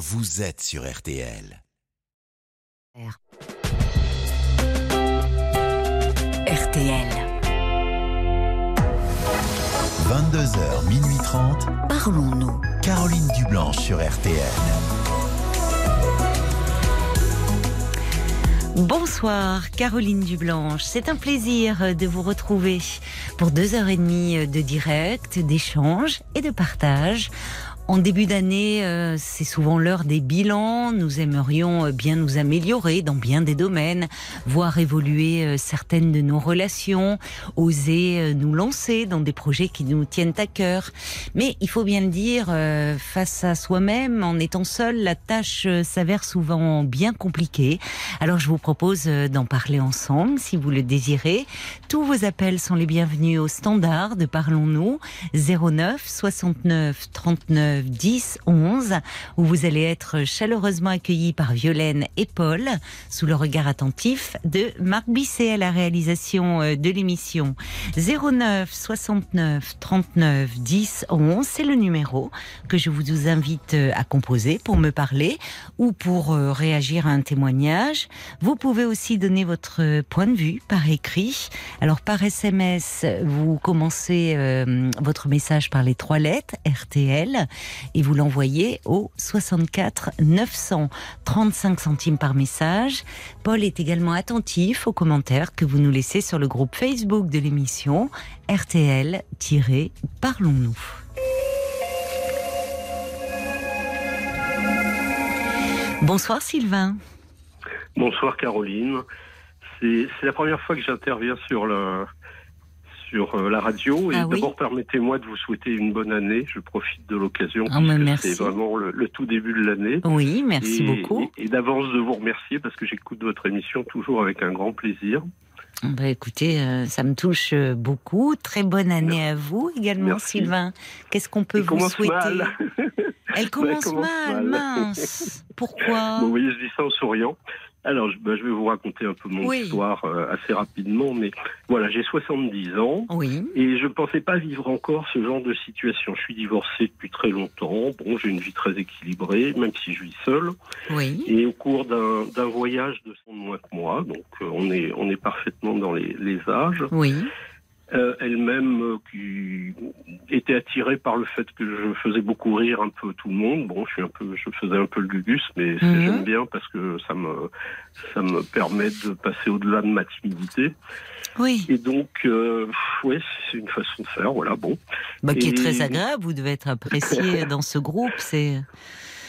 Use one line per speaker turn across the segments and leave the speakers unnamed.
vous êtes sur RTL.
RTL.
22h, minuit 30.
Parlons-nous.
Caroline Dublanche sur RTL.
Bonsoir, Caroline Dublanche. C'est un plaisir de vous retrouver pour deux heures et demie de direct, d'échange et de partage en début d'année, euh, c'est souvent l'heure des bilans. Nous aimerions euh, bien nous améliorer dans bien des domaines, voir évoluer euh, certaines de nos relations, oser nous lancer dans des projets qui nous tiennent à cœur. Mais il faut bien le dire, face à soi-même, en étant seul, la tâche s'avère souvent bien compliquée. Alors je vous propose d'en parler ensemble, si vous le désirez. Tous vos appels sont les bienvenus au standard de Parlons-nous 09 69 39 10 11 où vous allez être chaleureusement accueillis par Violaine et Paul sous le regard attentif de Marc Bisset à la réalisation euh, de l'émission 09 69 39 10 11 c'est le numéro que je vous invite euh, à composer pour me parler ou pour euh, réagir à un témoignage. Vous pouvez aussi donner votre point de vue par écrit. Alors par SMS, vous commencez votre message par les trois lettres RTL et vous l'envoyez au 64 900 35 centimes par message. Paul est également attentif aux commentaires que vous nous laissez sur le groupe Facebook de l'émission RTL-Parlons-nous. Bonsoir Sylvain.
Bonsoir Caroline. C'est la première fois que j'interviens sur le, sur euh, la radio. Et ah d'abord, permettez-moi de vous souhaiter une bonne année. Je profite de l'occasion.
Ah,
c'est vraiment le, tout début de l'année.
Oui, merci beaucoup.
Et, d'avance de vous remercier parce que j'écoute votre émission toujours avec un grand plaisir.
Bah écoutez, euh, ça me touche euh, beaucoup. Très bonne année à vous également, Sylvain. Qu'est-ce qu'on peut vous souhaiter Elle commence, mal, mince. Pourquoi
Vous voyez, je dis ça en souriant. Alors, bah, je, vais vous raconter un peu mon histoire euh, assez rapidement, mais voilà, j'ai 70 ans
oui.
et je ne pensais pas vivre encore ce genre de situation. Je suis divorcé depuis très longtemps, bon, j'ai une vie très équilibrée, même si je vis seul.
Oui.
Et au cours d'un voyage de son moins que moi, donc euh, on est on est parfaitement dans les, les âges.
Oui.
Euh, elle-même euh, qui était attirée par le fait que je faisais beaucoup rire un peu tout le monde. Bon, je suis un peu, je faisais un peu le gugus, mais mhm. j'aime bien parce que ça me, ça me permet de passer au-delà de ma timidité.
Oui.
Et donc, euh, ouais, c'est une façon de faire, voilà, bon.
Bah, qui est très agréable, vous devez être apprécié dans ce groupe, c'est...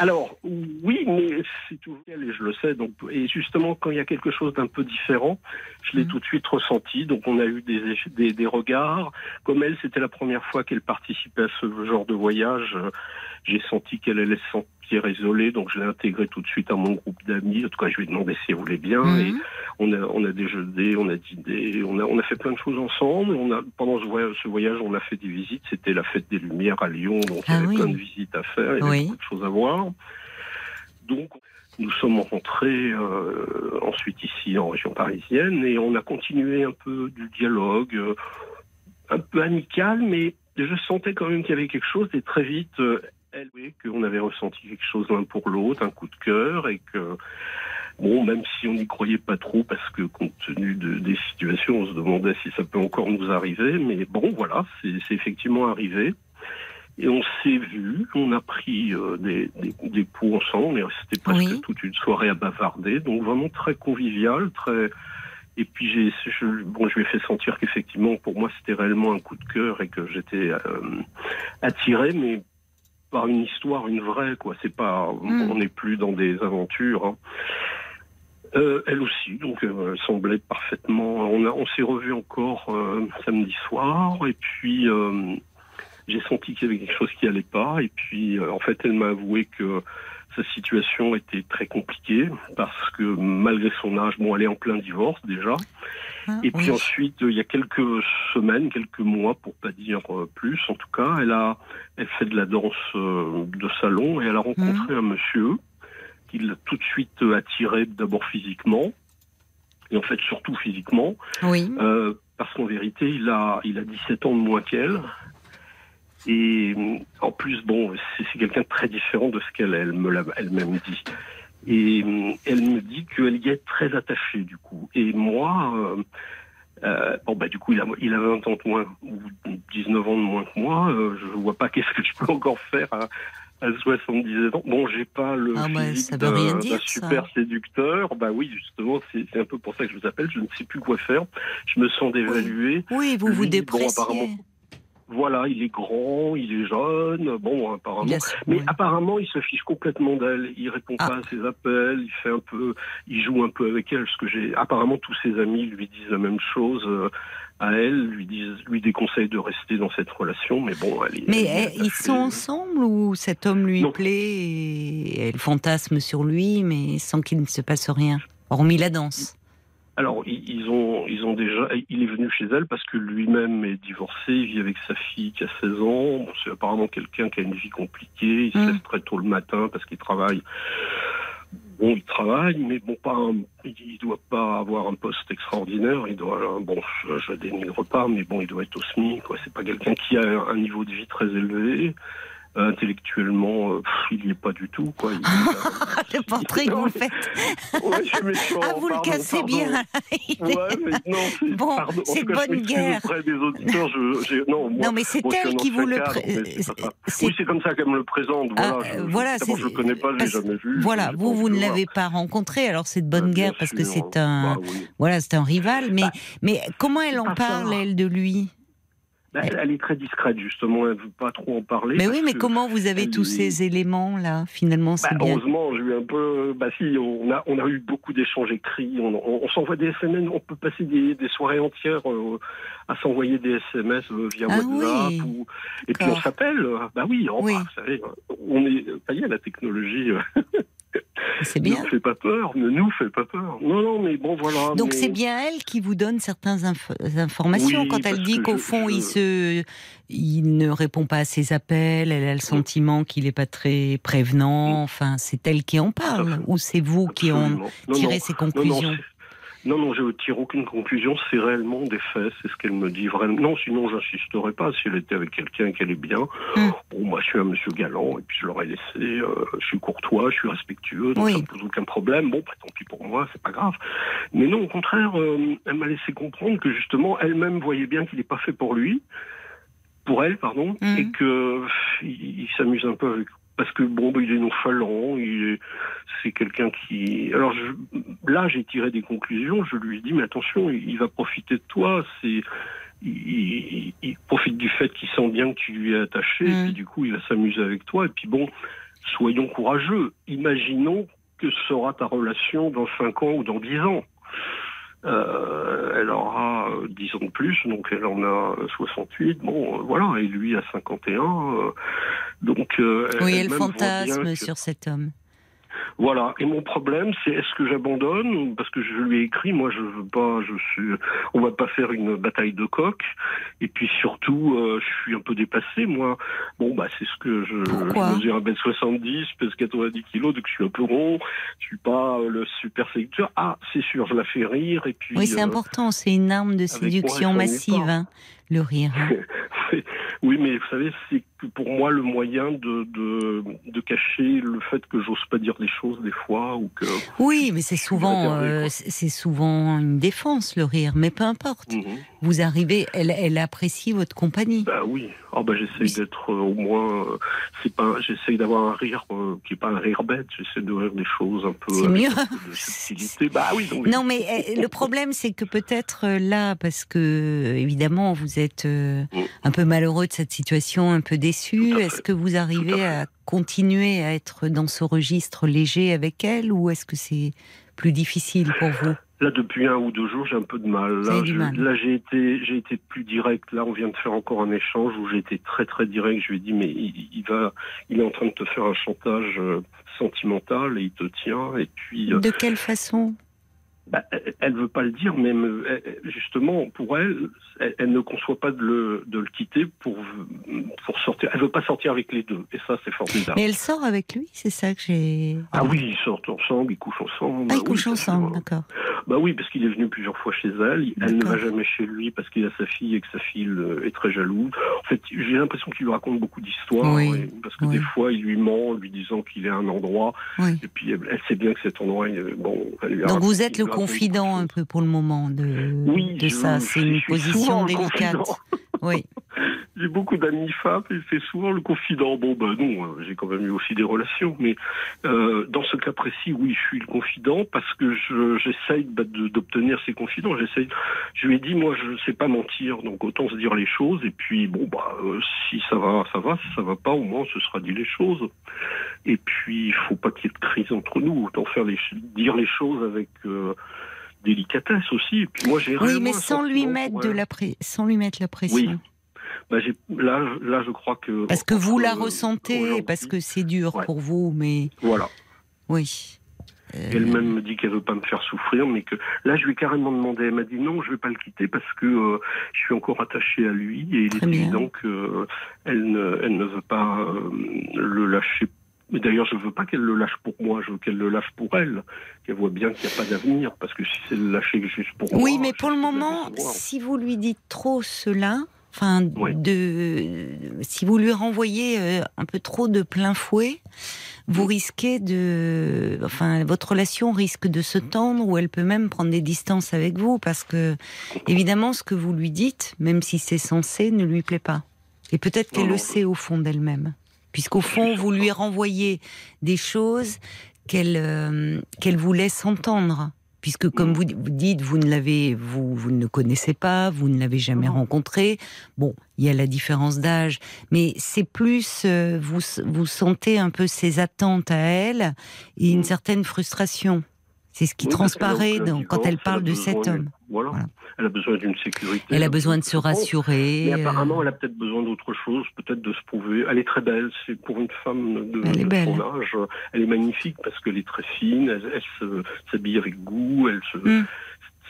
Alors, oui, mais c'est tout et je le sais. Donc, et justement, quand il y a quelque chose d'un peu différent, je l'ai mm. tout de suite ressenti. Donc, on a eu des, des, des regards. Comme elle, c'était la première fois qu'elle participait à ce genre de voyage. J'ai senti qu'elle allait se sentir isolée, donc je l'ai intégrée tout de suite à mon groupe d'amis. En tout cas, je lui ai demandé si elle voulait bien. Mhm. Et on a, on a déjeuné, on a dîné, on a, on a fait plein de choses ensemble. On a, pendant ce voyage, ce voyage, on a fait des visites. C'était la fête des Lumières à Lyon, donc il y ah avait plein de visites à faire, il y avait beaucoup de choses à voir. Donc, nous sommes rentrés euh, ensuite ici en région parisienne et on a continué un peu du dialogue, euh, un peu amical, mais je sentais quand même qu'il y avait quelque chose et très vite, euh, elle, oui, qu'on avait ressenti quelque chose l'un pour l'autre, un coup de cœur, et que, bon, même si on n'y croyait pas trop, parce que compte tenu de, des situations, on se demandait si ça peut encore nous arriver, mais bon, voilà, c'est effectivement arrivé. Et on s'est vu, on a pris euh, des, des, des pots ensemble, et c'était presque toute une soirée à bavarder, donc vraiment très convivial, très... Et puis j'ai, je, bon, je lui ai fait sentir qu'effectivement, pour moi, c'était réellement un coup de cœur et que j'étais euh, attiré, mais par une histoire, une vraie, quoi. C'est pas, mm. on n'est plus dans des aventures. Hein. Euh, elle aussi, donc euh, elle semblait parfaitement. On, on s'est revu encore euh, samedi soir, et puis j'ai senti qu'il y avait quelque chose qui allait pas, et puis en fait elle m'a avoué que sa situation était très compliquée parce que malgré son âge, bon, elle est en plein divorce déjà. Ah, et puis ensuite, il y a quelques semaines, quelques mois, pour pas dire euh, plus, en tout cas, elle a, elle fait de la danse euh, de salon et elle a rencontré mmh. un monsieur qui l'a tout de suite attiré d'abord physiquement et en fait surtout physiquement.
Oui.
Euh, parce qu'en vérité, il a, il a 17 ans de moins qu'elle. Et euh, en plus, bon, c'est quelqu'un de très différent de ce qu'elle elle me l'a elle-même dit. Et euh, elle me dit qu'elle y est très attachée, du coup. Et moi, euh, euh, bon, bah, du coup, il a, il a 20 ans de moins, ou 19 ans de moins que moi. euh, je vois pas qu'est-ce que je peux encore faire à, à 70 ans. Bon, j'ai pas le
Ah,
physique d'un
ça.
super séducteur. Bah oui, justement, c'est un peu pour ça que je vous appelle. Je ne sais plus quoi faire. Je me sens dévalué.
Oui, vous vous
Lui, bon,
dépréciez.
apparemment, Voilà, il est grand, il est jeune. Bon, apparemment. Mais
oui.
apparemment, il se fiche complètement d'elle. Il répond
Ah.
pas à ses appels. Il fait un peu, il joue un peu avec elle. Parce que j'ai, apparemment, tous ses amis lui disent la même chose euh, à elle, lui disent, lui déconseillent de rester dans cette relation. Mais bon, elle est.
Mais
elle
eh, ils sont ensemble ou cet homme lui
Non.
plaît et elle fantasme sur lui, mais sans qu'il ne se passe rien, hormis la danse?
Alors, ils ont, ils ont déjà. Il est venu chez elle parce que lui-même est divorcé. Il vit avec sa fille qui a 16 ans. Bon, c'est apparemment quelqu'un qui a une vie compliquée. Il se
Mm.
lève très tôt le matin parce qu'il travaille. Bon, il travaille, mais bon, pas un- il doit pas avoir un poste extraordinaire. Il doit, bon, je, je dénigre pas, mais bon, il doit être au SMIC. Quoi. C'est pas quelqu'un qui a un niveau de vie très élevé. Intellectuellement, euh, il y est pas du tout. Quoi. Il-
Le portrait que vous faites,
Ouais, je suis méchant,
ah, vous le cassez
pardon.
bien.
Ouais, mais non, c'est
Bon,
pardon.
C'est
cas,
bonne guerre.
auprès des auditeurs. Je, non, moi,
non, mais c'est elle qui vous le.
ancien
pré-
cadre, mais c'est pas grave.
c'est-
Oui, c'est comme ça qu'elle me le présente. Voilà,
Ah,
je,
voilà, c'est-
je le connais pas, je l'ai
parce-
jamais vu.
Voilà, vous, vous ne l'avez pas rencontré, alors c'est de
voir.
bonne
Bah,
guerre parce que
sûr.
c'est un,
Bah,
voilà, c'est un rival. Mais, mais comment elle en parle elle de lui?
Bah, elle, elle est très discrète, justement. Elle ne veut pas trop en parler.
Mais oui, mais comment vous avez tous ces éléments là Finalement,
Bah,
bien.
heureusement, j'ai eu un peu. Bah si, on a, on a eu beaucoup d'échanges écrits. On, on- on s'envoie des SMS. On peut passer des, des soirées entières euh, à s'envoyer des SMS euh, via
Ah
WhatsApp.
oui.
Ou... Et puis on s'appelle. Bah oui, on,
Oui.
bah, vous savez, on est. Ça y est, la technologie euh,
C'est bien.
nous fait pas peur, ne nous fait pas peur. Non, non, mais bon, voilà.
Donc
mais-
c'est bien elle qui vous donne certaines inf- informations
Oui,
quand elle dit qu'au fond
je-
il se, il ne répond pas à ses appels, elle a le sentiment qu'il n'est pas très prévenant. Enfin, c'est elle qui en parle
Mm.
ou c'est vous qui en.
Non,
tirez
non.
ces
Non, non,
conclusions
non, non, je tire aucune conclusion. C'est réellement des faits. C'est ce qu'elle me dit vraiment. Non, sinon, j'insisterais pas. Si elle était avec quelqu'un et qu'elle est bien,
Hmm.
bon, moi, je suis un monsieur galant et puis je l'aurais laissé. euh, je suis courtois, je suis respectueux, donc
Oui.
ça ne pose aucun problème. Bon, bah, tant pis pour moi, c'est pas grave. Mais non, au contraire, euh, elle m'a laissé comprendre que justement, elle-même voyait bien qu'il n'est pas fait pour lui, pour elle, pardon,
Hmm.
et que il, il s'amuse un peu avec parce que bon, bah, il est nonchalant, c'est quelqu'un qui. Alors je, là, j'ai tiré des conclusions. Je lui ai dit, mais attention, il, il va profiter de toi. C'est, il, il- il profite du fait qu'il sent bien que tu lui es attaché, et
Mm.
puis du coup, il va s'amuser avec toi. Et puis bon, soyons courageux. Imaginons que sera ta relation dans 5 ans ou dans 10 ans. Euh, elle aura euh, 10 ans de plus, donc elle en a euh, 68. Bon, euh, voilà, et lui a 51. euh, donc, euh,
Oui, elle
bien
fantasme
que-
sur cet homme.
Voilà. Et mon problème, c'est est-ce que j'abandonne Parce que je lui ai écrit, moi, je veux pas, je suis, on va pas faire une bataille de coq. Et puis surtout, euh, je suis un peu dépassé, moi. Bon, bah, c'est ce que je, je mesure 1m70, je pèse 90 kilos, donc je suis un peu rond. Je suis pas euh, le super séducteur. Ah, c'est sûr, je la fais rire. Et puis.
Oui, c'est
euh,
important, c'est une arme de séduction massive, hein, le rire. hein.
oui, mais vous savez, c'est pour moi le moyen de, de, de cacher le fait que j'ose pas dire des choses des fois ou que.
Oui, mais c'est souvent, euh, c'est souvent une défense, le rire, mais peu importe.
Mhm.
Vous arrivez, elle, elle apprécie votre compagnie.
Bah oui. Ah bah j'essaye
Oui.
d'être euh, au moins. euh, c'est pas. J'essaye d'avoir un rire qui est pas un rire bête. J'essaie de rire des choses un peu.
C'est mieux.
un peu de subtilité. Bah oui. donc-
Non, mais euh, le problème, c'est que peut-être là, parce que évidemment, vous êtes
Mm.
un peu malheureux de cette situation, un peu. Est-ce que vous arrivez
à
continuer à être dans ce registre léger avec elle, ou est-ce que c'est plus difficile pour vous?
Là depuis un ou deux jours, j'ai un peu de mal. Là, je-
mal.
là, j'ai été, j'ai été plus direct. Là, on vient de faire encore un échange où j'ai été très très direct. Je lui ai dit mais il, il va, il est en train de te faire un chantage euh, sentimental et il te tient. Et puis
De quelle façon?
Bah, elle- elle veut pas le dire, mais justement, pour elle, elle, ne conçoit pas de le, de le quitter pour, pour sortir. Elle veut pas sortir avec les deux, et ça, c'est formidable.
Mais elle sort avec lui, c'est ça que j'ai.
Ah oui, ils sortent ensemble, ils couchent ensemble.
Ah, ils
Oui,
couchent ensemble, d'accord.
Bah oui, parce qu'il est venu plusieurs fois chez elle. Elle ne va jamais chez lui parce qu'il a sa fille et que sa fille est très jalouse. En fait, j'ai l'impression qu'il lui raconte beaucoup d'histoires.
Oui.
Parce que
Oui.
des fois, il lui ment en lui disant qu'il est à un endroit.
Oui.
Et puis, elle, sait bien que cet endroit, bon, elle lui a
Donc vous êtes le confident un peu pour le moment de,
Oui,
de
je-
ça. C'est une position délicate. Oui.
J'ai beaucoup d'amis femmes et c'est souvent le confident. Bon, ben non, euh, j'ai quand même eu aussi des relations, mais euh, dans ce cas précis, oui, je suis le confident parce que je- j'essaye bah, d'obtenir ces confidents. J'essaye. Je lui ai dit, moi, je sais pas mentir, donc autant se dire les choses. Et puis, bon, bah, euh, si ça va, ça va. Si ça va pas, au moins, ce sera dit les choses. Et puis, il faut pas qu'il y ait de crise entre nous. Autant faire les, dire les choses avec. euh, délicatesse aussi et puis moi j'ai
Oui, mais sans lui mettre de la pré- sans lui mettre la pression.
Oui. Bah, là, là, je crois que.
Parce que vous la
Euh,
ressentez, parce que c'est dur
Ouais.
pour vous, mais
Voilà.
oui. Euh,
Elle-même me dit qu'elle veut pas me faire souffrir, mais que là, je lui ai carrément demandé. Elle m'a dit non, je vais pas le quitter parce que euh, je suis encore attachée à lui et il est évident qu'elle ne, elle ne veut pas euh, le lâcher. Mais d'ailleurs, je veux pas qu'elle le lâche pour moi, je veux qu'elle le lâche pour elle, qu'elle voit bien qu'il n'y a pas d'avenir, parce que si c'est le lâcher juste pour moi.
Oui, mais pour le moment, si vous lui dites trop cela, enfin, de, si vous lui renvoyez euh, un peu trop de plein fouet, vous
Mm.
risquez de, enfin, votre relation risque de se tendre ou elle peut même prendre des distances avec vous parce que, évidemment, ce que vous lui dites, même si c'est censé, ne lui plaît pas. Et peut-être qu'elle le sait au fond d'elle-même, puisqu'au fond, vous lui renvoyez des choses qu'elle euh, qu'elle vous laisse entendre. Puisque, comme
Mm.
vous, dites, vous ne l'avez, vous, vous ne le connaissez pas, vous ne l'avez jamais
Non.
rencontré. Bon, il y a la différence d'âge, mais c'est plus, euh, vous, vous sentez un peu ses attentes à elle et une
Mm.
certaine frustration. C'est ce qui
Oui,
transparaît
aucun
quand elle parle de cet homme.
Voilà.
Voilà.
Elle a besoin d'une sécurité.
Elle a besoin de se rassurer.
Mais
euh,
apparemment, elle a peut-être besoin d'autre chose, peut-être de se prouver. Elle est très belle, c'est pour une femme de,
Elle
de son âge. Elle est magnifique parce qu'elle est très fine, elle, s'habille avec goût, elle se,
Mm.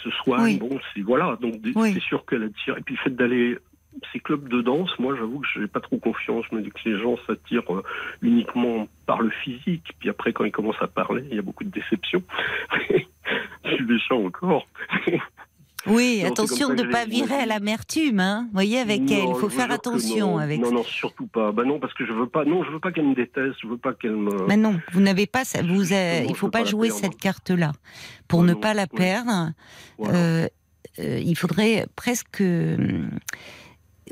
se soigne.
Oui.
Bon, c'est voilà. Donc
Oui.
c'est sûr qu'elle attire. Et puis le fait d'aller ces clubs de danse, moi j'avoue que j'ai pas trop confiance. Je me dis que les gens s'attirent euh, uniquement par le physique. Puis après, quand ils commencent à parler, il y a beaucoup de déception. Je suis méchant encore.
Oui,
Non,
attention de ne pas
je
virer à l'amertume, hein. Vous voyez, avec
Non,
elle, il
je
faut faire attention
non.
avec
Non, non, surtout pas. Bah non, parce que je veux pas. Non, je veux pas qu'elle me déteste. Je veux pas qu'elle me.
Mais non, vous n'avez pas, vous, euh, il
je
faut pas jouer
perdre.
cette carte-là. Pour
Ouais,
ne pas la perdre,
Voilà.
euh, euh, il faudrait presque.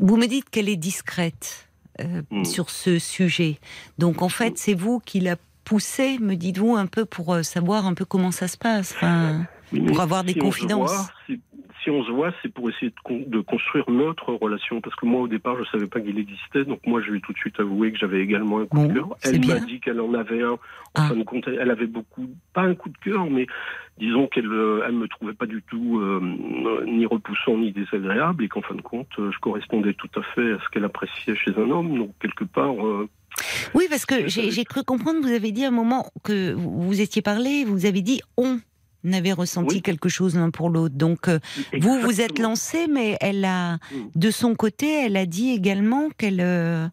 Vous me dites qu'elle est discrète euh,
Mm.
sur ce sujet. Donc en fait, c'est vous qui la poussez, me dites-vous, un peu pour euh, savoir un peu comment ça se passe.
Oui,
pour avoir des
si
confidences.
voit, si, si on se voit, c'est pour essayer de, con- de construire notre relation. Parce que moi, au départ, je savais pas qu'il existait. Donc moi, je lui ai tout de suite avoué que j'avais également un coup
Bon,
de cœur. Elle m'a dit qu'elle en avait un. En
Ah.
fin de compte, elle avait beaucoup, pas un coup de cœur, mais disons qu'elle euh, elle me trouvait pas du tout euh, ni repoussant ni désagréable et qu'en fin de compte, euh, je correspondais tout à fait à ce qu'elle appréciait chez un homme. Donc quelque part, euh,
Oui, parce que j'ai cru comprendre, vous avez dit à un moment que vous vous étiez parlé, vous avez dit on avait ressenti
Oui.
quelque chose l'un pour l'autre. Donc euh, vous vous êtes lancé, mais elle a,
Mm.
de son côté, elle a dit également qu'elle, euh,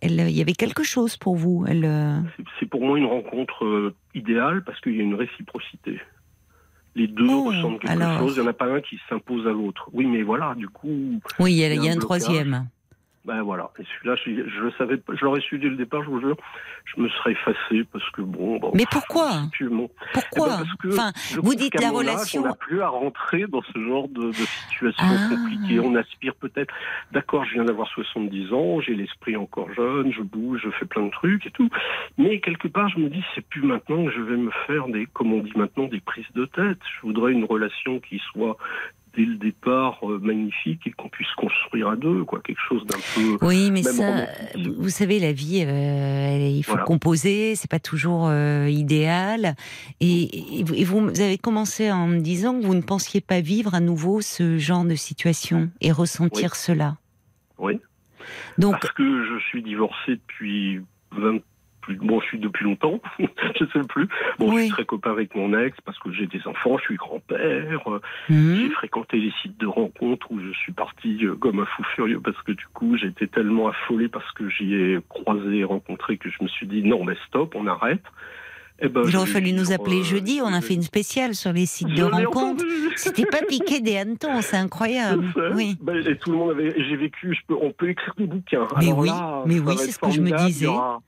elle, il y avait quelque chose pour vous. Elle, euh,
C'est- pour moi une rencontre euh, idéale parce qu'il y a une réciprocité. Les deux
Bon,
ressentent quelque
alors.
chose, il n'y en a pas un qui s'impose à l'autre. Oui, mais voilà, du coup,
oui, il y a,
y un
troisième.
Ben voilà. Et celui-là, je, je le savais, pas- je l'aurais su dès le départ, je vous jure, je me serais effacé parce que bon. bon,
Mais pourquoi? Pourquoi
Eh ben, parce que
Enfin, vous dites la
âge,
relation.
on n'a plus à rentrer dans ce genre de, de situation
Ah.
compliquée. On aspire peut-être. D'accord, je viens d'avoir 70 ans, j'ai l'esprit encore jeune, je bouge, je fais plein de trucs et tout. Mais quelque part, je me dis, c'est plus maintenant que je vais me faire des, comme on dit maintenant, des prises de tête. Je voudrais une relation qui soit dès le départ euh, magnifique et qu'on puisse construire à deux, quoi, quelque chose d'un peu.
Oui, mais ça,
romantique.
vous savez, la vie, euh, il faut
Voilà.
composer, c'est pas toujours euh, idéal. Et, et vous- avez commencé en me disant que vous ne pensiez pas vivre à nouveau ce genre de situation et ressentir cela.
Oui.
Donc,
Parce que je suis divorcé depuis 20 plus, bon, je suis depuis longtemps, je sais plus. Bon, je suis très copain avec mon ex parce que j'ai des enfants, je suis grand-père.
hum,
J'ai fréquenté les sites de rencontres où je suis parti euh, comme un fou furieux parce que du coup, j'étais tellement affolé parce que j'y ai croisé et rencontré que je me suis dit non, mais stop, on arrête. Eh ben,
Il aurait fallu nous appeler
euh,
jeudi. On a fait une spéciale sur les sites de rencontres. C'était pas piqué des hannetons, c'est incroyable. Oui.
Ben, et tout le monde avait. J'ai vécu. Je peux, on peut écrire des bouquins.
Mais
Alors
oui,
là,
mais oui, c'est ce que je me disais.
Aura-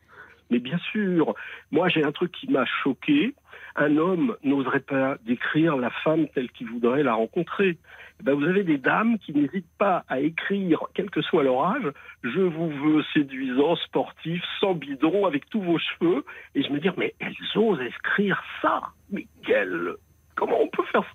Mais bien sûr. Moi, j'ai un truc qui m'a choqué. Un homme n'oserait pas décrire la femme telle qu'il voudrait la rencontrer. Eh Ben, vous avez des dames qui n'hésitent pas à écrire, quel que soit leur âge, je vous veux séduisant, sportif, sans bidon, avec tous vos cheveux. Et je me dis, mais elles osent écrire ça. Mais quel, comment on peut faire ça?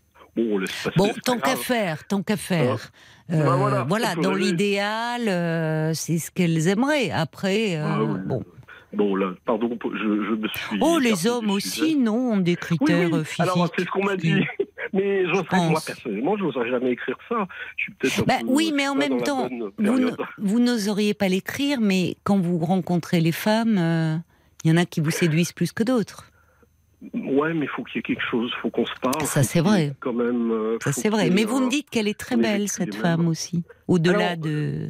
Bon,
tant qu'à faire, tant qu'à faire.
Bah
Euh,
voilà,
voilà, dans l'idéal, euh, c'est ce qu'elles aimeraient. Après, euh,
Ah oui.
bon.
Bon, là, pardon, je, je me suis.
Oh, les hommes aussi, non, ont des
Oui,
critères
oui.
euh, physiques.
Alors, c'est ce qu'on m'a dit. Mais moi, personnellement, je n'oserais jamais écrire ça. Je suis peut-être
Bah oui, mais en même temps, vous n'oseriez pas l'écrire, mais quand vous rencontrez les femmes, euh, il y en a qui vous séduisent plus que d'autres.
Ouais, mais il faut qu'il y ait quelque chose, il faut qu'on se parle.
Ça, c'est vrai.
Quand même. euh,
Ça, c'est vrai. Mais vous me dites qu'elle est très belle, cette femme aussi. Au-delà de.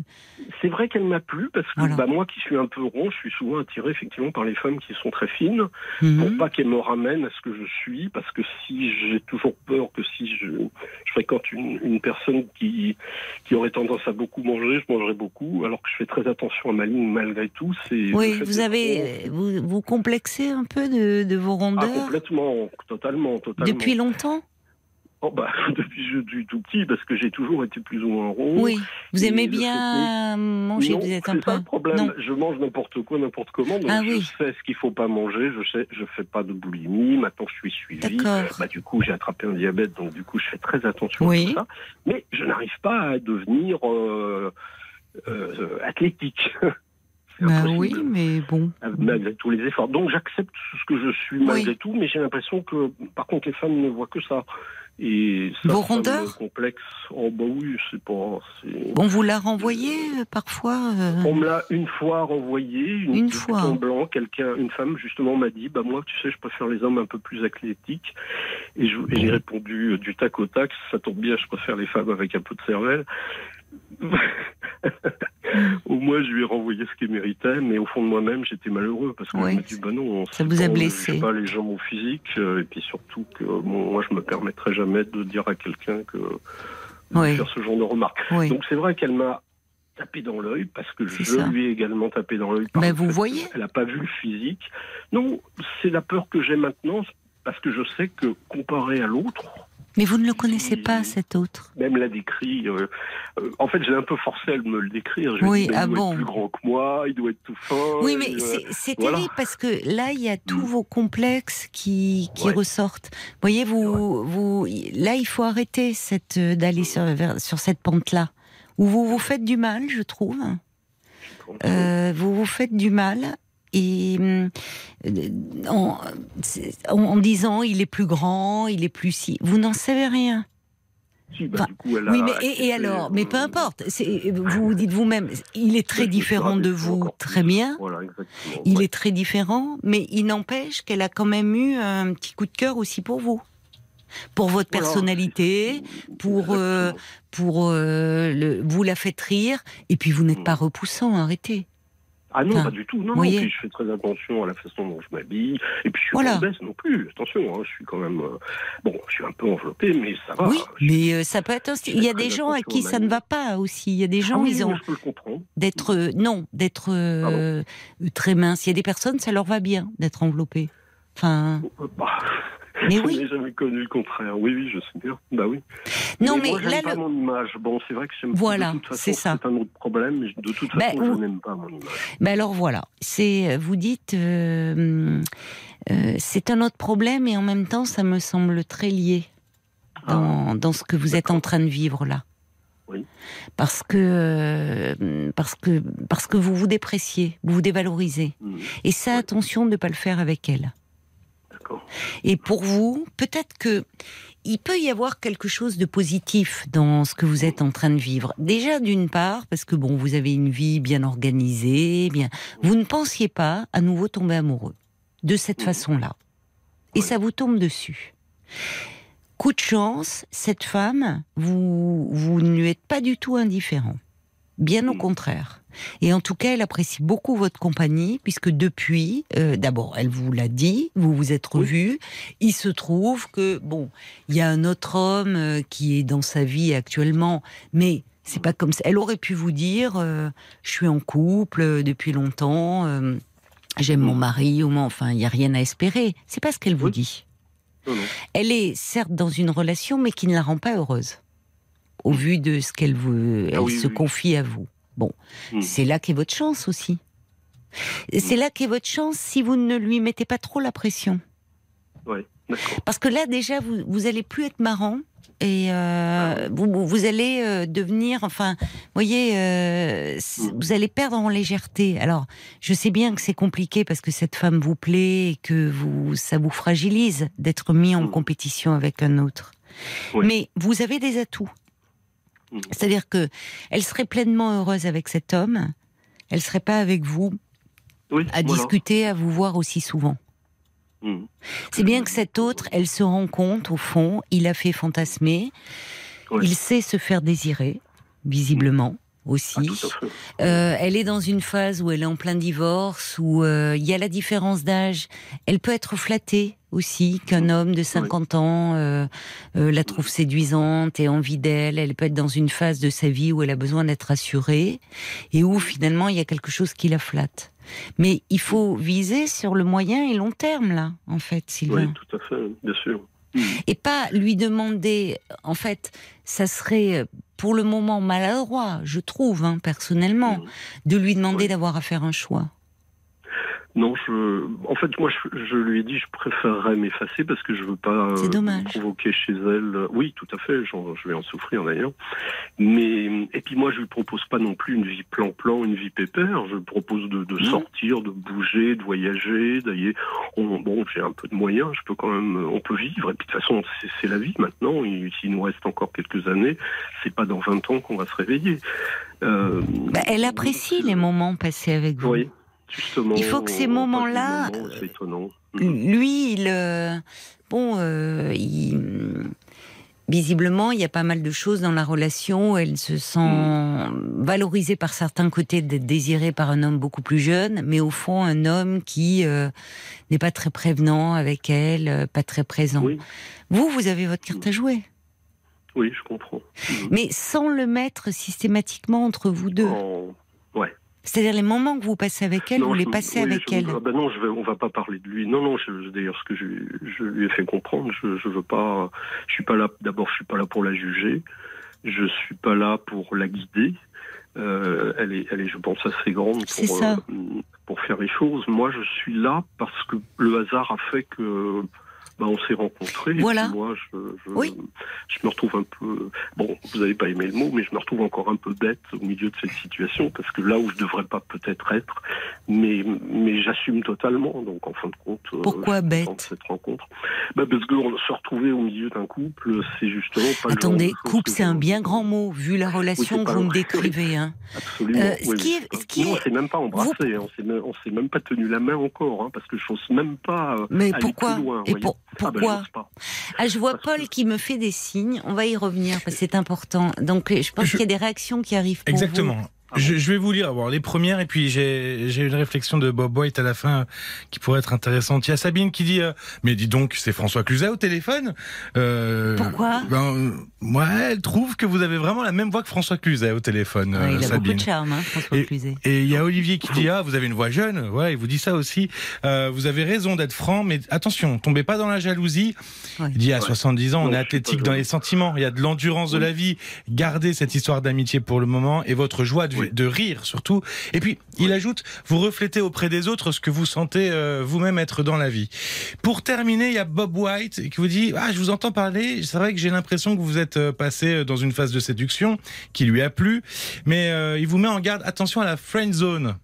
C'est vrai qu'elle m'a plu parce que
Voilà.
bah, moi qui suis un peu rond, je suis souvent attiré effectivement par les femmes qui sont très fines
Mhm.
pour pas qu'elles me ramènent à ce que je suis parce que si j'ai toujours peur que si je, je fréquente une, une personne qui, qui aurait tendance à beaucoup manger, je mangerai beaucoup alors que je fais très attention à ma ligne malgré tout. C'est
Oui, vous avez.
rond.
Vous, vous complexez un peu de, de vos
Ah,
rondeurs
complètement, totalement, totalement.
depuis longtemps
Oh, bah, depuis je suis tout petit, parce que j'ai toujours été plus ou moins rond.
Oui. Vous aimez bien manger
non,
Vous êtes un peu.
le problème.
Non.
Je mange n'importe quoi, n'importe comment. Donc
Ah
je
oui.
sais ce qu'il faut pas manger. Je sais, je fais pas de boulimie. Maintenant, je suis suivi. Bah, du coup, j'ai attrapé un diabète, donc du coup, je fais très attention
Oui.
à tout ça. Mais je n'arrive pas à devenir euh, euh, athlétique. C'est
Bah
impossible,
oui, mais bon.
Malgré tous les efforts. Donc j'accepte ce que je suis malgré
Oui.
tout, mais j'ai l'impression que, par contre, les femmes ne voient que ça. Et ça,
Vos rondeurs
complexe. Oh bah oui, c'est pas.
Bon, vous la renvoyez euh, parfois euh,
on me l'a une fois renvoyé, une,
Une fois.
bouton blanc, quelqu'un, une femme justement m'a dit, bah moi, tu sais, je préfère les hommes un peu plus athlétiques. Et j'ai répondu euh, du tac au tac, ça tombe bien, je préfère les femmes avec un peu de cervelle. Au moins, je lui ai renvoyé ce qu'elle méritait, mais au fond de moi-même, j'étais malheureux parce que
Oui.
me dis, bah non,
Ça vous a
pas-
blessé.
pas les gens au physique, euh, et puis surtout que bon, moi, je me permettrais jamais de dire à quelqu'un que de
Oui.
faire ce genre de remarques.
Oui.
Donc c'est vrai qu'elle m'a tapé dans l'œil parce que je
ça.
lui ai également tapé dans l'œil.
Ben,
le
vous voyez.
Elle n'a pas vu le physique. Non, c'est la peur que j'ai maintenant parce que je sais que comparé à l'autre,
Mais vous ne le connaissez pas, cet autre
même l'a décrit. euh, euh, en fait, j'ai un peu forcé à me le décrire. Je
Oui,
mais
ah
il doit
bon.
être plus grand que moi, il doit être tout fin.
Oui, mais
euh,
c'est-
voilà.
terrible parce que là, il y a tous
Mm.
vos complexes qui, qui
Ouais.
ressortent. Voyez, vous, vous, là, il faut arrêter cette, d'aller sur, vers- sur cette pente-là où vous vous faites du mal, je trouve. Euh, vous vous faites du mal et hum, euh, en, disant il est plus grand, il est plus si. Vous n'en savez rien.
Si, bah,
enfin,
du coup, elle
Oui,
a
mais et, alors? Mais peu
euh,
importe. c'est- Vous dites vous-même, il est très
suis
différent de vous, très bien.
Voilà.
Il
ouais.
est très différent, mais il n'empêche qu'elle a quand même eu un petit coup de cœur aussi pour vous. Pour votre
Voilà.
personnalité, pour, euh, pour euh, le, vous la faites rire, et puis vous n'êtes
Mm.
pas repoussant, arrêtez.
Ah non,
Enfin,
pas du tout. Non. Puis je fais très attention à la façon dont je m'habille. Et puis je suis
Voilà.
pas obèse non plus. Attention, hein, je suis quand même. euh, Bon, je suis un peu enveloppé, mais ça va.
oui,
Je-
mais euh, ça peut être aussi. Il y a des gens à qui
à
ça ne va pas aussi. Il y a des
Ah
gens,
oui,
ils ont
je peux le comprendre.
d'être euh, non, d'être euh, très mince. Il y a des personnes, ça leur va bien d'être enveloppé. Enfin,
Bah,
mais
je
oui.
n'ai jamais connu le contraire. Oui, oui, je sais bien. Bah oui.
Non,
mais
mais,
moi,
là,
pas
le-
mon image. Bon, c'est vrai que j'aime.
Voilà,
de toute façon,
c'est ça.
C'est un autre problème. Mais de toute façon,
Ben,
je
ou-
n'aime pas mon image.
Ben alors voilà, c'est vous dites euh, euh, c'est un autre problème et en même temps ça me semble très lié dans, dans ce que vous êtes en train de vivre là.
Oui.
Parce que euh, parce que parce que vous vous dépréciez, vous vous dévalorisez.
Hmm,
Et ça, attention de ne pas le faire avec elle.
D'accord.
Et pour vous, peut-être que il peut y avoir quelque chose de positif dans ce que vous êtes en train de vivre. Déjà d'une part, parce que bon, vous avez une vie bien organisée, bien, vous ne pensiez pas à nouveau tomber amoureux de cette
Mhm.
façon-là, et ça vous tombe dessus. Coup de chance, cette femme, vous vous ne lui êtes pas du tout indifférent. Bien au
Mhm.
contraire. Et en tout cas, elle apprécie beaucoup votre compagnie, puisque depuis, euh, d'abord, elle vous l'a dit, vous vous êtes revus. Il se trouve que, bon, il y a un autre homme euh, qui est dans sa vie actuellement, mais c'est pas comme ça. Elle aurait pu vous dire, euh, je suis en couple depuis longtemps, euh, j'aime mon mari, ou mon, enfin, il y a rien à espérer. C'est pas ce qu'elle vous dit.
Non, non.
Elle est certes dans une relation, mais qui ne la rend pas heureuse, au vu de ce qu'elle elle
Ah oui,
se confie à vous. Bon,
Mm.
c'est là qu'est votre chance aussi. C'est là qu'est votre chance si vous ne lui mettez pas trop la pression.
D'accord.
Parce que là, déjà, vous, vous allez plus être marrant. Et euh, vous, vous- vous allez euh, devenir, enfin, vous voyez, euh, c-
Mm.
vous allez perdre en légèreté. Alors, je sais bien que c'est compliqué parce que cette femme vous plaît et que vous, ça vous fragilise d'être mis en compétition avec un autre.
Oui.
Mais vous avez des atouts.
Mm.
C'est-à-dire que elle serait pleinement heureuse avec cet homme. Elle serait pas avec vous
Oui,
à
voilà.
discuter, à vous voir aussi souvent.
Mm.
C'est bien que cet autre, elle se rend compte, au fond, il a fait fantasmer, il sait se faire désirer, visiblement aussi.
Ah.
Euh, elle est dans une phase où elle est en plein divorce, où euh, il y a la différence d'âge. Elle peut être flattée aussi qu'un
Mm.
homme de 50 ans euh, la trouve séduisante et envie d'elle. Elle peut être dans une phase de sa vie où elle a besoin d'être rassurée et où finalement il y a quelque chose qui la flatte. Mais il faut viser sur le moyen et long terme là, en fait, Sylvain
Oui, tout à fait, bien sûr.
Et pas lui demander. En fait, ça serait pour le moment maladroit, je trouve, hein, personnellement,
Mm.
de lui demander d'avoir à faire un choix.
Non, je, en fait, moi, je, je lui ai dit, je préférerais m'effacer parce que je veux pas euh, provoquer chez elle. Oui, tout à fait. je vais en souffrir d'ailleurs. Mais et puis moi, je lui propose pas non plus une vie plan-plan, une vie pépère. Je lui propose de, de sortir, de bouger, de voyager. D'ailleurs, on- bon, j'ai un peu de moyens. Je peux quand même, on peut vivre. Et puis de toute façon, c'est la vie maintenant. S'il nous reste encore quelques années, c'est pas dans 20 ans qu'on va se réveiller. Euh,
Bah, elle apprécie les moments passés avec vous.
Oui, justement.
Il faut que ces moments-là,
moments, C'est étonnant. Mm.
Lui, il, euh, bon, euh, il- visiblement, il y a pas mal de choses dans la relation. où Elle se sent
Mm.
valorisée par certains côtés d'être désirée par un homme beaucoup plus jeune, mais au fond, un homme qui euh, n'est pas très prévenant avec elle, euh, pas très présent.
Oui,
Vous, vous avez votre carte à jouer,
oui, je comprends. Mm.
mais sans le mettre systématiquement entre vous deux.
Ouais.
C'est-à-dire les moments que vous passez avec elle,
Non,
vous les
je-
passez
oui,
avec
je-
elle.
ah ben non, je vais, on va pas parler de lui. Non, non. D'ailleurs, ce que je, je lui ai fait comprendre, je, je veux pas. Je suis pas là. D'abord, je suis pas là pour la juger. Je suis pas là pour la guider. Euh, elle est, elle est, je pense, assez grande pour euh, pour faire les choses. Moi, je suis là parce que le hasard a fait que. Bah, on s'est rencontrés. et
Voilà.
puis moi, je, je,
Oui.
je me retrouve un peu. Bon, vous n'avez pas aimé le mot, mais je me retrouve encore un peu bête au milieu de cette situation parce que là où je devrais pas peut-être être, mais mais j'assume totalement. Donc en fin de compte, euh,
Pourquoi bête
cette rencontre bah, Parce que on- se retrouver au milieu d'un couple, c'est justement pas. le genre
Attendez,
de
couple, c'est un bien grand mot, vu la relation que vous me décrivez. Hein.
Absolument.
Euh, ce
oui,
qui
oui,
est-
c'est
ce qui
pas- non,
est-
on s'est même pas embrassé, on s'est même, on s'est même pas tenu la main encore, hein, parce que je n'ose même pas. euh,
Mais
aller
pourquoi
plus loin, Ah, bah,
pourquoi. Ah, je vois
Parce
Paul
que-
qui me fait des signes. On va y revenir parce que c'est important. Donc, je pense
Je-
qu'il y a des réactions qui arrivent pour
Exactement.
Ah
Je, je vais vous lire alors, les premières et puis j'ai j'ai une réflexion de Bob White à la fin euh, qui pourrait être intéressante. Il y a Sabine qui dit euh, mais dis donc c'est François Cluzet au téléphone. Euh,
Pourquoi
ben, Moi elle trouve que vous avez vraiment la même voix que François Cluzet au téléphone. euh,
Ouais, il a beaucoup de charme, hein, François
Et-
Cluzet.
Et il y a Olivier qui dit ah vous avez une voix jeune ouais il vous dit ça aussi Euh, vous avez raison d'être franc mais attention tombez pas dans la jalousie
Ouais.
il dit à
Ouais.
70 ans on
Non,
est athlétique dans les sentiments il y a de l'endurance de la vie gardez cette histoire d'amitié pour le moment et votre joie de,
Oui.
de rire surtout. Et puis il ajoute vous reflétez auprès des autres ce que vous sentez euh, vous-même être dans la vie. Pour terminer il y a Bob White qui vous dit ah je vous entends parler. C'est vrai que j'ai l'impression que vous êtes euh, passé dans une phase de séduction qui lui a plu. Mais euh, il vous met en garde. Attention à la friend zone.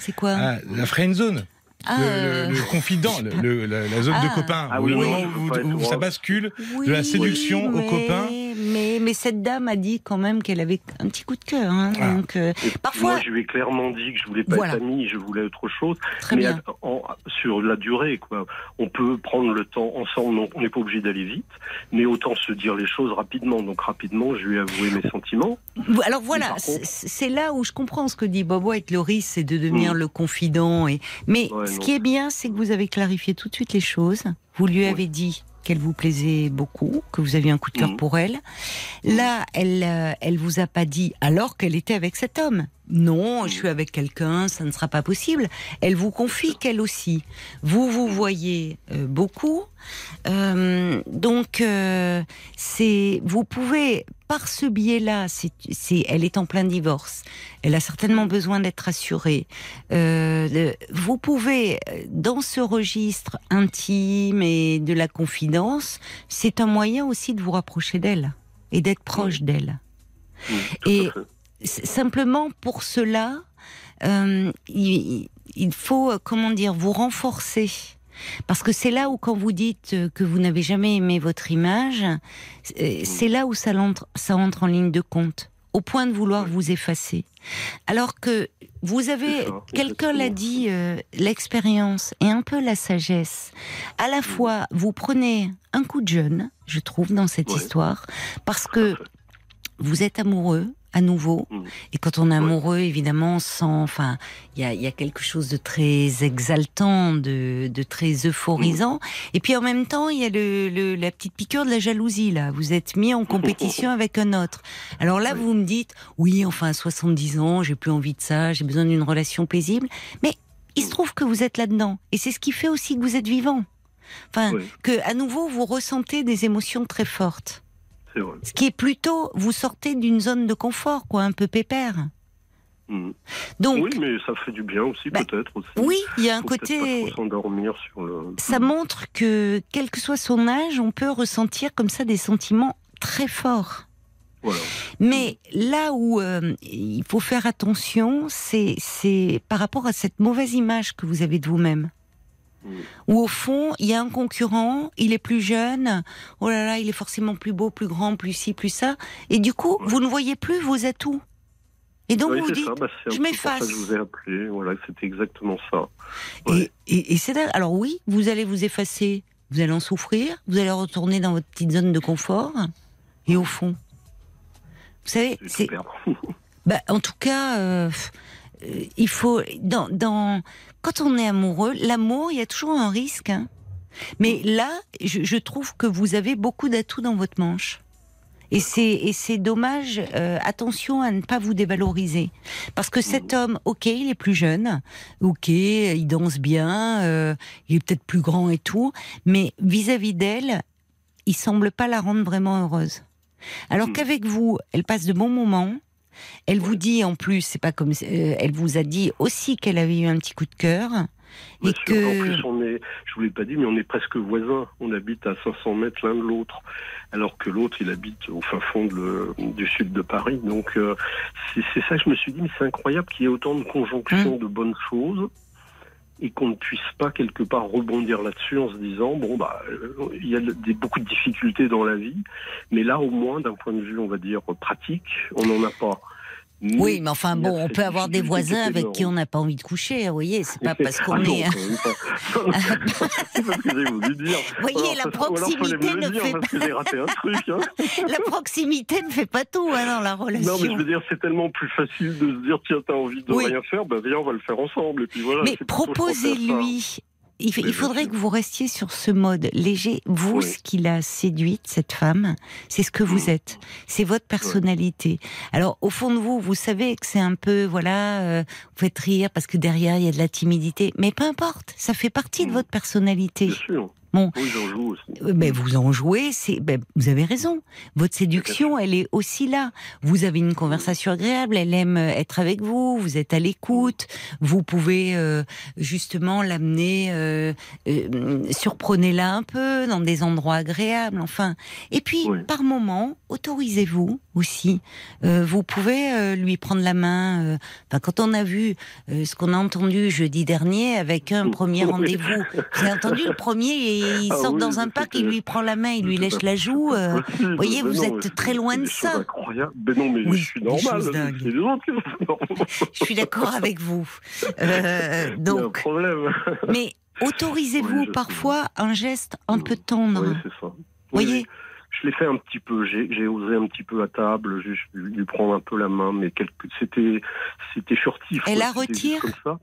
C'est quoi?
Ah, la friend zone
Ah,
le, le- le confident, le- le- la, la zone
Ah.
de copains,
Ah
où
oui,
le
oui,
moment où, ça bascule
oui,
de la séduction au
mais-
copain
mais, mais cette dame a dit quand même qu'elle avait un petit coup de cœur. hein,
Ah.
donc, euh, parfois,
Moi, je lui ai clairement dit que je voulais pas
Voilà.
être ami, je voulais autre chose.
très
mais
bien.
en- sur la durée, quoi. On peut prendre le temps ensemble, on- n'est pas obligé d'aller vite, mais autant se dire les choses rapidement. Donc rapidement, je lui ai avoué mes sentiments.
Alors voilà, c'est là où je comprends ce que dit Bob White. Le risque, c'est de devenir
Mm.
le confident. Et... Mais
Ouais,
ce qui est bien, c'est que vous avez clarifié tout de suite les choses. Vous lui avez dit qu'elle vous plaisait beaucoup, que vous aviez un coup de cœur
Mm.
pour elle. Là, elle, euh, elle vous a pas dit alors qu'elle était avec cet homme. Non, je
Mm.
suis avec quelqu'un, ça ne sera pas possible. Elle vous confie qu'elle aussi. Vous vous voyez euh, beaucoup, Euh, donc euh, c'est vous pouvez par ce biais-là, c'est, elle est en plein divorce. Elle a certainement besoin d'être rassurée. Euh, vous pouvez, dans ce registre intime et de la confidence, c'est un moyen aussi de vous rapprocher d'elle et d'être proche d'elle. Et- Simplement pour cela, euh, il, il faut, euh, comment dire, vous renforcer. Parce que c'est là où, quand vous dites euh, que vous n'avez jamais aimé votre image, c'est là où ça entre, ça entre en ligne de compte, au point de vouloir vous effacer. Alors que vous avez, quelqu'un l'a dit, euh, l'expérience et un peu la sagesse. À la fois, vous prenez un coup de jeune, je trouve, dans cette histoire, parce que vous êtes amoureux à nouveau.
Mm.
Et quand on est amoureux, évidemment, on sent, enfin, il y a, il y a quelque chose de très exaltant, de, de très euphorisant.
Mm.
Et puis en même temps, il y a le, le- la petite piqûre de la jalousie, là. Vous êtes mis en compétition avec un autre. Alors là,
Oui.
vous me dites, oui, enfin, à 70 ans, j'ai plus envie de ça, j'ai besoin d'une relation paisible. Mais il se trouve que vous êtes là-dedans. Et c'est ce qui fait aussi que vous êtes vivant. Enfin,
Oui.
que à nouveau, vous ressentez des émotions très fortes.
C'est vrai.
Ce qui est plutôt, vous sortez d'une zone de confort, quoi, un peu pépère.
Mm.
Donc,
Oui, mais ça fait du bien aussi,
Bah,
peut-être aussi.
oui, il y a un
Faut
côté.
S'endormir sur le.
Ça montre que, quel que soit son âge, on peut ressentir comme ça des sentiments très forts.
Voilà.
Mais là où euh, il faut faire attention, c'est c'est par rapport à cette mauvaise image que vous avez de vous-même. Où au fond, il y a un concurrent, il est plus jeune, oh là là, il est forcément plus beau, plus grand, plus ci, plus ça. Et du coup,
Ouais.
vous ne voyez plus vos atouts. Et donc
Oui,
vous vous dites,
ça. Bah,
je m'efface.
je vous ai appelé. Voilà, c'était exactement ça.
Et,
Ouais.
et, et c'est. Alors oui, vous allez vous effacer, vous allez en souffrir, vous allez retourner dans votre petite zone de confort. Et au fond, vous savez,
C'est
bah, en tout cas, euh, il faut dans, dans quand on est amoureux, l'amour, il y a toujours un risque. hein. Mais là, je, je trouve que vous avez beaucoup d'atouts dans votre manche. Et c'est et c'est dommage. euh, attention à ne pas vous dévaloriser, parce que cet homme, ok, il est plus jeune, ok, il danse bien, euh, il est peut-être plus grand et tout, mais vis-à-vis d'elle, il semble pas la rendre vraiment heureuse. Alors
Mm.
qu'avec vous, elle passe de bons moments. Elle vous dit en plus, c'est pas comme, euh, elle vous a dit aussi qu'elle avait eu un petit coup de cœur
Bien
et
sûr.
que
En plus, on est, je vous l'ai pas dit, mais on est presque voisins. On habite à 500 mètres l'un de l'autre, alors que l'autre, il habite au fin fond de du sud de Paris. Donc, euh, c'est c'est ça que je me suis dit, mais c'est incroyable qu'il y ait autant de conjonctions
Mmh.
de bonnes choses et qu'on ne puisse pas quelque part rebondir là-dessus en se disant, bon, bah, euh, il y a des, beaucoup de difficultés dans la vie, mais là, au moins, d'un point de vue, on va dire, pratique, on n'en a pas.
Oui, mais enfin bon, on peut avoir des voisins avec qui on n'a pas envie de coucher. Vous voyez, c'est pas parce qu'on est.
pas. pas
voyez, la proximité ne fait.
Hein.
La proximité ne fait pas tout hein, dans la relation.
Non, mais je veux dire, c'est tellement plus facile de se dire, tiens, t'as envie de
Oui.
rien faire, ben viens, on va le faire ensemble. Et puis voilà.
Mais
ça.
proposez-lui. Il, faudrait que vous restiez sur ce mode léger. Vous,
Oui.
ce qui l'a séduite, cette femme, c'est ce que vous
Mm.
êtes. C'est votre personnalité. Alors, au fond de vous, vous savez que c'est un peu, voilà, euh, vous faites rire parce que derrière, il y a de la timidité. Mais peu importe, ça fait partie de
Mm.
votre personnalité.
Bien sûr.
Bon.
Oui, j'en joue aussi.
Euh, vous en jouez, c'est, ben, vous avez raison. Votre séduction, elle est aussi là. Vous avez une conversation agréable, elle aime euh, être avec vous, vous êtes à l'écoute, vous pouvez euh, justement l'amener, euh, euh, surprenez-la un peu dans des endroits agréables, enfin. Et puis,
Oui.
par moment, autorisez-vous aussi. Vous pouvez lui prendre la main. enfin, quand on a vu ce qu'on a entendu jeudi dernier avec un
Oui.
premier rendez-vous, vous avez entendu le premier et ils
Ah
sortent
oui,
dans un parc, il lui prend la main, il lui lèche la joue. euh,
possible.
voyez, vous êtes très loin de ça.
incroyables. Mais non, mais je suis normal.
Je suis d'accord avec vous. Euh, donc,
problème.
mais autorisez-vous
je
parfois un geste un peu tendre?
Oui, c'est ça. Oui,
Voyez?
Je l'ai fait un petit peu. J'ai osé un petit peu à table, juste lui lui prendre un peu la main, mais c'était c'était furtif.
Elle la retire?
comme ça.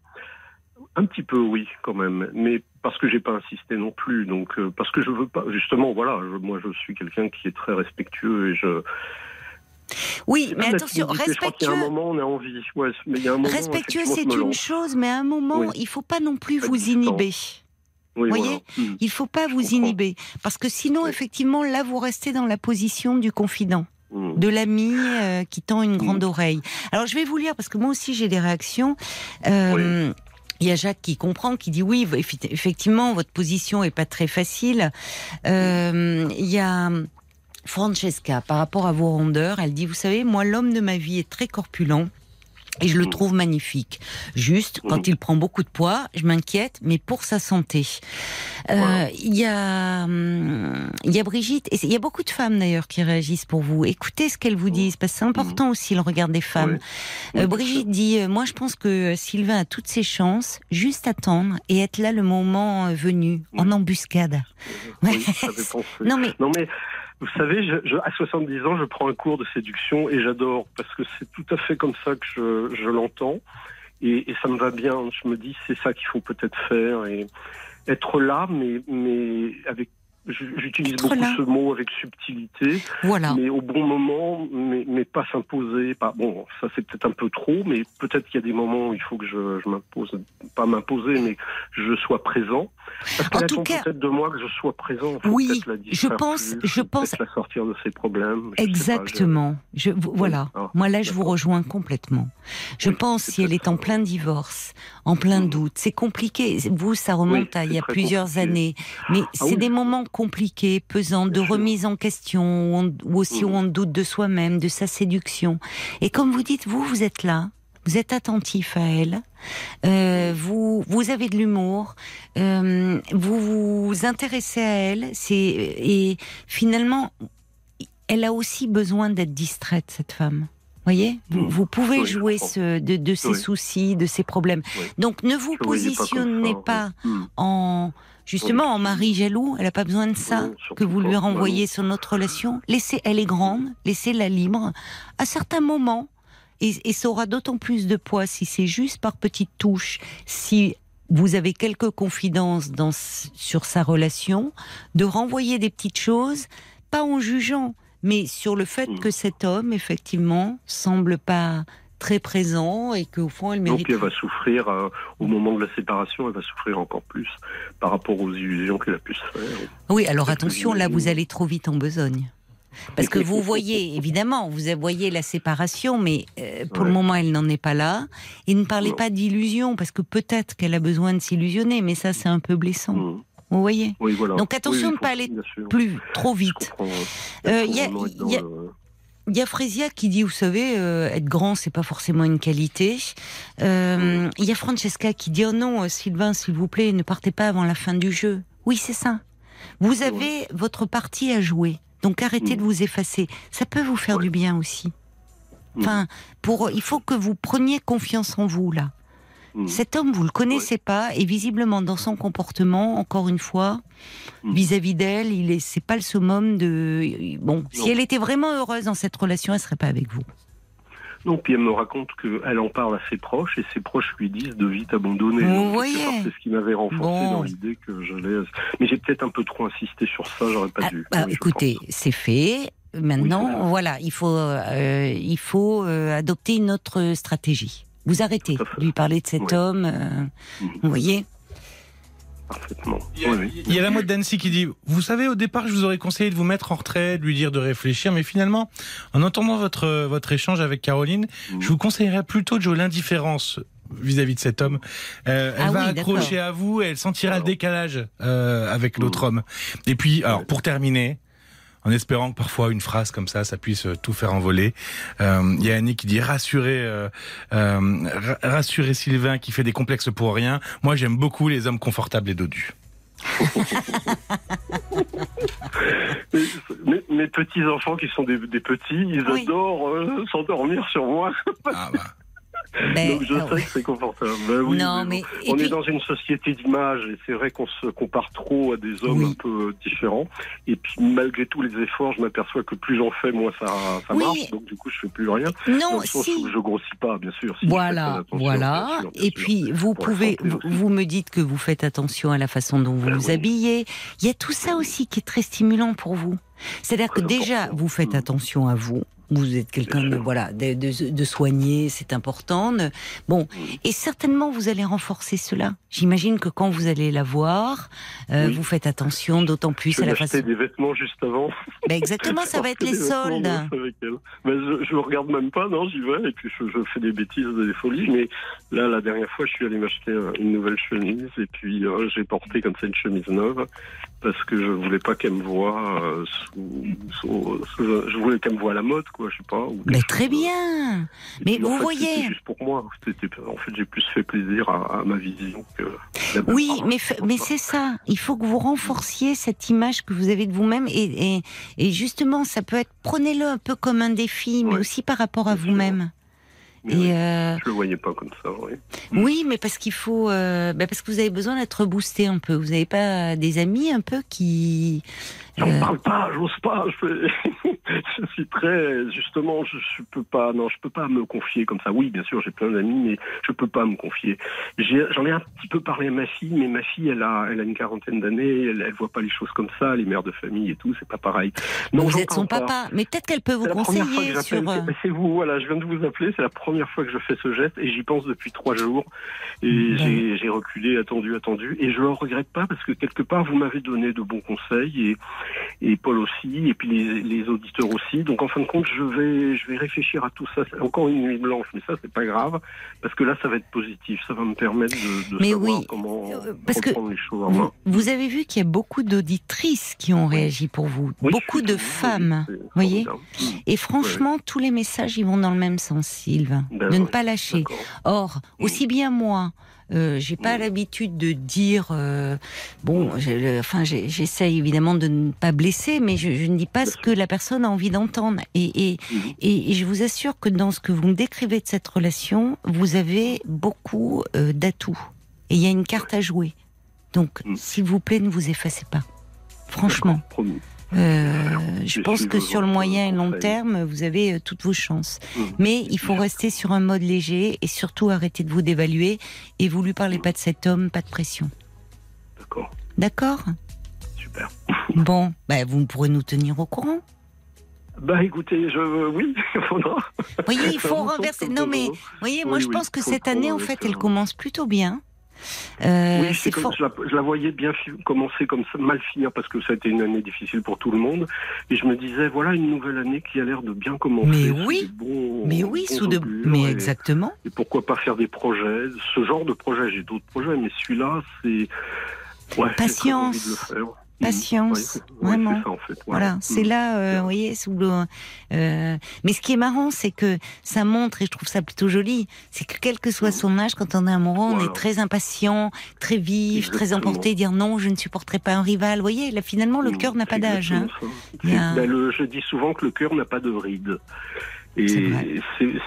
Un petit peu, oui, quand même. Mais parce que j'ai pas insisté non plus. Donc, euh, parce que je veux pas. Justement, voilà. je- moi, je suis quelqu'un qui est très respectueux et je.
Oui, mais attention,
un
respectueux.
moment, on a envie. Ouais, mais il y a un moment.
Respectueux, c'est une chose, mais à un moment,
Oui.
il faut pas non plus
Pas
vous inhiber.
Oui,
voyez
voilà. Hmm.
Il faut pas vous
comprends.
inhiber, parce que sinon,
Oui.
effectivement, là, vous restez dans la position du confident.
Hmm.
de l'ami euh, qui tend une grande
Mm.
oreille. Alors je vais vous lire parce que moi aussi j'ai des réactions. Euh, Il y a Jacques qui comprend, qui dit oui, effectivement, votre position est pas très facile. Euh, Il y a Francesca, par rapport à vos rondeurs, elle dit, vous savez, moi, l'homme de ma vie est très corpulent. Et je le
Mm.
trouve magnifique. Juste, quand
Mm.
il prend beaucoup de poids, je m'inquiète, mais pour sa santé. Euh. Il y a, hum, il y a Brigitte, et il y a beaucoup de femmes d'ailleurs qui réagissent pour vous. Écoutez ce qu'elles vous disent, parce que c'est important aussi le regard des femmes.
Mm. Oui.
Euh, Brigitte dit, euh, moi je pense que Sylvain a toutes ses chances, juste attendre et être là le moment euh, venu, en embuscade.
Oui,
Non mais
vous savez, je, je- à 70 ans, je prends un cours de séduction et j'adore parce que c'est tout à fait comme ça que je, je l'entends et, et ça me va bien. Je me dis c'est ça qu'il faut peut-être faire et être là, mais mais avec j'utilise beaucoup
là.
ce mot avec subtilité,
voilà.
mais au bon moment, mais, mais pas s'imposer. Pas bon, ça c'est peut-être un peu trop, mais peut-être qu'il y a des moments où il faut que je, je m'impose, pas m'imposer, mais que je sois présent. Parce
En tout cas-
peut-être de moi que je sois présent. Faut
Oui,
la
je pense-
plus,
je pense-
la sortir de ses problèmes. je sais pas,
Exactement. Je, voilà.
Ah,
Moi là, je vous rejoins complètement. Je
Oui,
pense
c'est
si elle est en plein divorce, en plein
Mhm.
doute, c'est compliqué. Vous, ça remonte
Oui,
à il y
c'est
a plusieurs
compliqué.
années, mais c'est
oui.
des moments compliqués, pesants, de remise en question, où, on- où aussi où
Mhm.
on doute de soi-même, de sa séduction. Et comme vous dites, vous, vous êtes là. Vous êtes attentif à elle, euh, vous vous avez de l'humour, euh, vous vous intéressez à elle, c'est et finalement elle a aussi besoin d'être distraite, cette femme. Voyez, vous,
Mm.
vous pouvez
Oui,
jouer ce, de, de ses
Oui.
soucis, de ses problèmes.
Oui.
Donc ne vous
pas
positionnez pas.
Hmm.
en justement en mari jaloux. Elle a pas besoin de ça que vous lui
pas.
renvoyez sur notre relation. Laissez, elle est grande, laissez-la libre. À certains moments, et, et ça aura d'autant plus de poids si c'est juste par petites touches, si vous avez quelques confidences dans, sur sa relation, de renvoyer des petites choses, pas en jugeant, mais sur le fait
Mm.
que cet homme, effectivement, semble pas très présent et qu'au fond, elle
Donc
mérite.
elle va souffrir euh, au moment de la séparation, elle va souffrir encore plus par rapport aux illusions qu'elle a pu se faire.
Oui, alors attention, là, vous allez trop vite en besogne. Parce que vous voyez, évidemment, vous voyez la séparation, mais euh, pour le moment, elle n'en est pas là. Et ne parlez
Non.
pas d'illusion, parce que peut-être qu'elle a besoin de s'illusionner, mais ça, c'est un peu blessant.
Hmm.
Vous voyez
Oui, voilà.
Donc attention
Oui,
de
il
pas aller. Plus, trop vite.
comprends.
Euh, y a- a- Il y a Frésia qui dit, vous savez, euh, être grand, c'est pas forcément une qualité. Euh, Il y a Francesca qui dit, oh non, euh, Sylvain, s'il vous plaît, ne partez pas avant la fin du jeu. Oui, c'est ça. Vous avez votre partie à jouer. Donc arrêtez
Mm.
de vous effacer. Ça peut vous faire
Ouais.
du bien aussi.
Mm.
Enfin, pour, il faut que vous preniez confiance en vous là.
Hmm.
Cet homme, vous le connaissez pas, et visiblement dans son comportement, encore une fois,
Mm.
vis-à-vis d'elle, il est, c'est pas le summum de. Bon, si elle était vraiment heureuse dans cette relation, elle serait pas avec vous.
Non, puis elle me raconte qu'elle en parle à ses proches et ses proches lui disent de vite abandonner. C'est ce qui m'avait renforcé
Bon.
dans l'idée que j'allais. Mais j'ai peut-être un peu trop insisté sur ça, j'aurais pas
Ah,
dû.
bah,
Oui,
écoutez, c'est fait. Maintenant,
Oui,
voilà, il faut, euh, il faut euh, adopter une autre stratégie. Vous arrêtez de lui parler de cet
Oui.
homme. euh. Vous voyez
Parfaitement.
Il y a,
Oui, oui.
il y a la mode d'Annecy qui dit Vous savez, au départ, je vous aurais conseillé de vous mettre en retrait, de lui dire de réfléchir, mais finalement, en entendant votre, votre échange avec Caroline,
Mhm.
je vous conseillerais plutôt de jouer l'indifférence vis-à-vis de cet homme. Euh, elle
Ah
va
oui, d'accord.
accrocher à vous et elle sentira le décalage euh, avec l'autre
Mhm.
homme. Et puis, alors, pour terminer, en espérant que parfois une phrase comme ça, ça puisse euh, tout faire envoler. Euh, Il y a Annie qui dit rassurer, euh, euh, ra- rassurer Sylvain qui fait des complexes pour rien. Moi, j'aime beaucoup les hommes confortables et dodus.
mes, mes- mes petits enfants qui sont des, des petits, ils
Oui.
adorent euh, s'endormir sur moi.
Ah bah.
Ben,
Donc je
ah ouais.
sais que c'est confortable. Ben oui,
non,
mais
mais
bon.
et
on
puis-
est dans une société d'image et c'est vrai qu'on se compare trop à des hommes
Oui.
un peu différents. Et puis malgré tous les efforts, je m'aperçois que plus j'en fais, moins ça, ça
Oui.
marche. Donc du coup, je fais plus rien.
non, si.
où je grossis pas, bien sûr. si je
Voilà, voilà.
bien sûr, bien
Et
sûr.
puis vous pouvez, vous, me dites que vous faites attention à la façon dont vous
Ben
vous
oui.
habillez. Il y a tout ça aussi qui est très stimulant pour vous. C'est-à-dire que déjà vous faites
Mm.
attention à vous. Vous êtes quelqu'un de voilà de, de, de soigner, c'est important. Bon, et certainement vous allez renforcer cela. J'imagine que quand vous allez la voir, euh,
Oui.
vous faites attention, d'autant plus
Je
à
vais
la
m'acheter
façon.
des vêtements juste avant.
Ben exactement, ça va être les soldes.
neufs avec elle. Ben, je, je regarde même pas, non, j'y vais, et puis je, je fais des bêtises, des folies, mais là, la dernière fois, je suis allé m'acheter euh, une nouvelle chemise, et puis euh, j'ai porté comme ça une chemise neuve, parce que je voulais pas qu'elle me voie euh, sous, sous- sous- je voulais qu'elle me voie à la mode, quoi, je sais pas. ou
Mais très
chose.
bien.
Et
Mais vous voyez-
C'était juste pour moi. En fait, j'ai plus fait plaisir à, à ma vision que.
Oui, mais, mais c'est ça. Il faut que vous renforciez cette image que vous avez de vous-même. Et, et, et justement, ça peut être, prenez-le un peu comme un défi, mais
Ouais.
aussi par rapport à vous-même. Et
oui,
euh,
Je le voyais pas comme ça, oui.
oui, mais parce qu'il faut, euh, bah, parce que vous avez besoin d'être boosté un peu. Vous n'avez pas des amis un peu qui,
J'en
Euh.
parle pas, j'ose pas. Je, fais- je suis très, justement, je, je peux pas, non, je peux pas me confier comme ça. Oui, bien sûr, j'ai plein d'amis, mais je peux pas me confier. J'en ai, un petit peu parlé à ma fille, mais ma fille, elle a, elle a une quarantaine d'années, elle, elle voit pas les choses comme ça, les mères de famille et tout, c'est pas pareil. Non,
vous êtes son
pas.
papa. Mais peut-être qu'elle peut vous conseiller sur. euh,
C'est- vous, voilà, je viens de vous appeler. C'est la première fois que je fais ce geste et j'y pense depuis trois jours. Et j'ai j'ai reculé, attendu, attendu. Et je le regrette pas parce que quelque part, vous m'avez donné de bons conseils et, et Paul aussi, et puis les, les auditeurs aussi. Donc en fin de compte, je vais, je vais réfléchir à tout ça. C'est encore une nuit blanche, mais ça, c'est pas grave parce que là, ça va être positif. Ça va me permettre de, de
Mais
savoir
oui,
comment
euh, parce que
reprendre les choses en
Vous,
main.
vous avez vu qu'il y a beaucoup d'auditrices qui ont réagi pour vous,
Oui,
beaucoup de femmes.
C'est
voyez Et franchement, tous les messages, ils vont dans le même sens, Sylvain.
Ben
de ne pas lâcher. Or, aussi bien moi, euh, j'ai pas
Mm.
l'habitude de dire, euh, bon, enfin, j'essaye évidemment de ne pas blesser, mais je, je ne dis pas ce que la personne a envie d'entendre. Et, et, et, et je vous assure que dans ce que vous me décrivez de cette relation, vous avez beaucoup euh, d'atouts. Et il y a une carte à jouer. Donc,
Mm.
s'il vous plaît, ne vous effacez pas. Franchement.
Promis.
Euh, je pense que sur le moyen et long terme, vous avez euh, toutes vos chances.
Mmh.
Mais il faut rester sur un mode léger et surtout arrêter de vous dévaluer. Et vous lui parlez pas de cet homme, pas de pression.
D'accord,
D'accord?
Super.
Bon, bah, vous pourrez nous tenir au courant.
Bah écoutez, je oui, il faudra.
Vous voyez, il faut renverser. Non, mais vous voyez, moi
Oui,
je pense que cette année, en fait, elle commence plutôt bien. Euh,
oui,
c'est
c'est comme,
fort.
je, la, je la voyais bien commencer comme ça, mal finir parce que ça a été une année difficile pour tout le monde. Et je me disais, voilà une nouvelle année qui a l'air de bien commencer.
Mais oui.
bons-
Mais oui, sous de. Mais
et-
exactement.
Et pourquoi pas faire des projets Ce genre de projet, j'ai d'autres projets, mais celui-là, c'est. Ouais,
Patience.
envie de le faire.
Patience, vraiment.
c'est ça en fait.
Voilà, c'est
Mhm.
là, euh, vous voyez, sous le. euh, mais ce qui est marrant, c'est que ça montre, et je trouve ça plutôt joli, c'est que quel que soit son âge, quand on est amoureux, on
Voilà.
est très impatient, très vif, très emporté, dire non, je ne supporterai pas un rival. Vous voyez, là, finalement, le
Mhm,
cœur n'a pas
c'est
d'âge. hein. a-
C'est- ben, je dis souvent que le cœur n'a pas de ride. Et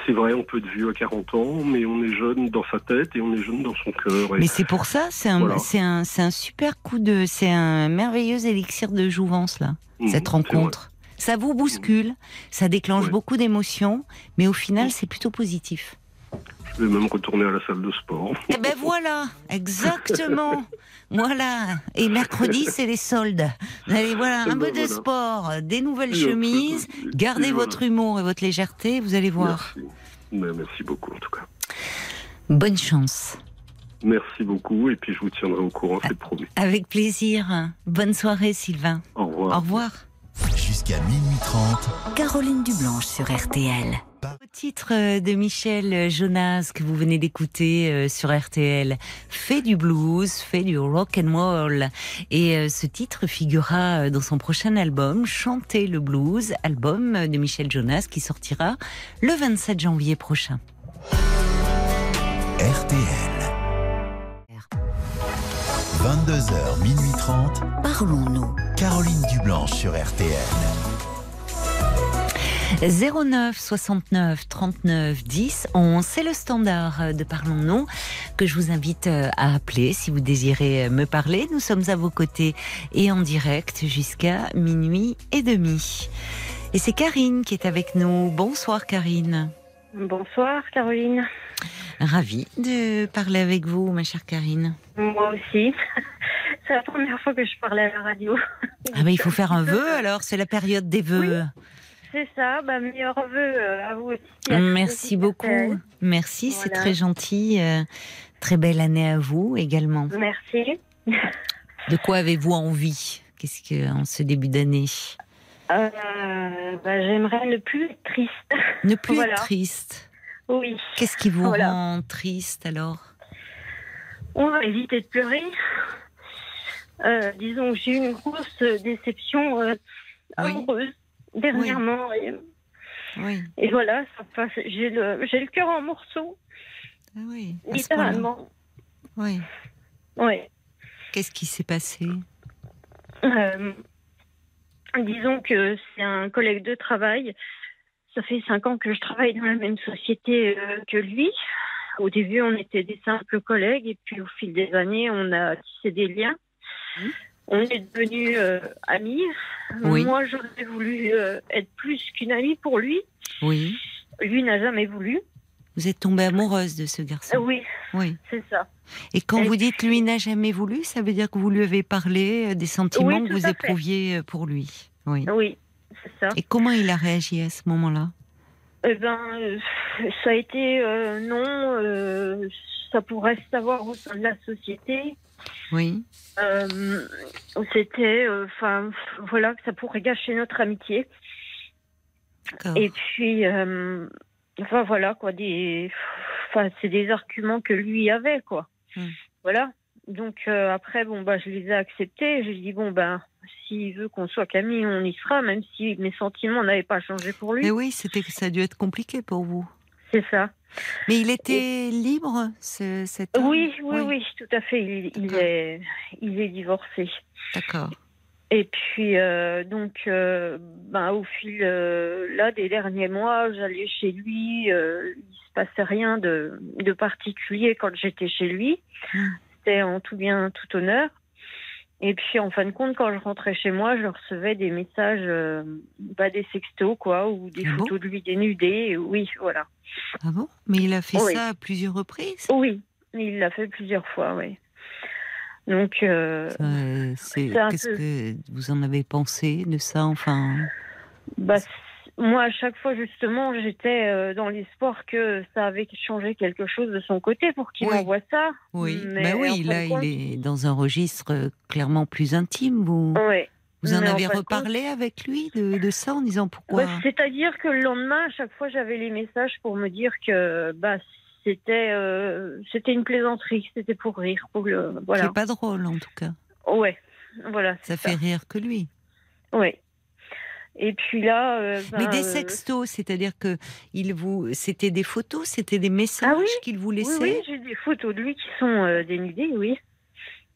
C'est vrai.
on peut être vieux à 40 ans, mais on est jeune dans sa tête et on est jeune dans son cœur. Et-
Mais c'est pour ça, c'est un,
Voilà.
c'est un, c'est un super coup de, c'est un merveilleux élixir de jouvence là,
Mhm,
cette rencontre. Ça vous bouscule, ça déclenche
Ouais.
beaucoup d'émotions, mais au final, c'est plutôt positif.
Je vais même retourner à la salle de sport.
Eh ben voilà, exactement. Voilà. Et mercredi, c'est les soldes. Allez voilà
Eh
un
ben
peu de sport, des nouvelles
Et peu
chemises, gardez
voilà.
votre humour et votre légèreté, vous allez voir.
Merci. Ben, merci beaucoup en tout cas.
Bonne chance.
Merci beaucoup et puis je vous tiendrai au courant, c'est promis.
Avec plaisir. Bonne soirée, Sylvain.
Au revoir.
Au revoir.
Jusqu'à minuit 30.
Caroline Dublanche sur RTL.
Au titre euh, de Michel Jonas que vous venez d'écouter euh, sur RTL, fait du blues, fait du rock and roll, et euh, ce titre figurera dans son prochain album, Chanter le blues, album de Michel Jonas qui sortira le 27 janvier prochain.
RTL. 22h, minuit 30.
Parlons-nous.
Caroline Dublanche sur RTL.
09 69 39 10 11, c'est le standard de Parlons-nous que je vous invite euh, à appeler si vous désirez euh, me parler. Nous sommes à vos côtés et en direct jusqu'à minuit et demi. Et c'est Karine qui est avec nous. Bonsoir Karine.
Bonsoir Caroline.
Ravie de parler avec vous, ma chère Karine.
Moi aussi. C'est la première fois que je parlais à la radio.
Ah ben il faut faire un vœu alors, c'est la période des vœux.
C'est ça, bah, meilleurs vœux euh, à vous aussi. à
Merci beaucoup. Merci, c'est très gentil. Euh, Très belle année à vous également.
Merci.
De quoi avez-vous envie? Qu'est-ce que en ce début d'année?
Euh, bah, J'aimerais ne plus être triste.
Ne plus
Voilà.
être triste.
Oui.
Qu'est-ce qui vous
Voilà.
rend triste alors?
On va éviter de pleurer. Euh, disons que j'ai eu une grosse déception euh,
Oui.
amoureuse dernièrement. Et,
Oui.
et voilà. J'ai le, j'ai le cœur en morceaux,
Ah oui.
littéralement.
Oui.
Ouais.
Qu'est-ce qui s'est passé?
Euh, disons que c'est un collègue de travail. Ça fait cinq ans que je travaille dans la même société euh, que lui. Au début, on était des simples collègues et puis au fil des années, on a tissé des liens.
Mhm.
On est devenus euh, amis.
Oui.
Moi, j'aurais voulu euh, être plus qu'une amie pour lui.
Oui.
Lui n'a jamais voulu.
Vous êtes tombée amoureuse de ce garçon.
Oui,
Oui.
c'est ça.
Et quand
Et
vous dites lui n'a jamais voulu, ça veut dire que vous lui avez parlé euh, des sentiments
Oui,
que vous
fait.
éprouviez euh, pour lui. Oui.
Oui, c'est ça.
Et comment il a réagi à ce moment-là?
Eh ben, euh, ça a été euh, non. euh, ça pourrait savoir au sein de la société.
Oui.
C'était, enfin, voilà, que ça pourrait gâcher notre amitié. Et puis, enfin voilà quoi, des, enfin c'est des arguments que lui avait quoi.
Hmm.
Voilà. Donc euh, après bon bah je les ai acceptés. J'ai dit bon ben s'il veut qu'on soit Camille, on y sera, même si mes sentiments n'avaient pas changé pour lui.
Mais oui, c'était ça a dû être compliqué pour vous.
C'est ça.
Mais il était libre, ce, cet homme?
Oui, oui, oui, tout à fait. Il, il est, il est divorcé.
D'accord.
Et puis, euh, donc, euh, ben, au fil euh, là des derniers mois, j'allais chez lui. Euh, il se passait rien de, de particulier quand j'étais chez lui.
Mm.
C'était en tout bien, tout honneur. Et puis, en fin de compte, quand je rentrais chez moi, je recevais des messages, euh, bah, des sextos, quoi, ou des
Ah bon
photos de lui dénudé. Oui, voilà.
Ah bon? Mais il a fait ça à plusieurs reprises?
Oui, il l'a fait plusieurs fois, oui. Donc, euh,
Euh, Qu'est-ce
peu-
que vous en avez pensé de ça Enfin,
Bah, moi, à chaque fois, justement, j'étais euh, dans l'espoir que ça avait changé quelque chose de son côté pour qu'il
Oui.
m'envoie ça.
oui.
Mais
bah oui, là,
compte-
il est dans un registre clairement plus intime. Vous, vous en
mais
avez reparlé avec lui de, de ça en disant pourquoi?
Bah, C'est-à-dire que le lendemain, à chaque fois, j'avais les messages pour me dire que bah, c'était euh, c'était une plaisanterie, c'était pour rire, pour le voilà.
est pas drôle en tout cas.
Ouais, voilà.
Ça
c'est
fait rire que lui.
Ouais. Et puis là, euh,
Mais
ben,
des
euh,
sextos, c'est-à-dire que il vous, c'était des photos, c'était des messages
Ah oui,
qu'il vous laissait.
oui, j'ai des photos de lui qui sont dénudées, oui,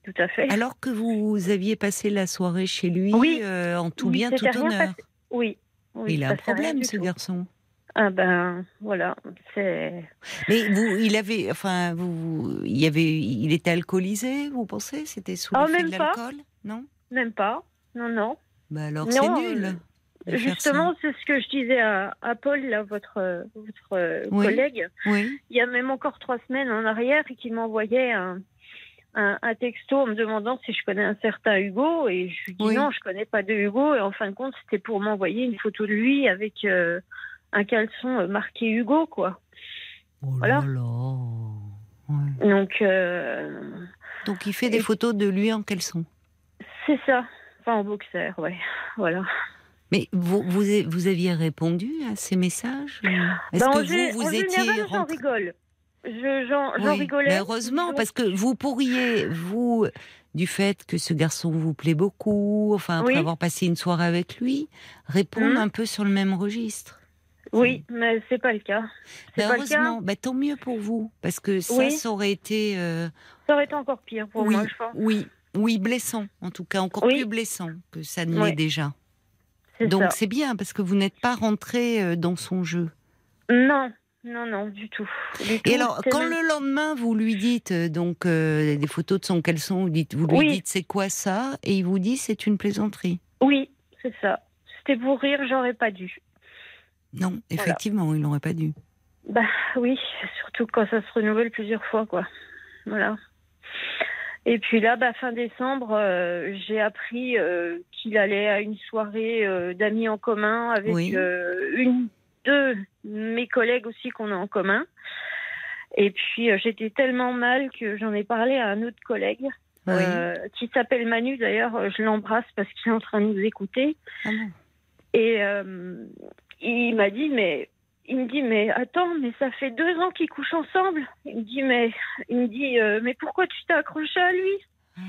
tout à fait.
Alors que vous aviez passé la soirée chez lui
Oui.
en tout
Oui,
bien, tout honneur.
passé. Oui. oui,
il a un problème, ce
tout.
garçon.
Ah ben voilà, c'est.
Mais vous, il avait, enfin, vous, il y avait, il était alcoolisé, vous pensez? C'était sous
Oh,
l'effet de
même pas.
l'alcool? Non?
Même pas. Non, non.
Bah alors c'est nul.
euh, Justement, c'est ce que je disais à, à Paul, là, votre, euh, votre
Oui.
collègue.
Oui.
Il y a même encore trois semaines en arrière qui m'envoyait un, un, un texto en me demandant si je connais un certain Hugo. Et je lui dis
Oui.
non, je connais pas de Hugo. Et en fin de compte, c'était pour m'envoyer une photo de lui avec euh, un caleçon euh, marqué Hugo, quoi.
Oh
Voilà.
là là. Ouais.
Donc, euh,
Donc il fait des
Et-
photos de lui en caleçon.
c'est ça. Enfin, en boxer, ouais. Voilà.
Mais vous, vous, aviez répondu à ces messages? Est-ce
Ben, en
que vous,
en
vous étiez
général, j'en rigole. Je- J'en j'en
Oui,
rigolais.
mais heureusement,
Donc,
parce que vous pourriez, vous, du fait que ce garçon vous plaît beaucoup, enfin, après
Oui.
avoir passé une soirée avec lui, répondre
Mhm.
un peu sur le même registre.
Oui, mais c'est pas le cas. C'est
Bah,
pas le cas.
heureusement, bah, tant mieux pour vous, parce que ça,
Oui.
ça aurait été, euh,
Ça aurait été encore pire pour
oui,
moi, je pense.
oui, oui, blessant, en tout cas, encore
Oui.
plus blessant que ça ne l'est déjà. Donc c'est bien parce que vous n'êtes pas rentré euh, dans son jeu.
Non, non, non, du tout. Du tout.
Et alors, quand
même-
le lendemain vous lui dites euh, donc euh, des photos de son caleçon, vous, dites, vous lui
Oui.
dites c'est quoi ça, et il vous dit c'est une plaisanterie.
Oui, c'est ça. C'était pour rire, j'aurais pas dû.
Non, effectivement, il n'aurait pas dû.
Bah oui, surtout quand ça se renouvelle plusieurs fois, quoi. Voilà. Et puis là, bah, fin décembre, euh, j'ai appris euh, qu'il allait à une soirée euh, d'amis en commun avec
Oui.
une, deux mes collègues aussi qu'on a en commun. Et puis j'étais tellement mal que j'en ai parlé à un autre collègue
Oui.
qui s'appelle Manu. D'ailleurs, je l'embrasse parce qu'il est en train de nous écouter.
Ah
Et euh, il m'a dit, mais il me dit, mais attends, mais ça fait deux ans qu'ils couchent ensemble. Il me dit, mais il me dit, euh, mais pourquoi tu t'es accroché à lui?
Ah.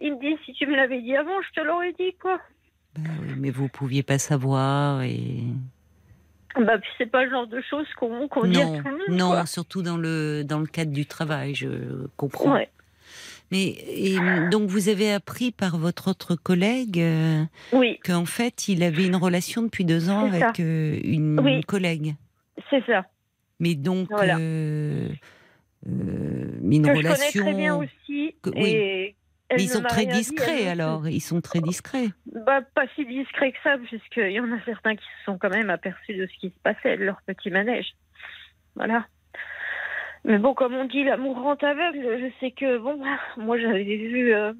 Il me dit, si tu me l'avais dit avant, je te l'aurais dit, quoi.
Bah oui, mais vous pouviez pas savoir et
Bah, puis c'est pas le genre de choses qu'on dit à
non,
tout le monde.
non,
quoi.
surtout dans le dans le cadre du travail, je comprends.
Ouais.
Mais et, donc vous avez appris par votre autre collègue euh,
Oui,
qu'en fait il avait une relation depuis deux ans avec euh, une
Oui.
collègue.
c'est ça.
Mais donc
Voilà.
euh, euh, une
Que
relation.
je connais très bien aussi.
que- oui.
et elle
Mais ils sont très
dit,
discrets alors. Ils sont très discrets.
Bah, pas si discret que ça, puisqu'il y en a certains qui se sont quand même aperçus de ce qui se passait, de leur petit manège. Voilà. Mais bon, comme on dit, l'amour rend aveugle. Je sais que, bon, bah, moi j'avais vu euh,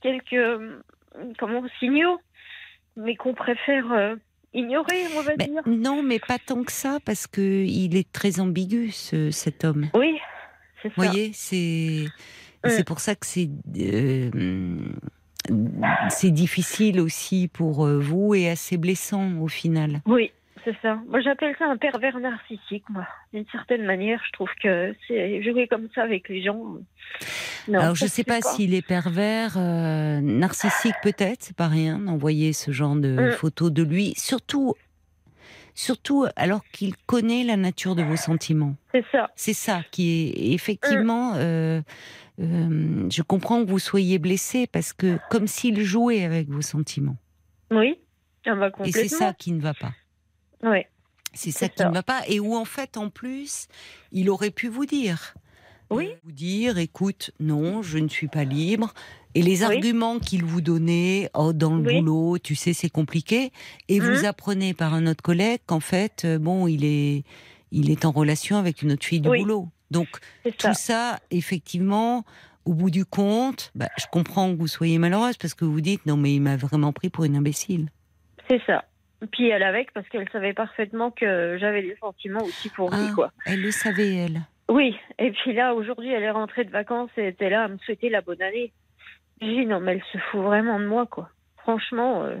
quelques euh, comment, signaux, mais qu'on préfère euh, ignorer, on va
Mais
dire.
non, mais pas tant que ça parce que il est très ambigu ce, cet homme.
Oui, c'est ça.
Vous voyez, c'est
Mm.
c'est pour ça que c'est euh, c'est difficile aussi pour euh, vous et assez blessant au final.
Oui, c'est ça. Moi, j'appelle ça un pervers narcissique, moi. D'une certaine manière, je trouve que c'est jouer comme ça avec les gens. Non,
Alors je
ça
sais pas s'il est pervers, euh, narcissique peut-être, c'est pas rien d'envoyer ce genre de
Mm.
photos de lui, surtout surtout alors qu'il connaît la nature de vos sentiments.
C'est ça.
C'est ça qui est effectivement. euh, euh, je comprends que vous soyez blessé parce que comme s'il jouait avec vos sentiments.
Oui. Ah bah,
Et
complètement.
c'est ça qui ne va pas.
Oui.
C'est ça qui ne va pas. Et où en fait, en plus, il aurait pu vous dire.
Oui.
Vous dire, écoute, non, je ne suis pas libre. Et les
Oui.
arguments qu'il vous donnait, oh, dans le
Oui.
boulot, tu sais, c'est compliqué. Et vous
Mhm.
apprenez par un autre collègue qu'en fait, euh, bon, il est, il est en relation avec une autre fille du
Oui.
boulot. Donc, tout
ça.
ça, effectivement, au bout du compte, bah, je comprends que vous soyez malheureuse parce que vous dites, non, mais il m'a vraiment pris pour une imbécile.
C'est ça. Puis elle avec parce qu'elle savait parfaitement que j'avais des sentiments aussi pour lui,
Ah,
quoi.
elle le savait, elle.
Oui. Et puis là, aujourd'hui, elle est rentrée de vacances et était là à me souhaiter la bonne année. J'ai dit non, mais elle se fout vraiment de moi, quoi. Franchement, euh,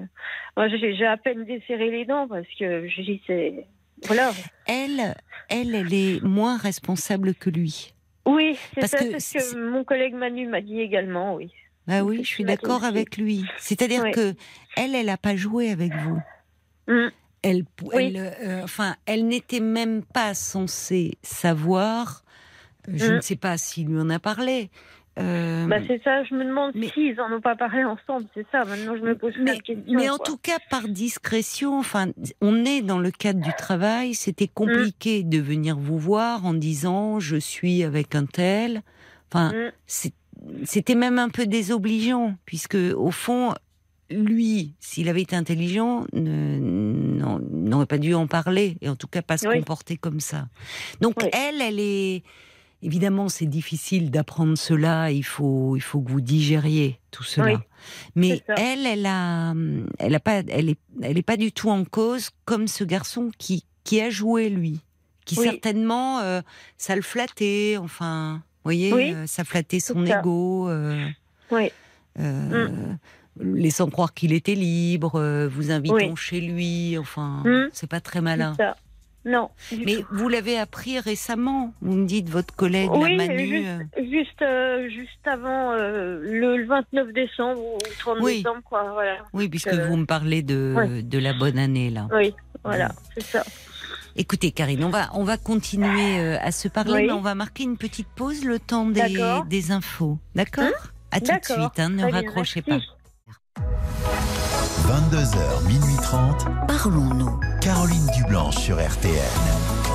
moi, j'ai j'ai à peine desserré les dents parce que je dis c'est voilà.
Elle, elle, elle est moins responsable que lui.
Oui, c'est ça,
que
c'est ce que mon collègue Manu m'a dit également, oui.
Bah oui, je suis d'accord
dit
avec lui. C'est-à-dire
Ouais.
que elle, elle a pas joué avec vous.
Mm.
Elle, pou-
Oui.
elle, euh, enfin, elle n'était même pas censée savoir. euh, Je
Mm.
ne sais pas s'il lui en a parlé. euh,
Bah, c'est ça, je me demande s'ils en ont pas parlé ensemble, c'est ça. Maintenant, je me pose
mais, mais en
quoi.
tout cas, par discrétion, enfin, on est dans le cadre du travail. C'était compliqué
Mm.
de venir vous voir en disant je suis avec un tel. Enfin,
Mm.
c'était même un peu désobligeant, puisque au fond, lui, s'il avait été intelligent, n'aurait pas dû en parler, et en tout cas pas se
Oui.
comporter comme ça. Donc
Oui.
elle, elle est... Évidemment, c'est difficile d'apprendre cela, il faut, il faut que vous digériez tout cela.
Oui,
Mais elle, elle a, elle a pas, elle est, elle est pas du tout en cause comme ce garçon qui, qui a joué lui, qui certainement, euh, ça le flattait, enfin, vous voyez, euh, ça flattait son ego, euh,
Oui,
euh, laissant croire qu'il était libre, euh, vous invitant
Oui.
chez lui, enfin,
Mm.
c'est pas très malin.
ça. Non.
Mais
tout.
vous l'avez appris récemment, vous me dites votre collègue,
Oui,
la Manu.
juste,
euh,
juste, euh, juste avant euh, le 29 décembre ou le 30
Oui.
décembre, quoi. Voilà.
oui, puisque
euh,
vous me parlez de,
ouais.
de la bonne année là.
Oui, voilà, c'est ça.
Écoutez, Karine, on va, on va continuer à se parler,
Oui.
mais on va marquer une petite pause, le temps des, des infos. D'accord? À tout de suite, hein, ne raccrochez pas.
Merci.
22h, minuit 30.
Parlons-nous.
Caroline Dublanche sur RTN.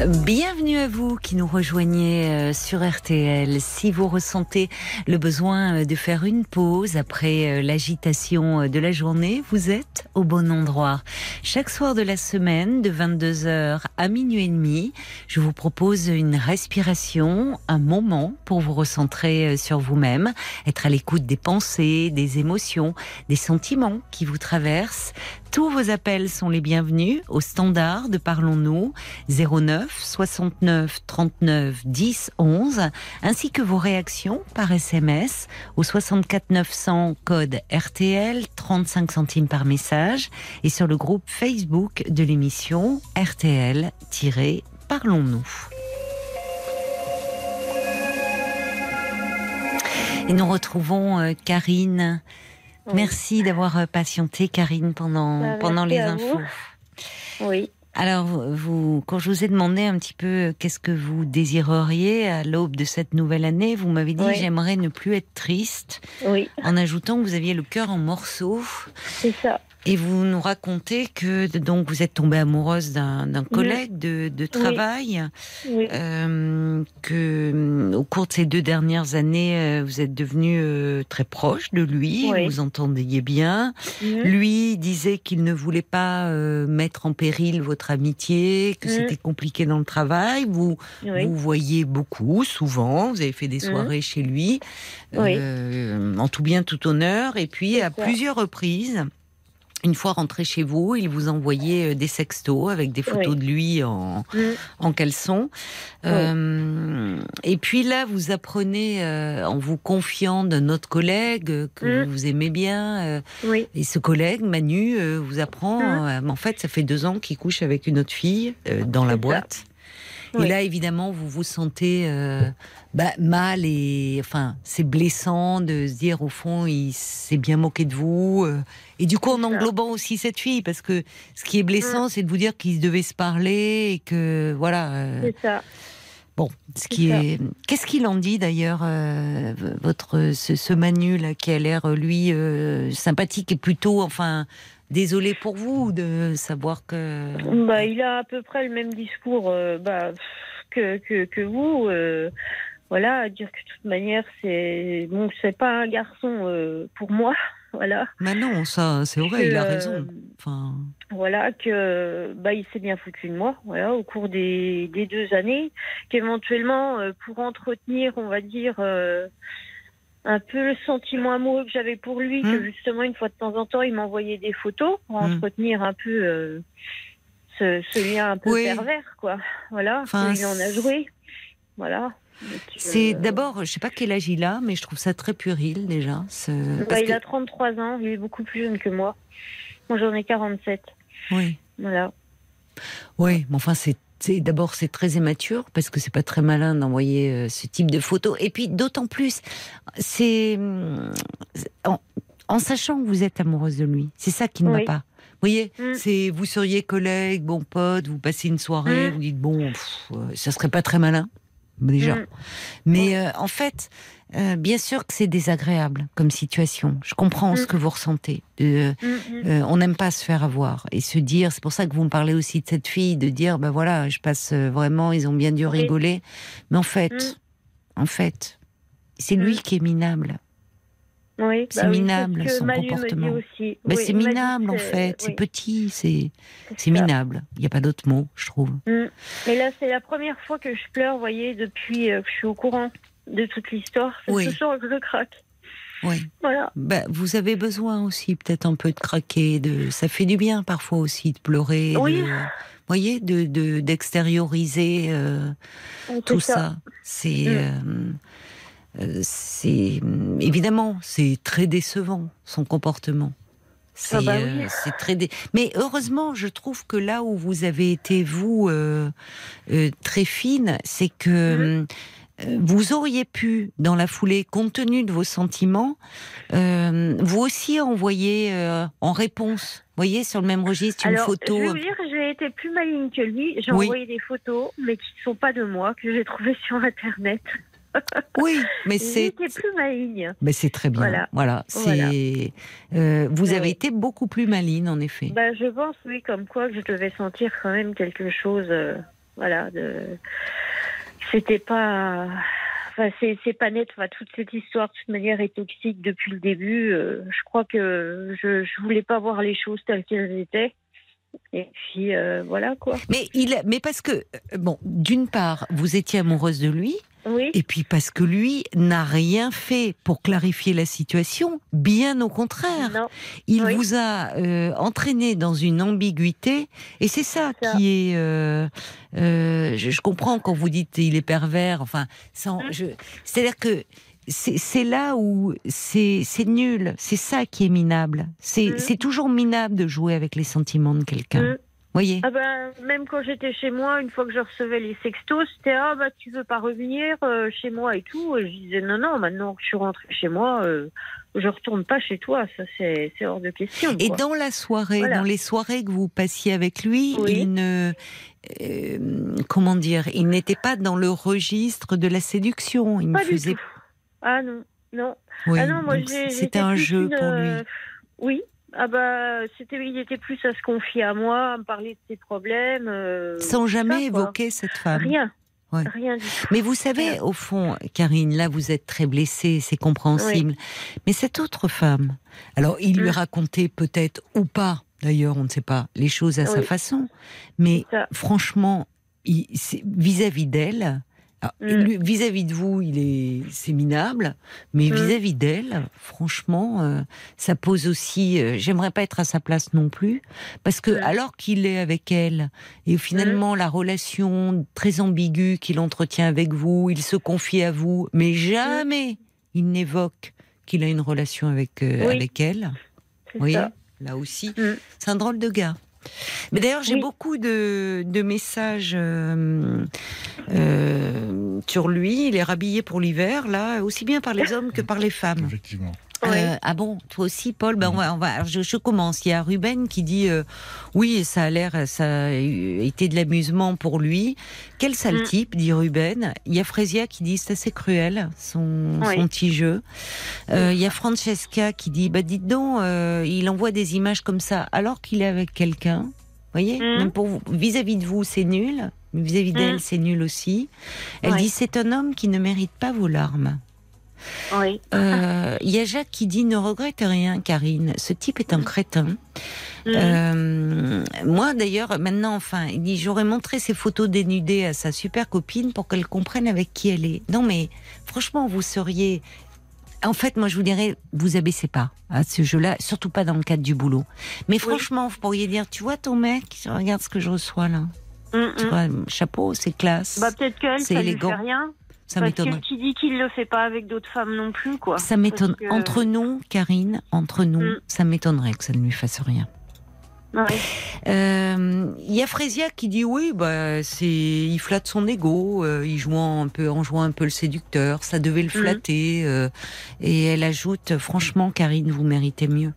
Bienvenue à vous qui nous rejoignez euh, sur RTL. Si vous ressentez le besoin euh, de faire une pause après euh, l'agitation de la journée, vous êtes au bon endroit. Chaque soir de la semaine, de 22h à minuit et demi, je vous propose une respiration, un moment pour vous recentrer sur vous-même, être à l'écoute des pensées, des émotions, des sentiments qui vous traversent. Tous vos appels sont les bienvenus au standard de Parlons-nous 09 69 39 10 11 ainsi que vos réactions par SMS au 64 900 code RTL 35 centimes par message et sur le groupe Facebook de l'émission RTL-Parlons-nous. Et nous retrouvons euh, Karine.
Oui.
Merci d'avoir euh, patienté, Karine, pendant,
Bah,
pendant les infos.
vous. Oui.
Alors, vous, quand je vous ai demandé un petit peu euh, qu'est-ce que vous désireriez à l'aube de cette nouvelle année, vous m'avez dit
Oui.
j'aimerais ne plus être triste,
Oui,
en ajoutant que vous aviez le cœur en morceaux.
c'est ça.
Et vous nous racontez que donc vous êtes tombée amoureuse d'un collègue de, de travail,
Oui.
euh, que euh, au cours de ces deux dernières années, euh, vous êtes devenue euh, très proche de lui,
Oui.
vous entendiez bien.
Mhm.
Lui disait qu'il ne voulait pas euh, mettre en péril votre amitié, que
Mhm.
c'était compliqué dans le travail. Vous
Oui.
vous voyez beaucoup, souvent. Vous avez fait des
Mhm.
soirées chez lui,
Oui.
euh, en tout bien, tout honneur. Et puis à
ça.
plusieurs reprises. Une fois rentré chez vous, il vous envoyait euh, des sextos avec des photos
Oui.
de lui en,
Mhm.
en caleçon. Euh, et puis là, vous apprenez, euh, en vous confiant d'un autre collègue euh, que
Mhm.
vous aimez bien, euh,
Oui.
et ce collègue, Manu, vous apprend, mais en fait, ça fait deux ans qu'il couche avec une autre fille euh, dans la
C'est
Et là, évidemment, vous vous sentez euh, bah, mal et enfin, c'est blessant de se dire au fond, il s'est bien moqué de vous. euh, et du coup, en.
Mm.
englobant aussi cette fille, parce que ce qui est blessant, c'est de vous dire qu'ils devaient se parler et que voilà. euh,
C'est ça.
Bon, ce qui est. Qu'est-ce qu'il en dit d'ailleurs, euh, votre ce, ce Manu là qui a l'air lui euh, sympathique et plutôt, enfin, désolé pour vous de savoir que.
Bah, il a à peu près le même discours euh, bah, que, que, que vous. euh, voilà, dire que de toute manière, c'est bon, c'est pas un garçon euh, pour moi. Voilà.
Mais non, ça, c'est vrai,
Que,
il a
euh,
raison. Enfin,
Voilà, que bah, il s'est bien foutu de moi, voilà, au cours des, des deux années, qu'éventuellement, euh, pour entretenir, on va dire, euh, un peu le sentiment amoureux que j'avais pour lui, que
Mm.
justement, une fois de temps en temps, il m'envoyait des photos pour
Mm.
entretenir un peu euh, ce, ce lien un peu
Oui.
pervers, quoi. Voilà,
Enfin,
il en a joué. Voilà. Donc,
c'est
euh,
d'abord, je sais pas quel âge il a, mais je trouve ça très puéril déjà. ce-
bah,
parce
il
que-
a 33 ans, il est beaucoup plus jeune que moi. Moi, j'en ai 47.
Oui,
Voilà.
oui, mais enfin, c'est. C'est- D'abord, c'est très immature parce que c'est pas très malin d'envoyer euh, ce type de photos. Et puis, d'autant plus, c'est hum, en, en sachant que vous êtes amoureuse de lui. C'est ça qui ne va pas. Vous voyez,
Mm.
c'est vous seriez collègue, bon pote, vous passez une soirée,
Mm.
vous dites bon, pff, euh, ça serait pas très malin déjà.
Mm.
Mais euh, en fait, euh, bien sûr que c'est désagréable comme situation. Je comprends ce
Mm.
que vous ressentez. Euh,
Mm,
on n'aime pas se faire avoir et se dire. C'est pour ça que vous me parlez aussi de cette fille, de dire ben voilà, je passe vraiment. Ils ont bien dû rigoler, mais en fait, en fait, c'est lui qui est minable.
Oui,
C'est
bah oui,
minable,
c'est ce
son comportement.
aussi. Oui,
c'est minable en fait. C'est petit, c'est c'est minable. Il n'y a pas d'autre mot, je trouve.
Mm. Et là, c'est la première fois que je pleure, vous voyez, depuis euh, que je suis au courant de toute l'histoire. C'est soir que je craque.
Oui.
Voilà.
Ben, vous avez besoin aussi peut-être un peu de craquer, de ça fait du bien parfois aussi de pleurer,
Oui.
de, voyez, de de- d'extérioriser euh,
C'est
tout
ça.
ça. C'est
Mm.
euh, euh, c'est évidemment c'est très décevant son comportement. C'est
Ah bah oui.
euh, c'est très dé- mais heureusement je trouve que là où vous avez été vous euh, euh, très fine, c'est que euh, vous auriez pu, dans la foulée, compte tenu de vos sentiments, euh, vous aussi envoyer euh, en réponse, voyez, sur le même registre, une photo.
je vous dire, j'ai été plus maligne que lui. J'ai
Oui.
envoyé des photos, mais qui ne sont pas de moi, que j'ai trouvées sur Internet.
Oui, mais c'est.
plus maligne.
Mais c'est très bien. Voilà.
Voilà.
Euh, vous
Oui.
avez été beaucoup plus maline, en effet.
Bah, je pense, oui, comme quoi que je devais sentir quand même quelque chose. euh, voilà, de. C'était pas. Enfin, c'est c'est pas net. Enfin, toute cette histoire, de toute manière, est toxique depuis le début. Euh, je crois que je, je voulais pas voir les choses telles qu'elles étaient. Et puis, euh, voilà, quoi.
Mais il, mais parce que euh, bon, d'une part, vous étiez amoureuse de lui,
Oui.
et puis parce que lui n'a rien fait pour clarifier la situation. Bien au contraire.
Non.
Il
Oui.
vous a euh, entraîné dans une ambiguïté, et c'est ça, qui est. euh, je, je comprends quand vous dites il est pervers. Enfin, sans,
Hein
je, c'est-à-dire que c'est là où c'est nul. C'est ça qui est minable. C'est
Mhm.
c'est toujours minable de jouer avec les sentiments de quelqu'un.
Mhm.
Voyez.
Ah ben, même quand j'étais chez moi, une fois que je recevais les sextos, c'était ah bah tu veux pas revenir euh, chez moi et tout. Et je disais non non, maintenant que je suis rentrée chez moi, euh, je retourne pas chez toi, ça c'est hors de question.
Et
quoi.
dans la soirée,
Voilà.
dans les soirées que vous passiez avec lui,
Oui.
il ne, euh, comment dire, il n'était pas dans le registre de la séduction. Il ne
pas
faisait.
Ah non non.
oui,
ah non moi
c'était un jeu
une,
pour lui.
euh, Oui. Ah bah c'était il était plus à se confier à moi, à me parler de ses problèmes. euh,
Sans jamais
ça,
évoquer cette femme.
Rien.
Ouais.
Rien du tout.
Mais vous savez,
Rien.
au fond, Karine, là, vous êtes très blessée, c'est compréhensible. Mais cette autre femme, alors, il lui
Mm.
racontait peut-être ou pas, d'ailleurs, on ne sait pas, les choses à sa façon. Mais
Ça.
franchement, vis-à-vis d'elle, alors,
Mm.
vis-à-vis de vous, il est, c'est minable, mais
Mm.
vis-à-vis d'elle, franchement, euh, ça pose aussi. euh, J'aimerais pas être à sa place non plus, parce que
Mm.
alors qu'il est avec elle, et finalement la relation très ambiguë qu'il entretient avec vous, il se confie à vous, mais jamais il n'évoque qu'il a une relation avec euh,
Oui.
avec elle. Voyez,
ça.
là aussi, c'est un drôle de gars. Mais d'ailleurs, j'ai
Oui.
beaucoup de, de messages euh, euh, sur lui. Il est rhabillé pour l'hiver, là, aussi bien par les hommes que par les femmes.
Effectivement.
Oui.
Euh, ah bon, toi aussi, Paul ben on va, on va, alors, je, je commence. Il y a Ruben qui dit euh, oui, ça a l'air, ça a été de l'amusement pour lui. Quel sale
Mm.
type, dit Ruben. Il y a Frésia qui dit c'est assez cruel son,
Oui.
son petit jeu. Euh, il y a Francesca qui dit bah dites donc, euh, il envoie des images comme ça alors qu'il est avec quelqu'un. Voyez,
Mm.
même pour vis-à-vis de vous, c'est nul. Mais vis-à-vis d'elle,
Mm.
c'est nul aussi. Elle dit c'est un homme qui ne mérite pas vos larmes.
Oui.
Euh, Il y a Jacques qui dit ne regrette rien, Karine. Ce type est un crétin.
Mm.
Euh, moi, d'ailleurs, maintenant, enfin, il dit j'aurais montré ces photos dénudées à sa super copine pour qu'elle comprenne avec qui elle est. Non, mais franchement, vous seriez. En fait, moi, je vous dirais, vous abaissez pas à ce jeu-là, surtout pas dans le cadre du boulot. Mais franchement, vous pourriez dire, tu vois ton mec, regarde ce que je reçois là.
Mm,
Tu
mm.
vois, chapeau, c'est classe.
Bah peut-être qu'elle,
C'est
ça
élégant.
lui fait rien.
Ça m'étonnerait.
qui dit qu'il le fait pas avec d'autres femmes non plus, quoi.
Ça m'étonne.
Que-
Entre nous, Karine, entre nous,
Mm.
ça m'étonnerait que ça ne lui fasse rien.
Ouais.
Euh, Il y a Frésia qui dit oui, bah c'est, il flatte son ego, euh, il jouant un peu, en jouant un peu le séducteur, ça devait le
Mhm.
flatter. euh, et elle ajoute, franchement, Karine, vous méritez mieux.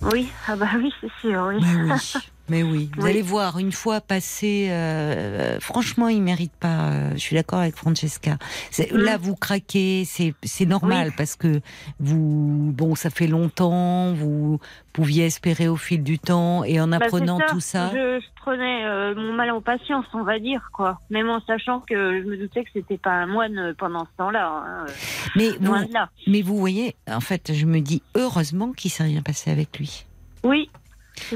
Oui, ah bah oui, c'est sûr, oui.
Oui, mais oui. Vous
Oui.
allez voir, une fois passé, euh, franchement, il mérite pas. euh, je suis d'accord avec Francesca.
Mm.
Là, vous craquez, c'est normal
Oui.
parce que vous, bon, ça fait longtemps, vous pouviez espérer au fil du temps, et en
Bah,
apprenant tout ça.
Je, je prenais euh, mon mal en patience, on va dire, quoi. Même en sachant que je me doutais que c'était pas un moine pendant ce temps-là. hein,
Mais vous,
là.
Mais vous voyez, en fait, je me dis heureusement qu'il s'est rien passé avec lui.
Oui.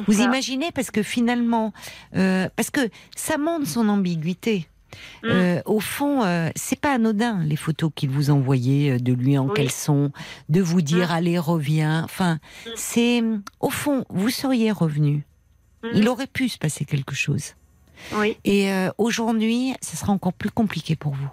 Vous
ça.
imaginez parce que finalement, euh, parce que ça montre son ambiguïté.
Mm.
Euh, au fond, euh, c'est pas anodin les photos qu'il vous envoyait euh, de lui en
Oui.
caleçon, de vous dire
Mm.
allez reviens. Enfin,
Mm.
c'est au fond, vous seriez revenu. Il aurait pu se passer quelque chose.
Oui,
Et aujourd'hui, ce sera encore plus compliqué pour vous.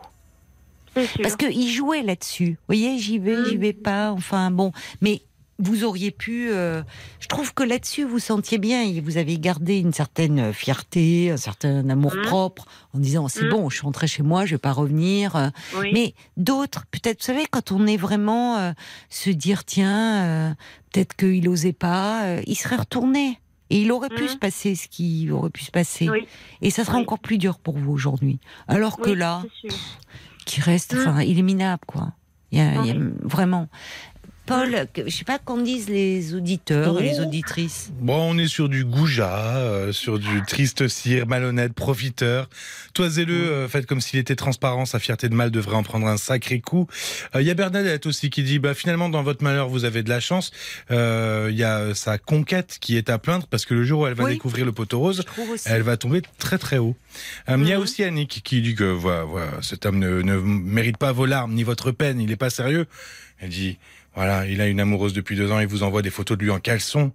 Parce qu'il jouait là-dessus. Vous voyez, j'y vais, j'y vais pas. Enfin bon, mais vous auriez pu. euh, je trouve que là-dessus, vous sentiez bien, et vous avez gardé une certaine fierté, un certain amour
Mhm.
propre, en disant c'est
Mhm.
bon, je suis rentrée chez moi, je vais pas revenir. euh,
Oui.
Mais d'autres, peut-être, vous savez, quand on est vraiment euh, se dire tiens, euh, peut-être qu'il osait pas, euh, il serait retourné. Et il aurait pu
Mhm.
se passer ce qui aurait pu se passer.
Oui.
Et ça sera
Oui.
encore plus dur pour vous aujourd'hui. Alors que là, qui reste, enfin, il est minable, quoi. Il y a, il y a
Oui.
vraiment. Paul, que- je sais pas qu'en disent les auditeurs et les auditrices.
Bon, on est sur du goujat, euh, sur du triste cire, malhonnête, profiteur. Toisez-le, euh, faites comme s'il était transparent, sa fierté de mal devrait en prendre un sacré coup. Euh, Il y a Bernadette aussi qui dit, bah, finalement, dans votre malheur, vous avez de la chance. Il y a sa conquête qui est à plaindre parce que le jour où elle va
Oui.
découvrir le poteau rose, elle va tomber très très haut. Il y a
Mhm.
aussi Annick qui dit que voilà, voilà, cet homme ne, ne mérite pas vos larmes ni votre peine, il n'est pas sérieux. Elle dit voilà, il a une amoureuse depuis deux ans, il vous envoie des photos de lui en caleçon.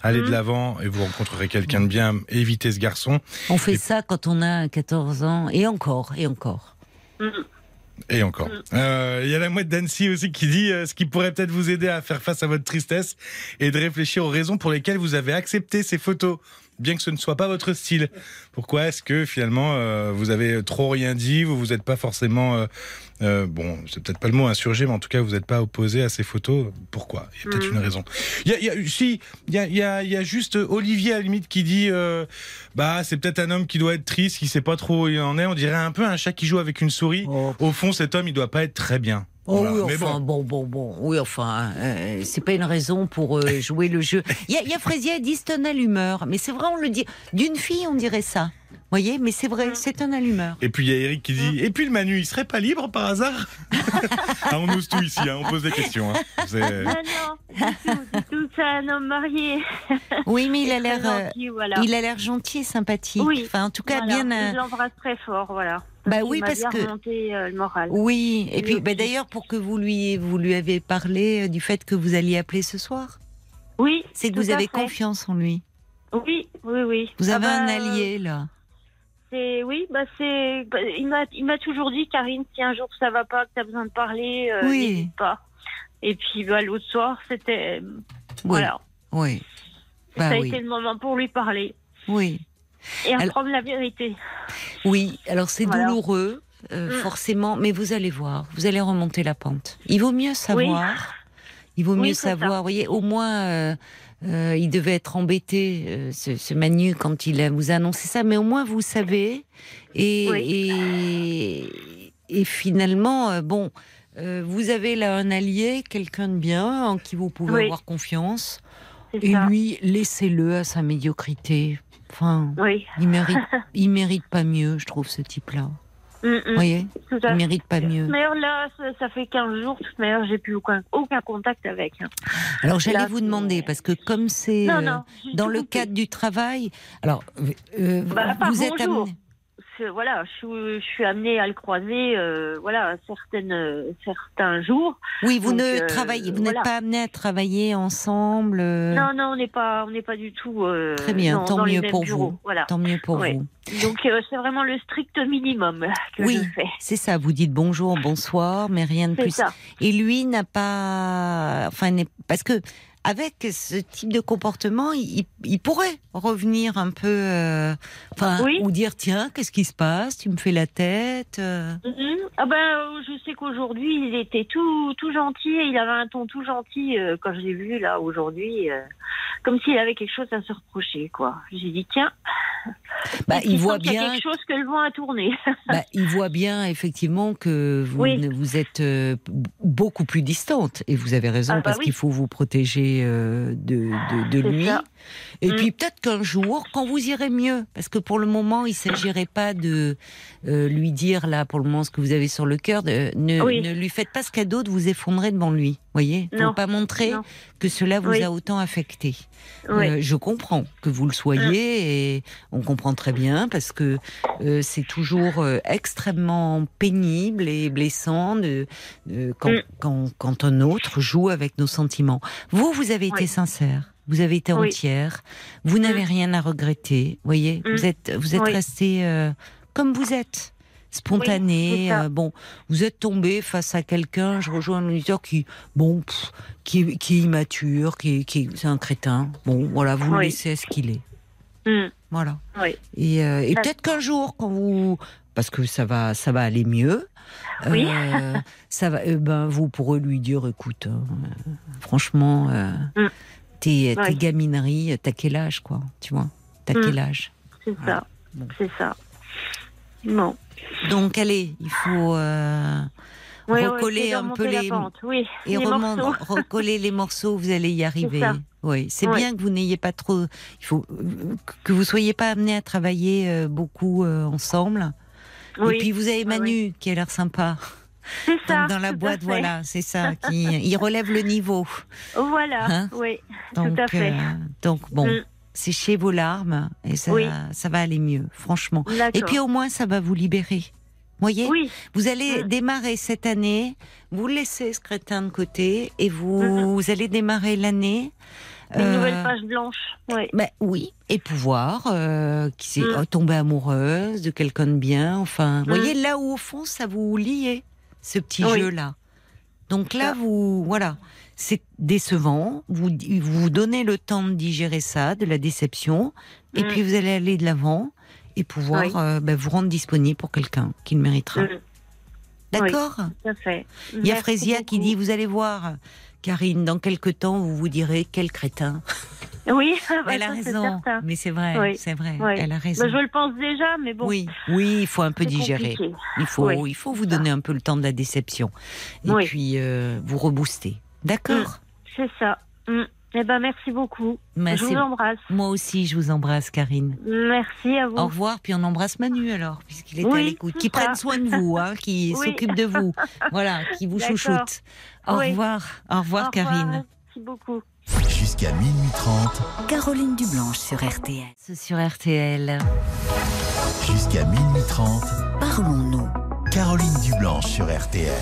Allez de
Mhm.
l'avant et vous rencontrerez quelqu'un de bien. Évitez ce garçon.
On fait
Et-
ça quand on a 14 ans, et encore, et encore.
Mm.
Et encore. Euh, Il y a la mouette d'Annecy aussi qui dit euh, ce qui pourrait peut-être vous aider à faire face à votre tristesse et de réfléchir aux raisons pour lesquelles vous avez accepté ces photos, bien que ce ne soit pas votre style. Pourquoi est-ce que finalement euh, vous avez trop rien dit, vous vous êtes pas forcément, euh, euh, bon, c'est peut-être pas le mot insurgé, mais en tout cas vous n'êtes pas opposé à ces photos. Pourquoi? Il y a peut-être
Mhm.
une raison. Il y a, il y a- si, il y a, il y a- il y a juste Olivier à la limite qui dit, euh, bah c'est peut-être un homme qui doit être triste, qui sait pas trop où il en est. On dirait un peu un chat qui joue avec une souris.
Oh,
Au fond, cet homme, il doit pas être très bien.
Oh
Voilà.
oui,
Mais
enfin,
bon.
bon, bon, bon, oui, enfin, euh, c'est pas une raison pour euh, jouer le jeu. Il y a, y a Fraisier, elle dit c'est un allumeur, mais c'est vrai, on le dit. D'une fille, on dirait ça. voyez, mais c'est vrai, c'est un allumeur.
Et puis il y a Eric qui dit Et puis le Manu, il serait pas libre par hasard ah, On ose tout ici, hein, on pose des questions. hein. C'est-
Non, non, du tout, tout, c'est un homme marié.
Oui, mais il a l'air, euh,
gentil, voilà.
il a l'air gentil et sympathique.
Oui,
Enfin, en tout cas,
Voilà,
bien. euh,
Je l'embrasse très fort, voilà.
Bah oui, parce
bien
que-
remonté euh, le moral.
Oui, et
Oui,
puis bah, d'ailleurs pour que vous lui vous lui avez parlé euh, du fait que vous alliez appeler ce soir,
Oui.
c'est que vous avez
fait.
confiance en lui.
Oui, oui, oui.
Vous
Ah
avez
bah,
un allié là.
C'est oui, bah c'est. bah, il m'a, il m'a toujours dit, Karine, si un jour ça va pas, que t'as besoin de parler, euh,
Oui.
n'hésite pas. Et puis bah, l'autre soir, c'était voilà,
Oui. Bah
ça a
oui.
été le moment pour lui parler
Oui.
Et
Alors-
apprendre la vérité.
Oui, alors c'est
Voilà.
douloureux, euh,
Mm.
forcément, mais vous allez voir, vous allez remonter la pente. Il vaut mieux savoir, il vaut
Oui,
mieux
ça.
savoir. Vous voyez, au moins, euh, euh, il devait être embêté, euh, ce, ce Manu, quand il vous a annoncé ça, mais au moins vous savez. Et, et, et finalement, bon, vous avez là un allié, quelqu'un de bien, en qui vous pouvez
Oui.
avoir confiance. Et
ça.
lui, laissez-le à sa médiocrité. Enfin,
Oui.
il mérite, il mérite pas mieux, je trouve, ce type-là.
Mm, mm,
Vous voyez
tout
Il mérite pas mieux.
D'ailleurs, là, ça, ça fait 15 jours. Manière, j'ai plus aucun, aucun contact avec. hein.
Alors j'allais vous demander, parce que comme c'est euh, dans le cadre du travail, alors euh,
Bah, pas
vous êtes
bonjour.
amené.
Voilà, je, suis- je suis amenée à le croiser, euh, voilà, certaines, euh, certains jours.
Oui, vous
Donc,
ne
euh,
travaillez, vous
voilà.
n'êtes pas amené à travailler ensemble. euh,
Non, non, on n'est pas, on n'est pas du tout. euh,
Très bien,
dans,
tant
dans
mieux pour
bureaux,
vous.
Voilà.
Tant mieux pour
Ouais.
vous.
Donc euh, c'est vraiment le strict minimum que
Oui.
je fais.
C'est ça, vous dites bonjour, bonsoir, mais rien de plus.
ça.
Et lui n'a pas, enfin, parce que avec ce type de comportement, il, il pourrait revenir un peu, euh, enfin,
Oui.
ou dire tiens, qu'est-ce qui se passe? Tu me fais la tête. euh.
Mhm. Ah ben, euh, je sais qu'aujourd'hui il était tout, tout gentil. et Il avait un ton tout gentil euh, quand je l'ai vu là aujourd'hui, comme s'il avait quelque chose à se reprocher, quoi. J'ai dit tiens.
Bah,
qu'il
il voit
y a
bien
quelque chose que le vent a tourné?
Bah, il voit bien effectivement que vous,
Oui.
ne- vous êtes beaucoup plus distante et vous avez raison
Ah bah
parce
oui.
qu'il faut vous protéger euh, de, de, de
C'est
lui.
ça.
Et
Mm.
puis peut-être qu'un jour, quand vous irez mieux, parce que pour le moment, il s'agirait pas de euh, lui dire là pour le moment ce que vous avez sur le cœur. de- ne,
Oui.
ne lui faites pas ce cadeau de vous effondrer devant lui. Voyez, faut pas montrer
Non.
que cela vous
Oui.
a autant affecté.
Oui.
Euh, je comprends que vous le soyez et on comprend très bien parce que euh, c'est toujours extrêmement pénible et blessant de, de- quand,
Mm.
quand, quand un autre joue avec nos sentiments. Vous, vous avez été
Oui.
sincère. Vous avez été
Oui.
entière. Vous n'avez rien à regretter. Voyez,
Mm.
vous êtes, vous êtes
Oui.
resté euh, comme vous êtes. spontané.
Oui,
euh, bon, vous êtes tombé face à quelqu'un, je rejoins un auditeur qui, bon, pff, qui, est- qui est immature, qui, est- qui est- c'est un crétin. Bon, voilà, vous le laissez ce qu'il est.
Mm.
Voilà.
Oui.
Et, euh, et peut-être qu'un jour, quand vous, parce que ça va, ça va aller mieux.
Oui.
euh, ça va. eh ben, vous pourrez lui dire, écoute, euh, franchement, euh,
Mm.
tes, gamineries, t'as quel âge, quoi Tu vois? T'as
Mm.
quel âge?
C'est
Voilà.
ça.
Bon.
C'est ça. Bon.
Donc, allez, il faut euh,
Oui,
recoller un peu les
Oui,
et
les
remon-
morceaux.
recoller les morceaux. Vous allez y arriver. Oui, c'est bien que vous n'ayez pas trop. Il faut euh, que vous soyez pas amenés à travailler euh, beaucoup euh, ensemble.
Oui,
Et puis vous avez
oui,
Manu qui a l'air sympa.
c'est ça.
Dans la boîte,
fait.
voilà, c'est ça. Qui, il relève le niveau.
Voilà,
Hein
oui.
Donc,
Tout à fait.
euh, donc bon,
Mm.
séchez vos larmes et ça,
Oui.
ça va aller mieux, franchement. Et puis au moins, ça va vous libérer. Voyez,
Oui,
vous allez
Mm.
démarrer cette année. Vous laissez ce crétin de côté et vous, vous allez démarrer l'année.
Une
euh,
nouvelle page blanche. Oui.
ben oui, et pouvoir euh, qui s'est
Mm.
euh, tomber amoureuse de quelqu'un de bien. Enfin, vous
Mm.
voyez là où au fond ça vous liait ce petit
Oui.
jeu là. Donc là vous voilà, c'est décevant. Vous vous donnez le temps de digérer ça, de la déception, et
Mm.
puis vous allez aller de l'avant et pouvoir
Oui.
euh, ben, vous rendre disponible pour quelqu'un qui le méritera.
Mm,
D'accord?
fait.
Il y a Frésia qui dit vous allez voir. Karine, dans quelque temps, vous vous direz quel crétin.
Oui, bah,
Elle a
ça,
raison, mais c'est vrai,
Oui.
c'est vrai.
Oui.
Elle a raison.
Bah, je le pense déjà, mais bon.
Oui, oui, il faut un peu digérer.
compliqué.
Il faut,
Oui,
il faut vous donner un peu le temps de la déception. Et puis euh, vous rebooster. D'accord.
C'est ça. Mm. Eh ben, merci beaucoup. Je vous embrasse.
Moi aussi, je vous embrasse, Karine.
Merci à vous.
Au revoir, puis on embrasse Manu alors, puisqu'il est à l'écoute. Qui prenne soin de vous, hein, qui
Oui.
s'occupe de vous. Voilà, qui vous chouchoute. Au
Oui.
revoir. Au revoir,
Au
Karine.
Merci beaucoup.
Jusqu'à minuit 30,
Caroline Dublanche sur RTL.
Sur RTL.
jusqu'à minuit 30,
Parlons-nous.
Caroline Dublanche sur RTL.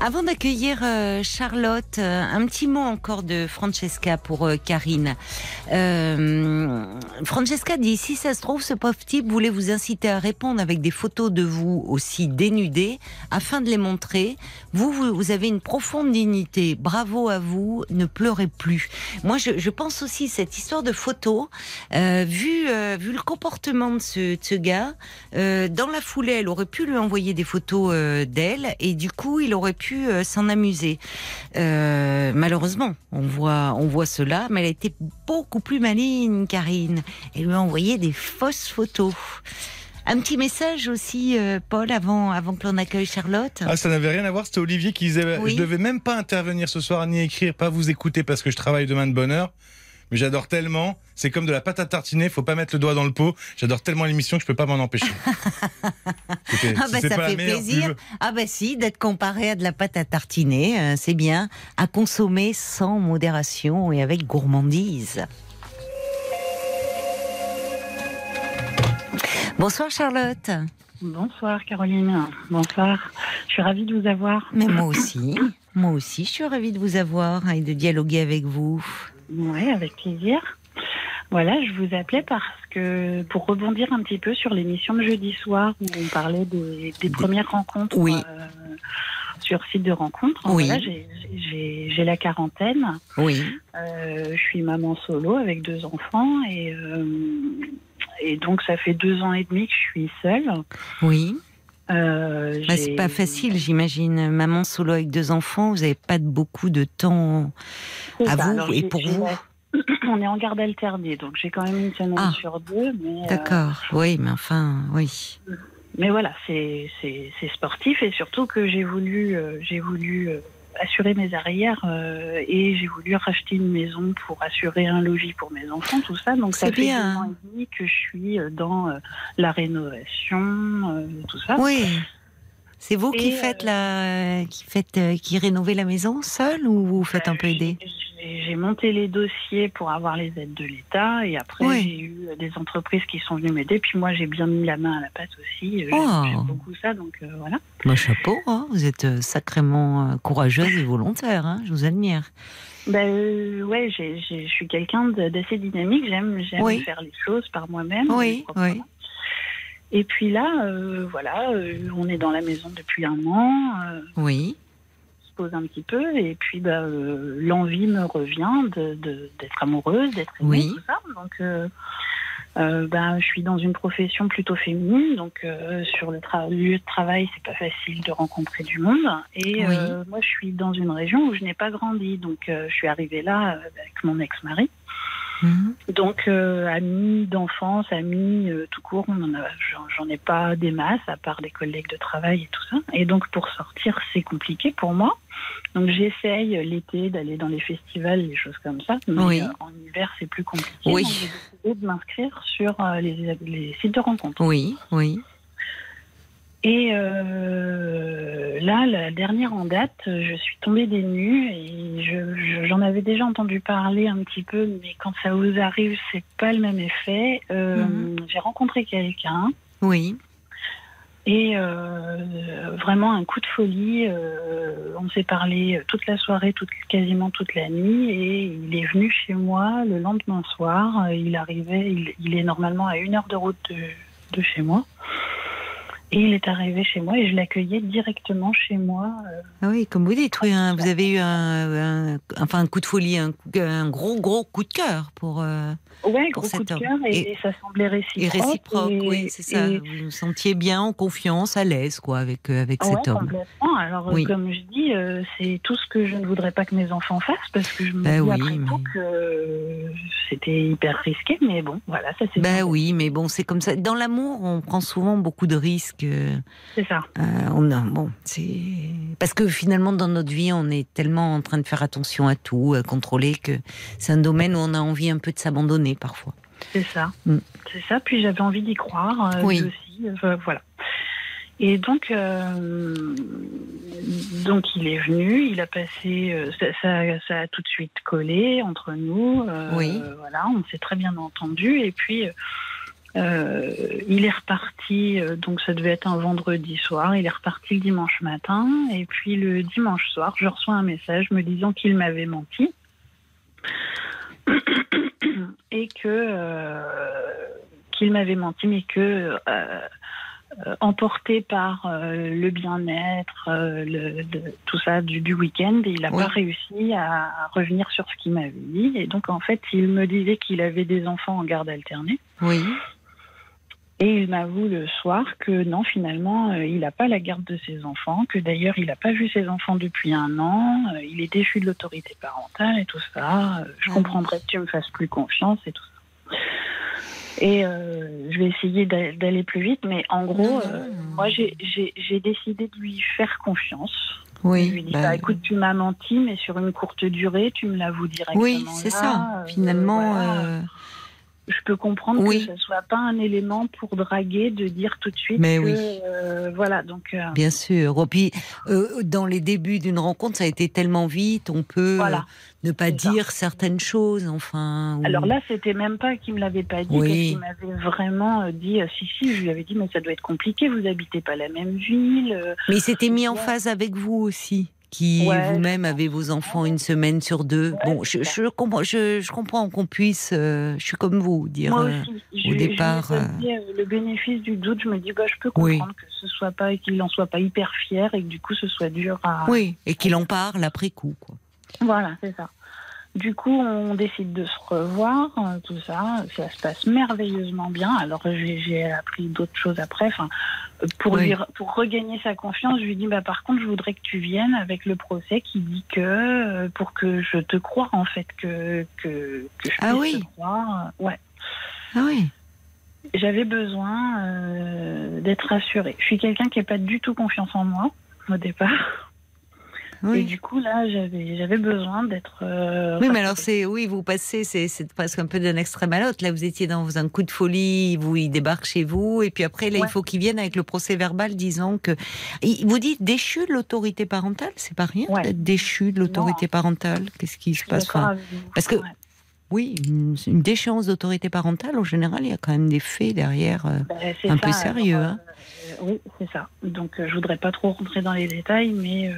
Avant d'accueillir euh, Charlotte, euh, un petit mot encore de Francesca pour euh, Karine. Euh, Francesca dit si ça se trouve, ce pauvre type voulait vous inciter à répondre avec des photos de vous aussi dénudées afin de les montrer. Vous, vous, vous avez une profonde dignité. Bravo à vous. Ne pleurez plus. Moi, je, je pense aussi cette histoire de photos. Euh, vu, euh, vu le comportement de ce, de ce gars, dans la foulée, elle aurait pu lui envoyer des photos d'elle et du coup, il aurait pu euh, s'en amuser. Euh, malheureusement, on voit, on voit cela, mais elle a été beaucoup plus maligne, Karine. Elle lui a envoyé des fausses photos. Un petit message aussi, euh, Paul, avant, avant que l'on accueille Charlotte.
Ah, ça n'avait rien à voir, c'était Olivier qui disait
Oui.
Je devais même pas intervenir ce soir ni écrire, pas vous écouter parce que je travaille demain de bonne heure. Mais j'adore tellement, c'est comme de la pâte à tartiner, faut pas mettre le doigt dans le pot. J'adore tellement l'émission que je peux pas m'en empêcher. Écoutez,
Ah ben ça fait plaisir.
pub-
Ah ben si, d'être comparé à de la pâte à tartiner, euh, c'est bien. À consommer sans modération et avec gourmandise. Bonsoir Charlotte.
Bonsoir Caroline. Bonsoir. Je suis ravie de vous avoir.
Mais moi aussi, moi aussi, je suis ravie de vous avoir et de dialoguer avec vous.
Oui, avec plaisir. Voilà, je vous appelais parce que pour rebondir un petit peu sur l'émission de jeudi soir où on parlait des, des premières rencontres
Oui.
euh, sur site de rencontres.
Oui.
Voilà, j'ai la quarantaine.
Oui,
Euh, je suis maman solo avec deux enfants et euh, et donc ça fait deux ans et demi que je suis seule.
oui.
Euh,
Bah, c'est pas facile, j'imagine. Maman solo avec deux enfants, vous n'avez pas beaucoup de temps. À
ça.
vous
Alors,
et pour vous.
On est en garde alternée, donc j'ai quand même une semaine
Ah.
sur deux. Euh,
D'accord, oui, mais enfin, oui.
mais voilà, c'est sportif et surtout que j'ai voulu, euh, j'ai voulu euh, assurer mes arrières euh, et j'ai voulu racheter une maison pour assurer un logis pour mes enfants, tout ça. Donc ça fait
bien.
deux ans et demi que je suis euh, dans euh, la rénovation, euh, tout ça.
Oui. C'est vous qui faites la, qui faites, qui rénovez la maison seule ou vous faites un peu aider?
J'ai- monté les dossiers pour avoir les aides de l'État et après j'ai eu euh, des entreprises qui sont venues m'aider. Puis moi j'ai bien mis la main à la pâte aussi. Euh,
Oh.
J'aime beaucoup ça, donc euh, voilà.
Bah, chapeau, hein, vous êtes euh, sacrément euh, courageuse et volontaire, hein, je vous admire.
Ben euh, ouais, je suis quelqu'un d'assez dynamique. J'aime
Oui.
faire les choses par moi-même.
Oui, oui.
Et puis là, euh, voilà, euh, on est dans la maison depuis un an. euh,
Oui,
pose un petit peu et puis bah, euh, l'envie me revient de- de- d'être amoureuse, d'être aimée,
Oui.
tout ça. Donc euh, euh, bah, je suis dans une profession plutôt féminine, donc sur le lieu de travail, c'est pas facile de rencontrer du monde. Et
Oui.
moi, je suis dans une région où je n'ai pas grandi, donc je suis arrivée là avec mon ex-mari.
Mhm.
Donc, euh, amis d'enfance, amis euh, tout court, j'en, ai pas des masses, à part des collègues de travail et tout ça. Et donc, pour sortir, c'est compliqué pour moi. Donc, j'essaye l'été d'aller dans les festivals, les choses comme ça. Mais
Oui.
euh, en hiver, c'est plus compliqué.
Oui.
Donc, j'ai décidé de m'inscrire sur les, les sites de rencontres.
oui, oui.
Et là, la dernière en date, je suis tombée des nues et je- je- j'en avais déjà entendu parler un petit peu, mais quand ça vous arrive, c'est pas le même effet. Euh,
Mhm.
J'ai rencontré quelqu'un
Oui,
et euh, vraiment un coup de folie. euh, on s'est parlé toute la soirée, toute, quasiment toute la nuit, et il est venu chez moi le lendemain soir. Il arrivait, il, il est normalement à une heure de route de, de chez moi. Et il est arrivé chez moi et je l'accueillais directement chez moi. euh,
Ah oui, comme vous dites, oui, hein, vous avez eu un, un- enfin un coup de folie, un, coup- un gros gros coup de cœur pour euh,
gros coup
cet
de
homme.
cœur et, ça semblait réciproque.
et réciproque,
et-
oui, c'est ça.
et-
Vous vous sentiez bien, en confiance, à l'aise, quoi, avec euh, avec
Ouais,
cet homme.
complètement. Alors, euh,
Oui.
comme je dis, euh, c'est tout ce que je ne voudrais pas que mes enfants fassent parce que je me
Ben
dis
oui,
après
mais-
coup que euh, c'était hyper risqué, mais bon, voilà, ça c'est
Ben oui, mais bon, c'est comme ça. Dans l'amour, on prend souvent beaucoup de risques.
C'est ça.
Euh, on a, bon, c'est parce que finalement dans notre vie, on est tellement en train de faire attention à tout, à contrôler que c'est un domaine où on a envie un peu de s'abandonner parfois.
C'est ça.
Mm.
C'est ça. Puis j'avais envie d'y croire euh,
Oui.
aussi. euh, voilà. Et donc, euh, donc il est venu, il a passé, ça, ça, ça a tout de suite collé entre nous.
Oui.
Voilà, on s'est très bien entendu. Et puis, euh, il est reparti. euh, donc, ça devait être un vendredi soir. Il est reparti le dimanche matin. Et puis le dimanche soir, je reçois un message me disant qu'il m'avait menti et que euh, qu'il m'avait menti, mais que emporté par le bien-être, tout ça du, du week-end, il n'a pas réussi à revenir sur ce qu'il m'avait dit. Et donc en fait, il me disait qu'il avait des enfants en garde alternée.
Oui.
Et il m'avoue le soir que non, finalement, euh, il n'a pas la garde de ses enfants, que d'ailleurs, il n'a pas vu ses enfants depuis un an, euh, il est déchu de l'autorité parentale et tout ça. Euh, je
Ah.
comprendrais que tu me fasses plus confiance et tout ça. Et je vais essayer d'a- d'aller plus vite, mais en gros, moi, j'ai- décidé de lui faire confiance.
Oui.
je lui dit,
bah,
bah, écoute, tu m'as menti, mais sur une courte durée, tu me l'avoues directement.
oui, c'est ça. Finalement,
voilà je peux comprendre
Oui.
que ce soit pas un élément pour draguer de dire tout de suite
Mais
que
oui.
euh, voilà donc euh,
bien sûr. Et puis, euh, dans les débuts d'une rencontre, ça a été tellement vite, on peut
voilà.
ne pas
ça.
dire certaines choses, enfin. ou-
Alors là, c'était même pas qu'il me l'avait pas dit,
Oui.
qu'il m'avait vraiment dit, si si, je lui avais dit, mais ça doit être compliqué, vous habitez pas la même ville.
Mais il s'était mis en phase avec vous aussi, qui
Ouais,
vous-même avez vos enfants une semaine sur deux.
Ouais,
bon, je, comprends, je, je comprends qu'on puisse, euh, je suis comme vous, dire.
Moi
euh, au départ,
euh, le bénéfice du doute, je me dis, bah, je peux
Oui.
comprendre que ce soit pas, qu'il en soit pas hyper fier et que du coup, ce soit dur à.
Oui, et qu'il en parle après coup, quoi.
Voilà, c'est ça. Du coup, on décide de se revoir, euh, tout ça. Ça se passe merveilleusement bien. Alors, j'ai appris d'autres choses après. Enfin, pour,
Oui.
lui, pour regagner sa confiance, je lui dis bah, par contre, je voudrais que tu viennes avec le procès qui dit que, euh, pour que je te croie, en fait, que, que, que je
Ah
puisse
oui.
te croire. Ouais.
Ah oui.
J'avais besoin euh, d'être rassurée. Je suis quelqu'un qui n'a pas du tout confiance en moi, au départ.
Oui.
Et du coup, là, j'avais, j'avais besoin d'être. euh,
Oui, mais alors c'est oui, vous passez, c'est c'est presque un peu d'un extrême à l'autre. Là, vous étiez dans un coup de folie, vous il débarque chez vous, et puis après là,
Ouais.
il faut qu'il vienne avec le procès verbal disant que Il- vous dites déchu de l'autorité parentale, c'est pas rien
Ouais.
d'être déchu de l'autorité parentale. Qu'est-ce qui
je
se passe? Enfin, parce que-
Ouais.
Oui, une, une déchéance d'autorité parentale, en général, il y a quand même des faits derrière. euh.
Ben,
un
ça,
peu sérieux,
alors,
hein.
euh, oui, c'est ça. Donc, je voudrais pas trop rentrer dans les détails, mais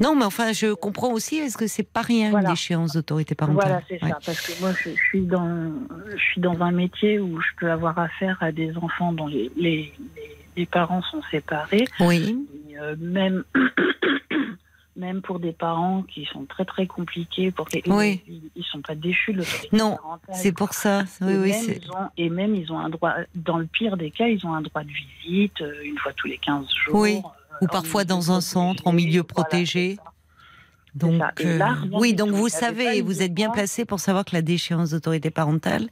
Non, mais enfin, je comprends aussi, est-ce que c'est pas rien
Voilà.
une déchéance d'autorité parentale
Voilà, c'est
Ouais.
ça. Parce que moi, je, je suis dans, je suis dans un métier où je peux avoir affaire à des enfants dont les, les, les- les parents sont séparés.
Oui,
Et, euh, même, même pour des parents qui sont très très compliqués, pour
Oui.
ils, ils sont pas déchus de l'autorité
Non, c'est pour ça. Oui,
et,
oui,
même,
c'est.
ils ont, et même, ils ont un droit, dans le pire des cas, ils ont un droit de visite euh, une fois tous les 15 jours.
Oui. Ou parfois dans un centre, en milieu protégé. Donc, euh, oui, donc vous savez, vous êtes bien placé pour savoir que la déchéance d'autorité parentale,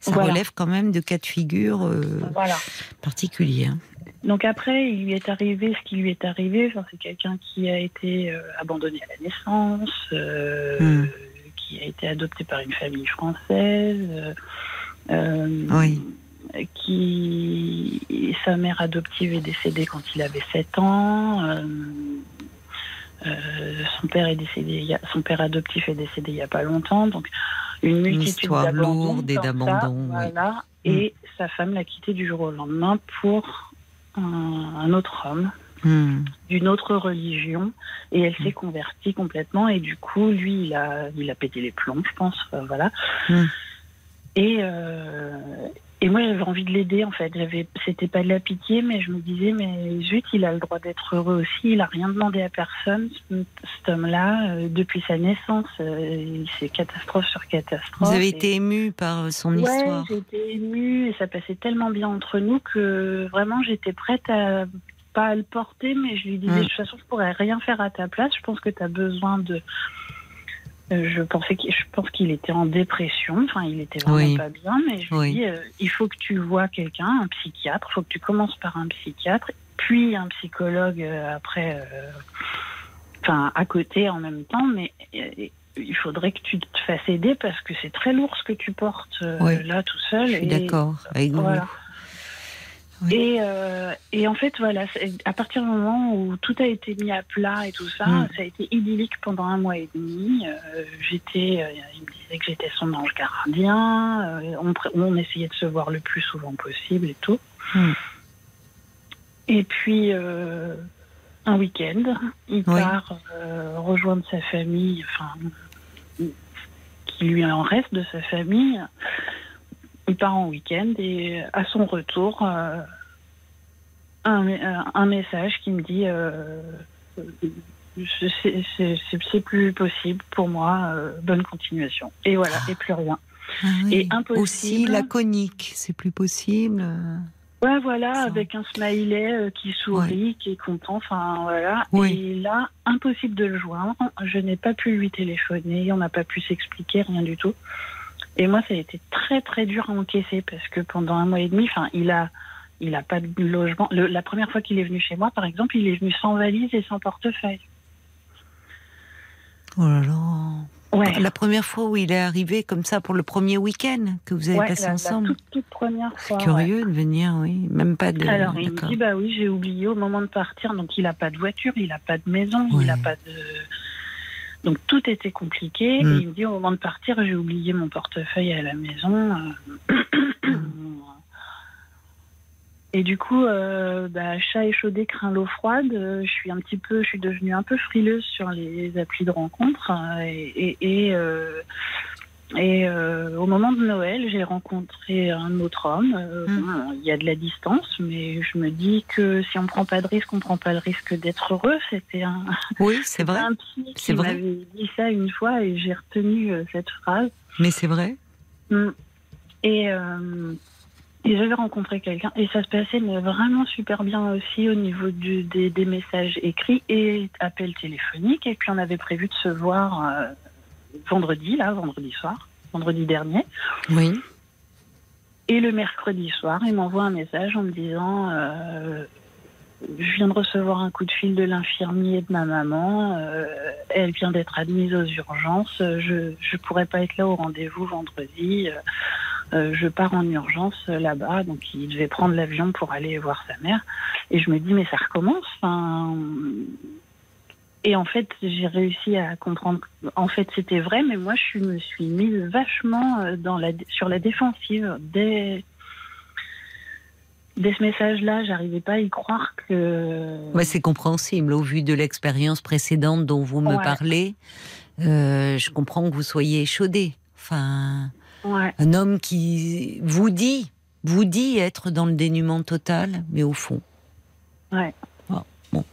ça
Voilà.
relève quand même de cas de figure euh,
Voilà.
particuliers. hein.
Donc après, il lui est arrivé ce qui lui est arrivé. Enfin, c'est quelqu'un qui a été euh, abandonné à la naissance, euh,
Hmm.
qui a été adopté par une famille française, euh,
Oui.
Qui sa mère adoptive est décédée quand il avait 7 ans. euh, euh, son père est décédé, son père adoptif est décédé il y a pas longtemps, donc une multitude
lourde et d'abandon, oui.
Voilà. Et sa femme l'a quitté du jour au lendemain pour un, un autre homme
Hmm.
d'une autre religion et elle s'est convertie complètement et du coup lui il a il a pété les plombs je pense euh, voilà
Mm.
et euh, et moi j'avais envie de l'aider en fait j'avais c'était pas de la pitié mais je me disais mais zut il a le droit d'être heureux aussi il a rien demandé à personne ce- cet homme là depuis sa naissance euh, c'est catastrophe sur catastrophe
Vous avez
Et-
été ému par euh, son
Ouais,
histoire.
j'étais émue et ça passait tellement bien entre nous que vraiment j'étais prête à pas à le porter, mais je lui disais
Mm.
de toute façon je pourrais rien faire à ta place. Je pense que tu as besoin de. Je pensais qu'il, je pense qu'il était en dépression. Enfin, il était vraiment
Oui.
pas bien, mais je lui
Oui.
dis euh, il faut que tu vois quelqu'un, un psychiatre. Il faut que tu commences par un psychiatre, puis un psychologue euh, après. euh, Enfin, à côté en même temps, mais il faudrait que tu te fasses aider parce que c'est très lourd ce que tu portes
Oui.
là tout seul.
Je suis d'accord avec vous.
voilà.
Oui.
Et, euh, et en fait, voilà, à partir du moment où tout a été mis à plat et tout ça,
Mm.
ça a été idyllique pendant un mois et demi. Euh, j'étais, euh, il me disait que j'étais son ange gardien. euh, on, essayait de se voir le plus souvent possible et tout.
Mm.
Et puis, un week-end, il
Oui.
part rejoindre sa famille, enfin, qui lui en reste de sa famille. Il part en week-end et à son retour, euh, un, un- message qui me dit euh, c'est- plus possible pour moi, euh, bonne continuation. Et voilà, et plus rien.
Ah oui.
Et impossible.
Aussi laconique, c'est plus possible. euh.
Ouais, voilà,
Ça.
avec un smiley euh, qui sourit, qui est content, enfin voilà.
Oui.
Et là, impossible de le joindre. Je n'ai pas pu lui téléphoner, on n'a pas pu s'expliquer, rien du tout. Et moi, ça a été très très dur à encaisser parce que pendant un mois et demi, enfin, il a, il a pas de logement. Le- la première fois qu'il est venu chez moi, par exemple, il est venu sans valise et sans portefeuille.
Oh là là.
Ouais.
La première fois où il est arrivé comme ça pour le premier week-end que vous avez
Ouais,
passé
la, la
ensemble.
toute, toute première fois. ouais.
Curieux de venir, oui. Même pas de.
Alors il me dit bah oui j'ai oublié au moment de partir donc il a pas de voiture il a pas de maison il a pas de donc tout était compliqué
Mm.
et il me dit au moment de partir j'ai oublié mon portefeuille à la maison euh. et du coup euh, bah, chat échaudé craint l'eau froide Euh, je suis un petit peu je suis devenue un peu frileuse sur les applis de rencontres euh, et, et, et, euh, au moment de Noël, j'ai rencontré un autre homme. Euh, bon, il y a de la distance, mais je me dis que si on prend pas de risque, on prend pas le risque d'être heureux. C'était un,
Oui, c'est vrai.
un psy
C'est
qui
vrai.
m'avait dit ça une fois et j'ai retenu euh, cette phrase.
Mais c'est vrai.
Mm. Et, et j'avais rencontré quelqu'un et ça se passait mais vraiment super bien aussi au niveau du, des, des messages écrits et appels téléphoniques. Et puis on avait prévu de se voir vendredi, là, vendredi soir, vendredi dernier.
Oui.
Et le mercredi soir, il m'envoie un message en me disant euh, je viens de recevoir un coup de fil de l'infirmier de ma maman. euh, elle vient d'être admise aux urgences. Je je pourrais pas être là au rendez-vous vendredi. Euh, je pars en urgence là-bas, donc il devait prendre l'avion pour aller voir sa mère. Et je me dis mais ça recommence. Et en fait, j'ai réussi à comprendre. En fait, c'était vrai, mais moi, je me suis mise vachement euh, dans la, sur la défensive dès, dès ce message-là. J'arrivais pas à y croire que.
Ouais, c'est compréhensible au vu de l'expérience précédente dont vous me
Ouais.
parlez. euh, je comprends que vous soyez échaudé. Enfin,
Ouais.
un homme qui vous dit, vous dit être dans le dénuement total, mais au fond.
Ouais.
Bon.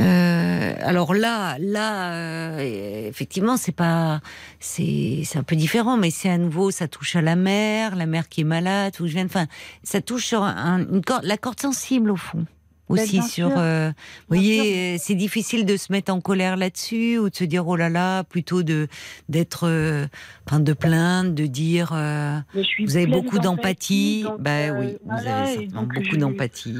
Euh, alors là, là, euh, effectivement, c'est pas, c'est, un peu différent, mais c'est à nouveau, ça touche à la mère, la mère qui est malade, où je viens, enfin, ça touche sur un- une corde, la corde sensible au fond.
Ben,
Aussi
bien
sur, euh, vous voyez, euh, c'est difficile de se mettre en colère là-dessus ou de se dire oh là là, plutôt de d'être, euh, enfin de plaindre, de dire euh, vous avez beaucoup d'empathie. Ben oui, vous avez certainement beaucoup d'empathie.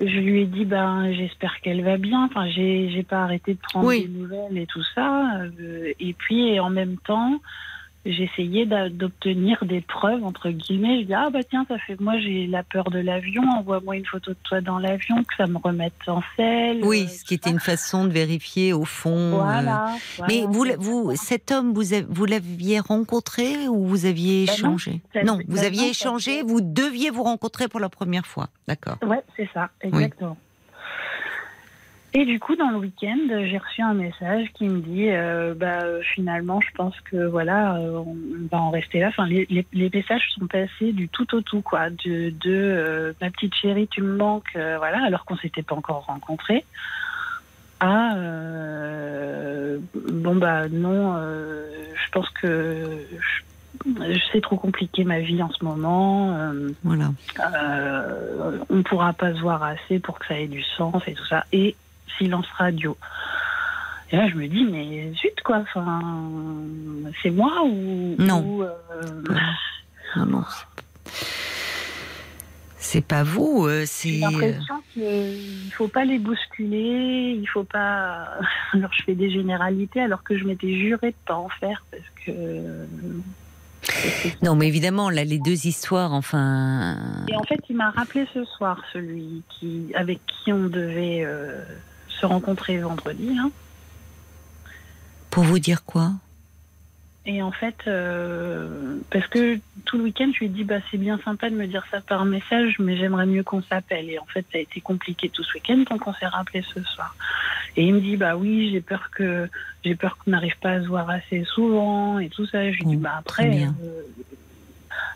Je lui ai dit, ben, j'espère qu'elle va bien. Enfin, j'ai, j'ai pas arrêté de prendre
Oui.
des nouvelles et tout ça. Et puis, et en même temps, j'essayais d'obtenir des preuves, entre guillemets. Je dis, ah, bah, tiens, ça fait, moi, j'ai la peur de l'avion. Envoie-moi une photo de toi dans l'avion, que ça me remette en selle.
Oui,
euh,
ce qui était une façon de vérifier au fond. euh,
Voilà.
Mais vous, vous, cet homme, vous, vous l'aviez rencontré ou vous aviez
Ben non,
échangé? Non, vous aviez échangé, vous deviez vous rencontrer pour la première fois. D'accord.
Ouais, c'est ça, exactement. Et du coup, dans le week-end, j'ai reçu un message qui me dit, euh, bah, finalement, je pense que voilà, euh, on va en rester là. Enfin, les, les, les messages sont passés du tout au tout, quoi. De, de euh, ma petite chérie, tu me manques, euh, voilà, alors qu'on s'était pas encore rencontrés. À bon bah non, je pense que je- c'est trop compliqué ma vie en ce moment.
Voilà.
on ne pourra pas se voir assez pour que ça ait du sens et tout ça. Et silence radio. Et là, je me dis, mais zut, quoi. Enfin, c'est moi ou.
Non.
ou, euh,
Non, non. c'est- pas vous, euh,
J'ai
c'est.
l'impression qu'il ne faut pas les bousculer, il faut pas. Alors, je fais des généralités alors que je m'étais juré de pas en faire parce que.
Non, mais évidemment, là, les deux histoires, enfin.
Et en fait, il m'a rappelé ce soir, celui qui, avec qui on devait euh, se rencontrer vendredi. hein.
Pour vous dire quoi?
Et en fait, euh, parce que tout le week-end, je lui ai dit, bah, c'est bien sympa de me dire ça par message, mais j'aimerais mieux qu'on s'appelle. Et en fait, ça a été compliqué tout ce week-end, donc on s'est rappelé ce soir. Et il me dit, bah oui, j'ai peur que j'ai peur qu'on n'arrive pas à se voir assez souvent et tout ça. Je lui dis,
Bon,
bah après, euh,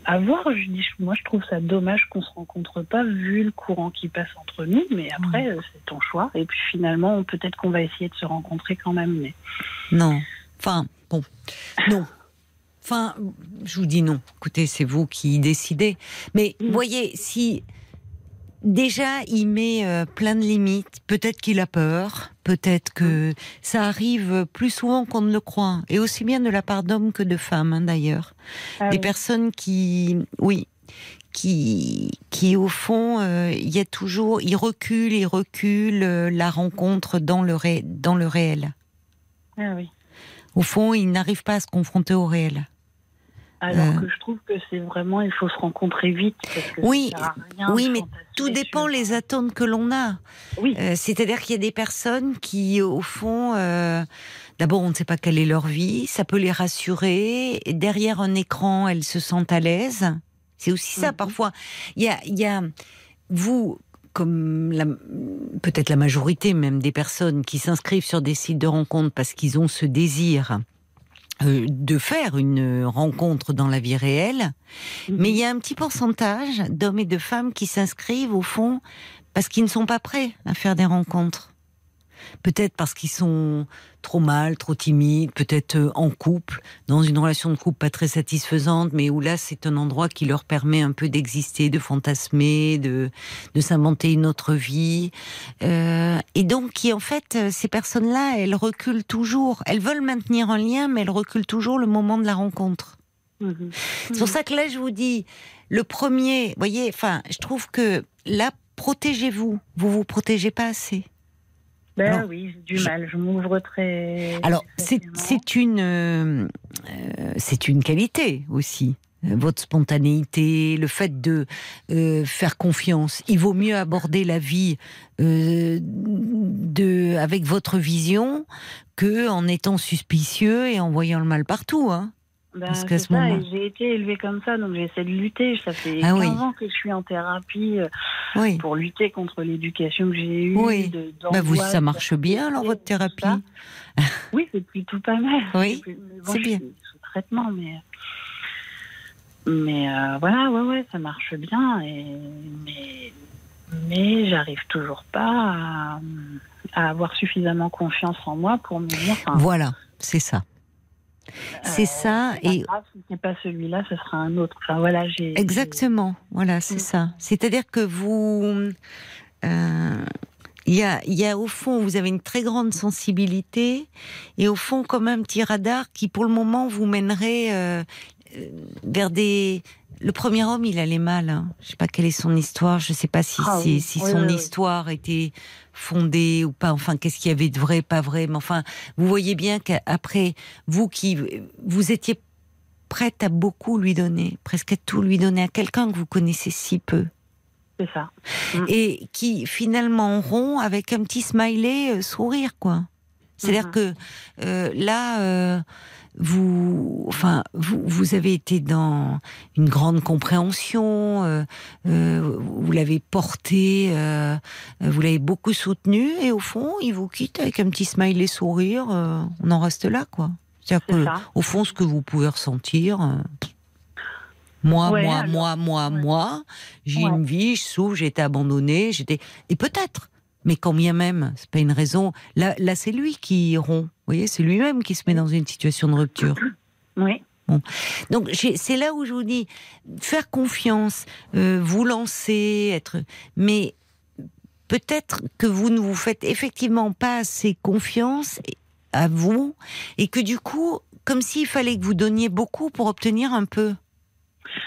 à voir. Je dis, moi, je trouve ça dommage qu'on se rencontre pas vu le courant qui passe entre nous, mais après, euh, c'est ton choix. Et puis finalement, peut-être qu'on va essayer de se rencontrer quand même. Mais
Non. Enfin, bon. Non. Enfin, je vous dis non. Écoutez, c'est vous qui décidez. Mais
Mm.
voyez, si déjà il met euh, plein de limites, peut-être qu'il a peur, peut-être que ça arrive plus souvent qu'on ne le croit, et aussi bien de la part d'hommes que de femmes, hein, d'ailleurs.
Ah
des
oui.
personnes qui, oui, qui, qui au fond, euh, il y a toujours, ils reculent, ils reculent euh, la rencontre dans le, ré- dans le réel.
Ah oui.
Au fond, ils n'arrivent pas à se confronter au réel.
Alors
Euh.
que je trouve que c'est vraiment, il faut se rencontrer vite. Parce que
Oui,
ça rien
oui, mais Tout dépend
sur-
les attentes que l'on a.
Oui.
Euh, C'est-à-dire qu'il y a des personnes qui, au fond, euh, d'abord, on ne sait pas quelle est leur vie, ça peut les rassurer. Et derrière un écran, elles se sentent à l'aise. C'est aussi ça,
Mhm.
parfois. Il y a, il y a, vous, comme peut-être la majorité même des personnes qui s'inscrivent sur des sites de rencontres parce qu'ils ont ce désir euh, de faire une rencontre dans la vie réelle,
Mhm.
mais il y a un petit pourcentage d'hommes et de femmes qui s'inscrivent au fond parce qu'ils ne sont pas prêts à faire des rencontres. Peut-être parce qu'ils sont trop mal, trop timides, peut-être euh, en couple, dans une relation de couple pas très satisfaisante, mais où là c'est un endroit qui leur permet un peu d'exister, de fantasmer, de, de s'inventer une autre vie. Euh, et donc qui en fait, euh, ces personnes-là, elles reculent toujours. Elles veulent maintenir un lien, mais elles reculent toujours le moment de la rencontre.
Mhm.
C'est pour ça que là, je vous dis, le premier, vous voyez, enfin, je trouve que là, protégez-vous. Vous vous protégez pas assez.
Ben
Alors,
oui, j'ai du mal. Je m'ouvre très.
Alors, c'est une, euh, euh, c'est une qualité aussi. Euh, Votre spontanéité, le fait de euh, faire confiance. Il vaut mieux aborder la vie euh, de, avec votre vision que en étant suspicieux et en voyant le mal partout. Hein. Parce qu'à
c'est
ce
ça,
moment-
j'ai été élevée comme ça, donc j'essaie de lutter. Ça fait
Ah
15
oui.
ans que je suis en thérapie euh,
Oui.
pour lutter contre l'éducation que j'ai eue.
Oui.
de-
Bah vous, ça marche bien alors votre thérapie.
Oui, c'est plutôt pas mal.
Oui,
bon,
c'est bien.
sous traitement, mais. Mais euh, voilà, ouais, ouais, ça marche bien. Et... Mais, mais j'arrive toujours pas à, à avoir suffisamment confiance en moi pour me dire. enfin,
Voilà, c'est ça. C'est
euh,
ça
pas
et
grave, si c'est pas celui-là, ce sera un autre. Enfin voilà, j'ai.
Exactement, voilà, c'est
Mm.
ça. C'est-à-dire que vous, euh, il y a, y a au fond, vous avez une très grande sensibilité et au fond comme un petit radar qui, pour le moment, vous mènerait euh, euh, vers des. Le premier homme, il allait mal. Hein. Je sais pas quelle est son histoire. Je sais pas si,
Ah
si,
oui.
si
Oui,
son
oui,
histoire était fondée ou pas. Enfin, qu'est-ce qu'il y avait de vrai, pas vrai. Mais enfin, vous voyez bien qu'après, vous qui vous étiez prête à beaucoup lui donner, presque à tout lui donner à quelqu'un que vous connaissez si peu
C'est ça.
et qui finalement rompt avec un petit smiley euh, sourire quoi. C'est-à-dire
Mhm.
que euh, là, euh, vous, enfin, vous, vous avez été dans une grande compréhension. euh, euh, vous l'avez porté, euh, vous l'avez beaucoup soutenu, et au fond, il vous quitte avec un petit smiley sourire. on en reste là, quoi. C'est-à-dire
C'est
que,
ça.
au fond, ce que vous pouvez ressentir. moi,
Ouais,
moi,
alors,
moi, moi, moi, j'ai
Ouais.
une vie, je souffre, j'ai été abandonnée, j'étais. Et peut-être, mais quand bien même, c'est pas une raison. Là, là c'est lui qui rompt. Vous voyez, c'est lui-même qui se met dans une situation de rupture.
Oui.
Donc c'est là où je vous dis faire confiance, euh, vous lancer, être. Mais peut-être que vous ne vous faites effectivement pas assez confiance à vous et que du coup, comme s'il fallait que vous donniez beaucoup pour obtenir un peu.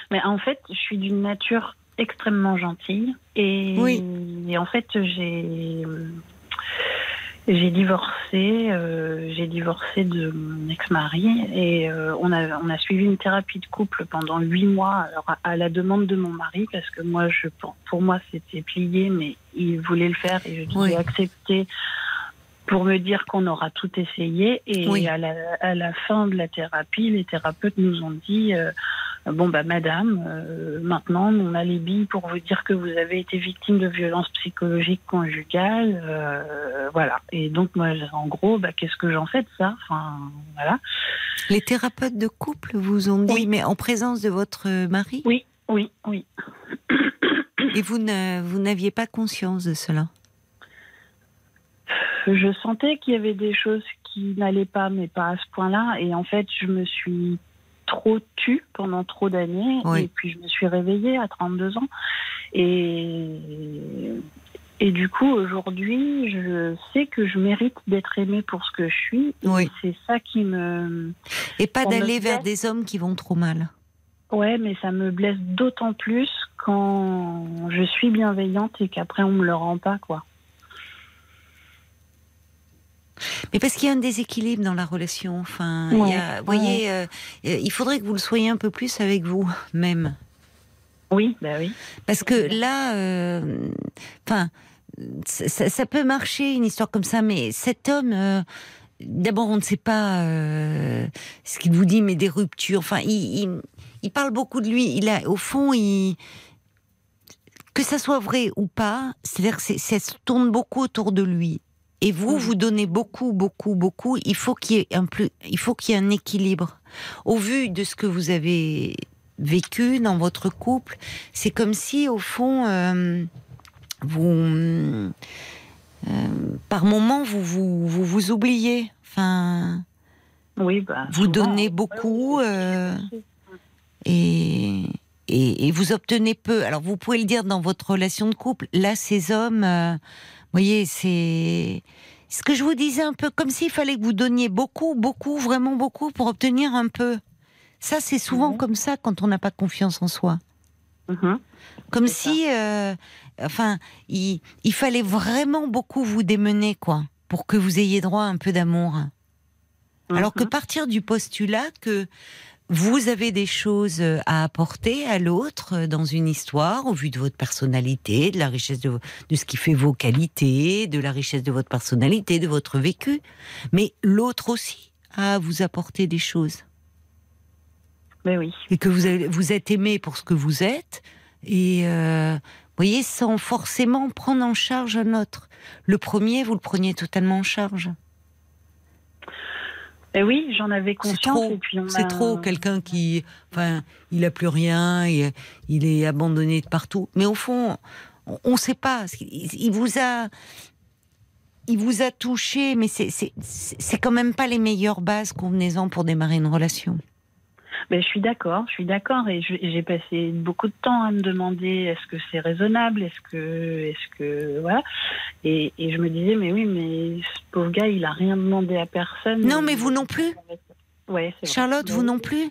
Mais en fait, je suis d'une nature extrêmement gentille et,
Oui.
et en fait, j'ai j'ai divorcé, euh, j'ai divorcé de mon ex-mari et euh, on a on a suivi une thérapie de couple pendant huit mois alors à, à la demande de mon mari parce que moi je pour, pour moi c'était plié mais il voulait le faire et je
Oui.
accepté pour me dire qu'on aura tout essayé et
Oui.
à, la, à la fin de la thérapie les thérapeutes nous ont dit euh, Bon, bah, madame, euh, maintenant, on a les billes pour vous dire que vous avez été victime de violences psychologiques conjugales. euh, voilà. Et donc, moi, en gros, bah, qu'est-ce que j'en fais de ça? Enfin, voilà.
Les thérapeutes de couple vous ont dit,
Oui.
mais en présence de votre mari,
Oui, oui, oui.
et vous ne vous n'aviez pas conscience de cela?
Je sentais qu'il y avait des choses qui n'allaient pas, mais pas à ce point-là. Et en fait, je me suis trop tue pendant trop d'années.
Oui.
Et puis, je me suis réveillée à 32 ans. Et, et du coup, aujourd'hui, je sais que je mérite d'être aimée pour ce que je suis. Et
Oui.
C'est ça qui me.
Et pas d'aller vers des hommes qui vont trop mal.
Ouais, mais ça me blesse d'autant plus quand je suis bienveillante et qu'après, on me le rend pas, quoi.
Mais parce qu'il y a un déséquilibre dans la relation. Enfin, il y a, voyez, euh, euh, il faudrait que vous le soyez un peu plus avec vous même.
Oui, bah oui.
Parce que là, euh, enfin, ça, ça- ça peut marcher une histoire comme ça, mais cet homme, euh, d'abord, on ne sait pas ce qu'il vous dit, mais des ruptures. Enfin, il, il, il parle beaucoup de lui. Il a, au fond, il que ça soit vrai ou pas, c'est-à-dire que ça se tourne beaucoup autour de lui. Et vous,
Mhm.
vous donnez beaucoup, beaucoup, beaucoup. Il faut qu'il y ait un plus, il faut qu'il y ait un équilibre. Au vu de ce que vous avez vécu dans votre couple, c'est comme si, au fond, euh, vous, euh, par moment, vous vous, vous vous oubliez. Enfin,
Oui, bah.
vous donnez beaucoup euh, et, et, et vous obtenez peu. Alors, vous pouvez le dire dans votre relation de couple. Là, ces hommes, voyez, c'est ce que je vous disais un peu comme s'il fallait que vous donniez beaucoup, beaucoup, vraiment beaucoup pour obtenir un peu. Ça, c'est souvent
Mhm.
comme ça quand on n'a pas confiance en soi.
Mhm.
Comme si, euh, enfin, il, il fallait vraiment beaucoup vous démener, quoi, pour que vous ayez droit à un peu d'amour. Alors que
Mhm.
partir du postulat que vous avez des choses à apporter à l'autre euh, dans une histoire, au vu de votre personnalité, de la richesse de, ce qui fait vos qualités, de la richesse de votre personnalité, de votre vécu, mais l'autre aussi a à vous apporter des choses
Mais oui.
et que vous, avez- vous êtes aimé pour ce que vous êtes, et euh, vous voyez, sans forcément prendre en charge un autre. Le premier, vous le preniez totalement en charge.
Et oui, j'en avais
C'est
conscience.
c'est trop. Quelqu'un qui, enfin, il a plus rien, il, il est abandonné de partout. Mais au fond, on ne sait pas. Il, il vous a, il vous a touché, mais c'est, c'est, c'est c'est quand même pas les meilleures bases convenaisant pour démarrer une relation.
Ben, je suis d'accord, je suis d'accord, et j'ai passé beaucoup de temps à me demander est-ce que c'est raisonnable, est-ce que, est-ce que, voilà, et, et je me disais mais oui, mais ce pauvre gars, il a rien demandé à personne.
Non, mais vous non plus.
Ouais, c'est vrai.
Charlotte, vous
Mais-
non plus.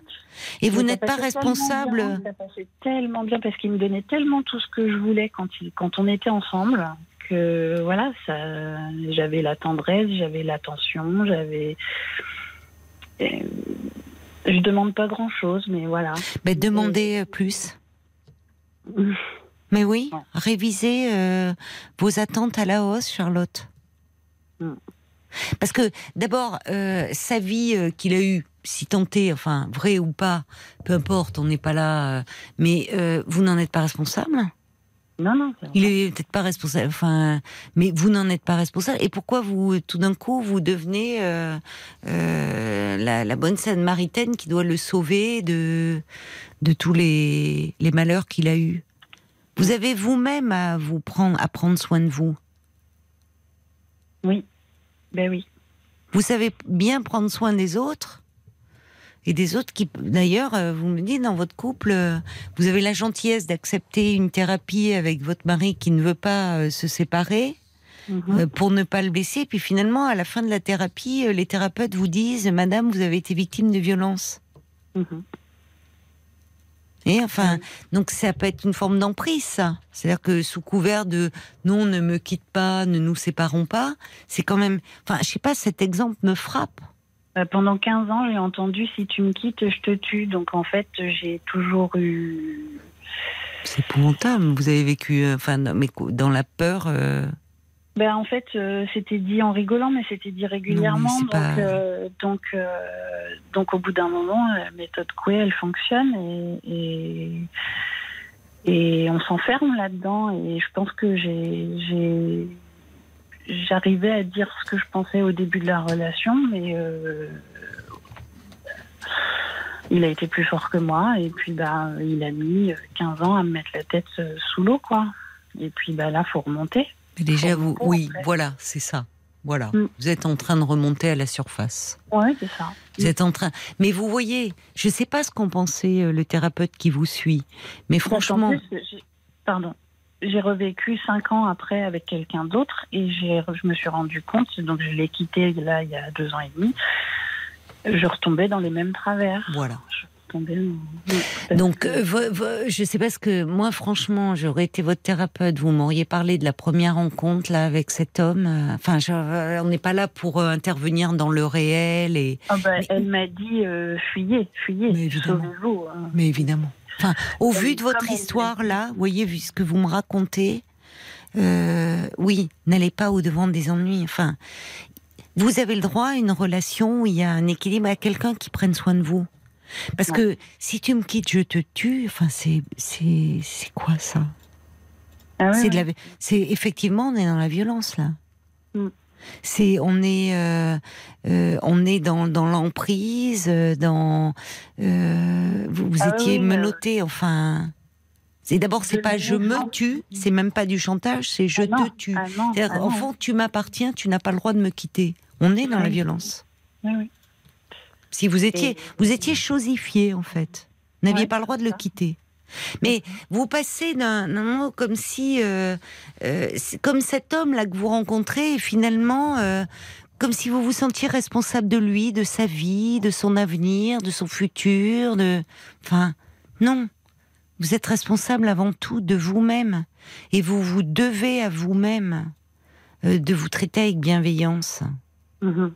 Et vous n'êtes pas responsable.
Ça passait tellement bien parce qu'il me donnait tellement tout ce que je voulais quand, il, quand on était ensemble que voilà, ça, j'avais la tendresse, j'avais l'attention, j'avais. Je demande pas grand chose, mais voilà.
Mais demandez euh, plus. Mais oui,
Ouais.
révisez euh, vos attentes à la hausse, Charlotte.
Mm.
Parce que d'abord, euh, sa vie euh, qu'il a eue, si tentée, enfin vrai ou pas, peu importe, on n'est pas là, euh, mais euh, vous n'en êtes pas responsable.
Non, non.
Il est peut-être pas responsable, enfin, mais vous n'en êtes pas responsable. Et pourquoi vous, tout d'un coup, vous devenez euh, euh, la, la bonne Sainte-Maritaine qui doit le sauver de, de tous les, les malheurs qu'il a eus? Vous avez vous-même à vous prendre, à prendre soin de vous?
Oui. Ben oui.
Vous savez bien prendre soin des autres? Et des autres qui, d'ailleurs, euh, vous me dites dans votre couple, euh, vous avez la gentillesse d'accepter une thérapie avec votre mari qui ne veut pas euh, se séparer.
Mhm.
pour ne pas le blesser. Puis finalement, à la fin de la thérapie, les thérapeutes vous disent Madame, vous avez été victime de violence.
Mhm.
Et enfin, donc ça peut être une forme d'emprise, ça. C'est-à-dire que sous couvert de non, ne me quitte pas, ne nous séparons pas, c'est quand même. Enfin, je sais pas, cet exemple me frappe.
Euh, Pendant 15 ans, j'ai entendu si tu me quittes, je te tue. Donc en fait, j'ai toujours eu.
C'est épouvantable. Vous avez vécu, euh, enfin, dans- mais dans la peur. euh,
Ben, en fait, euh, c'était dit en rigolant, mais c'était dit régulièrement. donc,
pas-
euh, donc, euh, donc, au bout d'un moment, la méthode Coué, elle fonctionne et, et, et on s'enferme là-dedans. Et je pense que j'ai, j'arrivais à dire ce que je pensais au début de la relation, mais euh, il a été plus fort que moi. Et puis, bah, il a mis 15 ans à me mettre la tête euh, sous l'eau, quoi. Et puis, bah, là, faut remonter.
mais déjà, vous,
remonter
oui, voilà, c'est ça. Voilà.
Mm.
Vous êtes en train de remonter à la surface.
Ouais, c'est ça.
Vous êtes en train. Mais vous voyez, je ne sais pas ce qu'en pensait euh, le thérapeute qui vous suit, mais franchement,
plus, pardon, j'ai revécu cinq ans après avec quelqu'un d'autre et j'ai, je me suis rendu compte, donc je l'ai quitté là il y a deux ans et demi, je retombais dans les mêmes travers.
voilà.
Je retombais dans-
Donc, euh, vo- vo- je sais pas ce que moi, franchement, j'aurais été votre thérapeute. Vous m'auriez parlé de la première rencontre là avec cet homme. euh, Enfin, je- euh, on n'est pas là pour euh, intervenir dans le réel et.
Ah bah,
mais-
Elle m'a dit euh, fuyez, fuyez, sauvez-vous. hein.
Mais évidemment. Enfin, au vu de votre histoire là, vous voyez, vu ce que vous me racontez, euh, oui, n'allez pas au devant des ennuis. Enfin, vous avez le droit à une relation où il y a un équilibre à quelqu'un qui prenne soin de vous. Parce que si tu me quittes, je te tue. Enfin, c'est c'est c'est quoi ça?
Ah
C'est la, c'est effectivement on est dans la violence là. C'est on est euh, euh, on est dans dans l'emprise, euh, dans euh, vous, vous
Ah
étiez
oui,
menotté. Enfin, c'est d'abord c'est pas je me tue, c'est même pas du chantage, c'est je
Ah non,
te tue.
ah non, ah non.
fond, tu m'appartiens, tu n'as pas le droit de me quitter. On est dans la violence.
Oui.
Si vous étiez,
Et-
vous étiez chosifié en fait. Vous n'aviez
Ouais,
pas le droit de le quitter. Mais vous passez d'un mot comme si, euh, euh, comme cet homme là que vous rencontrez, finalement, euh, comme si vous vous sentiez responsable de lui, de sa vie, de son avenir, de son futur, de, enfin, non. Vous êtes responsable avant tout de vous-même. Et vous vous devez à vous-même de vous traiter avec bienveillance.
Mhm. Mhm.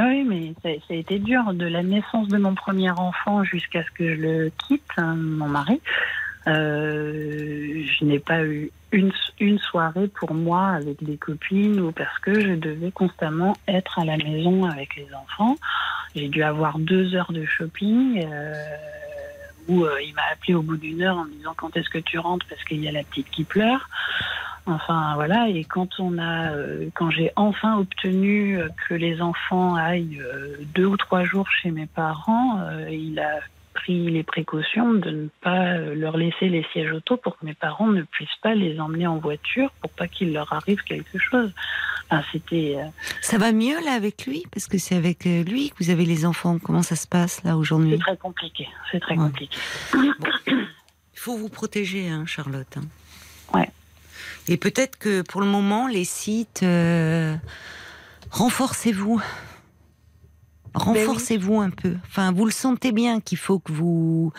Ah oui, mais ça, a été dur. De la naissance de mon premier enfant jusqu'à ce que je le quitte, hein, mon mari, euh, je n'ai pas eu une, une soirée pour moi avec des copines ou parce que je devais constamment être à la maison avec les enfants. J'ai dû avoir deux heures de shopping euh, où euh, il m'a appelé au bout d'une heure en me disant quand est-ce que tu rentres? Parce qu'il y a la petite qui pleure. Enfin voilà, et quand on a, euh, quand j'ai enfin obtenu euh, que les enfants aillent euh, deux ou trois jours chez mes parents, euh, il a pris les précautions de ne pas leur laisser les sièges auto pour que mes parents ne puissent pas les emmener en voiture pour pas qu'il leur arrive quelque chose. Enfin, c'était
Ça va mieux là avec lui? Parce que c'est avec lui que vous avez les enfants. Comment ça se passe là
c'est
aujourd'hui
très compliqué, c'est très
Ouais.
compliqué.
Il faut vous protéger, hein, Charlotte. hein.
Ouais.
Et peut-être que pour le moment, les sites, euh, renforcez-vous. Renforcez-vous un peu. Enfin, vous le sentez bien qu'il faut que vous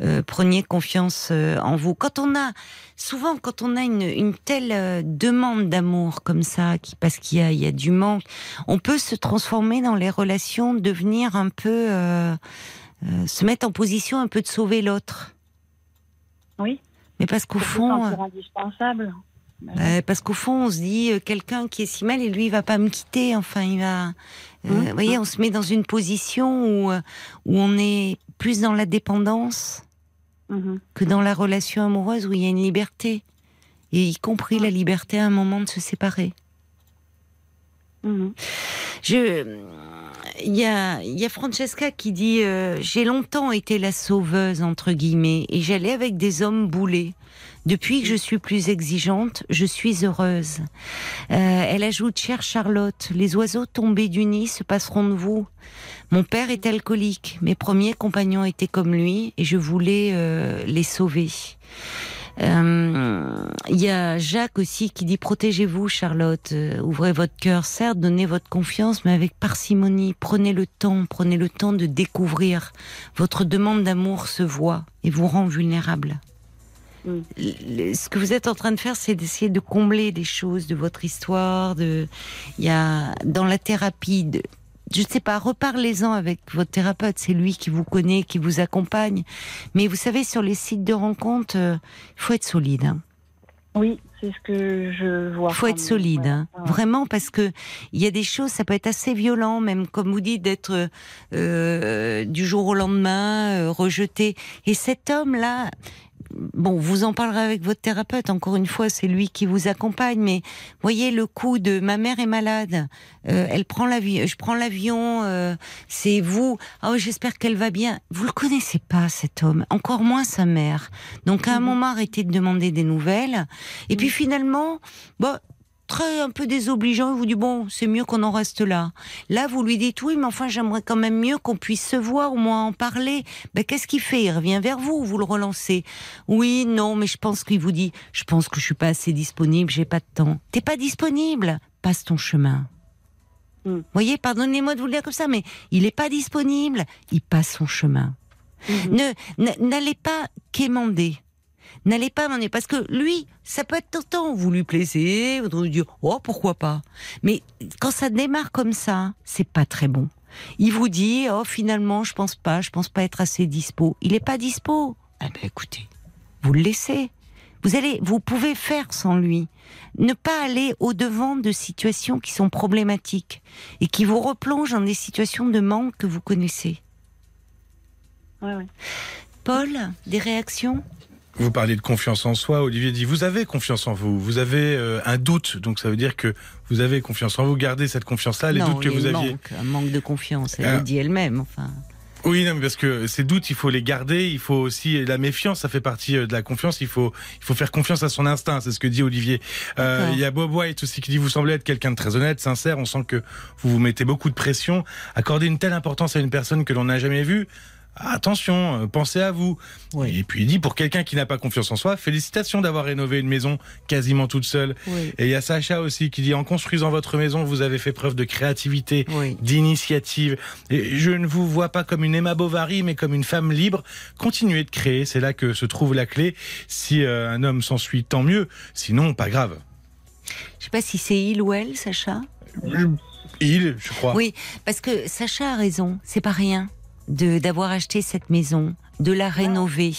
euh, preniez confiance euh, en vous. Quand on a, souvent, quand on a une, une telle euh, demande d'amour comme ça, qui, parce qu'il y a, il y a du manque, on peut se transformer dans les relations, devenir un peu, se mettre en position un peu de sauver l'autre.
Oui.
Mais parce qu'au fond,
sentir indispensable.
Euh, parce qu'au fond, on se dit euh, quelqu'un qui est si mal et lui il va pas me quitter. Enfin, il va. euh,
Mhm.
Vous voyez, on se met dans une position où où on est plus dans la dépendance
Mhm.
que dans la relation amoureuse où il y a une liberté et y compris la liberté à un moment de se séparer. Je, il y a, il y a Francesca qui dit euh, j'ai longtemps été la sauveuse entre guillemets et j'allais avec des hommes boulés. Depuis que je suis plus exigeante, je suis heureuse. Euh, elle ajoute chère Charlotte, les oiseaux tombés du nid se passeront de vous. Mon père est alcoolique, mes premiers compagnons étaient comme lui et je voulais euh, les sauver. Euh, Il y a Jacques aussi qui dit protégez-vous Charlotte, Euh, ouvrez votre cœur, certes donnez votre confiance mais avec parcimonie, prenez le temps, prenez le temps de découvrir. Votre demande d'amour se voit et vous rend vulnérable. Ce que vous êtes en train de faire, c'est d'essayer de combler des choses de votre histoire. De, il y a dans la thérapie, de, je ne sais pas, reparlez-en avec votre thérapeute. C'est lui qui vous connaît, qui vous accompagne. Mais vous savez, sur les sites de rencontres, euh, il faut être solide. hein.
Oui, c'est ce que je vois.
Il faut être solide, hein.
ouais.
vraiment, parce que il y a des choses, ça peut être assez violent, même comme vous dites, d'être euh, du jour au lendemain euh, rejeté. Et cet homme-là, bon, vous en parlerez avec votre thérapeute. Encore une fois, c'est lui qui vous accompagne. Mais voyez le coup de ma mère est malade, euh, elle prend l'avion, je prends l'avion, euh, c'est vous. Oh, j'espère qu'elle va bien. Vous le connaissez pas cet homme, encore moins sa mère. Donc à un
Mhm.
moment, arrêtez de demander des nouvelles. Et puis finalement, bah, très un peu désobligeant, il vous dit bon, c'est mieux qu'on en reste là. Là, vous lui dites oui, mais enfin, j'aimerais quand même mieux qu'on puisse se voir, au moins en parler. Ben, qu'est-ce qu'il fait? Il revient vers vous, vous le relancez. Oui, non, mais je pense qu'il vous dit, je pense que je suis pas assez disponible, j'ai pas de temps. T'es pas disponible? Passe ton chemin.
Mm.
Vous voyez, pardonnez-moi de vous le dire comme ça, mais il est pas disponible, il passe son chemin.
Mhm.
Ne n'allez pas quémander. N'allez pas demander parce que lui, ça peut être tentant. Vous lui plaisez, vous lui dire oh pourquoi pas. Mais quand ça démarre comme ça, c'est pas très bon. Il vous dit oh finalement je pense pas, je pense pas être assez dispo. Il est pas dispo. Eh ben écoutez, vous le laissez. Vous allez, vous pouvez faire sans lui. Ne pas aller au devant de situations qui sont problématiques et qui vous replongent dans des situations de manque que vous connaissez.
Ouais, ouais.
Paul, des réactions?
Vous parliez de confiance en soi. Olivier dit vous avez confiance en vous. Vous avez euh, un doute, donc ça veut dire que vous avez confiance en vous. Gardez cette confiance-là. Les
non,
doutes que vous aviez.
manque, un manque de confiance. Elle
Ah.
le dit elle-même. Enfin,
Oui, non, mais parce que ces doutes, il faut les garder. Il faut aussi la méfiance. Ça fait partie euh, de la confiance. Il faut, il faut faire confiance à son instinct. C'est ce que dit Olivier. Euh, il y a Bob White aussi qui dit vous semblez être quelqu'un de très honnête, sincère. On sent que vous vous mettez beaucoup de pression. Accorder une telle importance à une personne que l'on n'a jamais vue. Attention, euh, pensez à vous.
Oui.
Et puis il dit, pour quelqu'un qui n'a pas confiance en soi, félicitations d'avoir rénové une maison quasiment toute seule.
Oui.
Et il y a Sacha aussi qui dit, en construisant votre maison, vous avez fait preuve de créativité,
Oui.
d'initiative. Et je ne vous vois pas comme une Emma Bovary, mais comme une femme libre. Continuez de créer, c'est là que se trouve la clé. Si euh, un homme s'ensuit, tant mieux. Sinon, pas grave.
Je sais pas si c'est il ou elle, Sacha.
Il, je crois.
Oui, parce que Sacha a raison. C'est pas rien d'avoir acheté cette maison, de la rénover.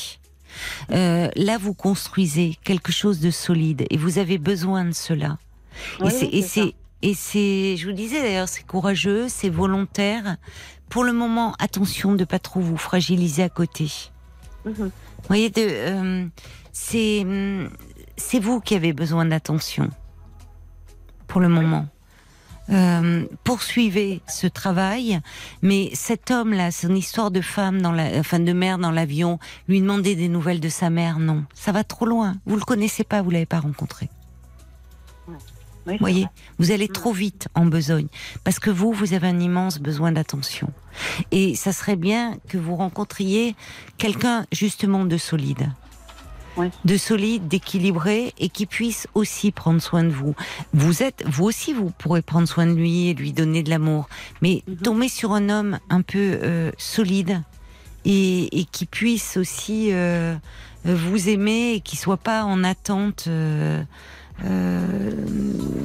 Euh, là, vous construisez quelque chose de solide et vous avez besoin de cela.
Oui,
et c'est, et
c'est
et je vous disais d'ailleurs, c'est courageux, c'est volontaire. Pour le moment, attention de pas trop vous fragiliser à côté.
Mhm.
Vous voyez, de, euh, c'est, c'est vous qui avez besoin d'attention. Pour le moment. Euh, poursuivez ce travail, mais cet homme-là, son histoire de femme dans la, enfin de mère dans l'avion, lui demander des nouvelles de sa mère, non, ça va trop loin. Vous le connaissez pas, vous l'avez pas rencontré.
Oui,
Vous
c'est
voyez, vous allez trop vite en besogne parce que vous, vous avez un immense besoin d'attention. Et ça serait bien que vous rencontriez quelqu'un justement de solide. De solide, d'équilibré et qui puisse aussi prendre soin de vous. Vous êtes, vous aussi, vous pourrez prendre soin de lui et lui donner de l'amour. Mais
Mhm.
tomber sur un homme un peu euh, solide et, et qui puisse aussi euh, vous aimer et qui soit pas en attente. euh, euh,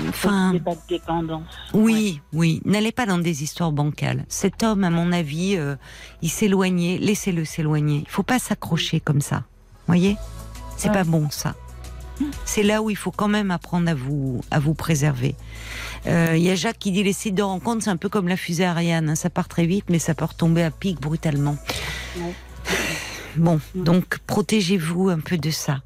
Enfin,
pas de dépendance.
oui, oui. N'allez pas dans des histoires bancales. Cet homme, à mon avis, euh, il s'éloignait. Laissez-le s'éloigner. Il faut pas s'accrocher comme ça. Voyez? C'est
Ouais.
pas bon ça. C'est là où il faut quand même apprendre à vous à vous préserver. Euh, Il y a Jacques qui dit les sites de rencontre, c'est un peu comme la fusée Ariane. hein. Ça part très vite, mais ça peut retomber à pic brutalement.
Ouais.
Bon, donc protégez-vous un peu de ça.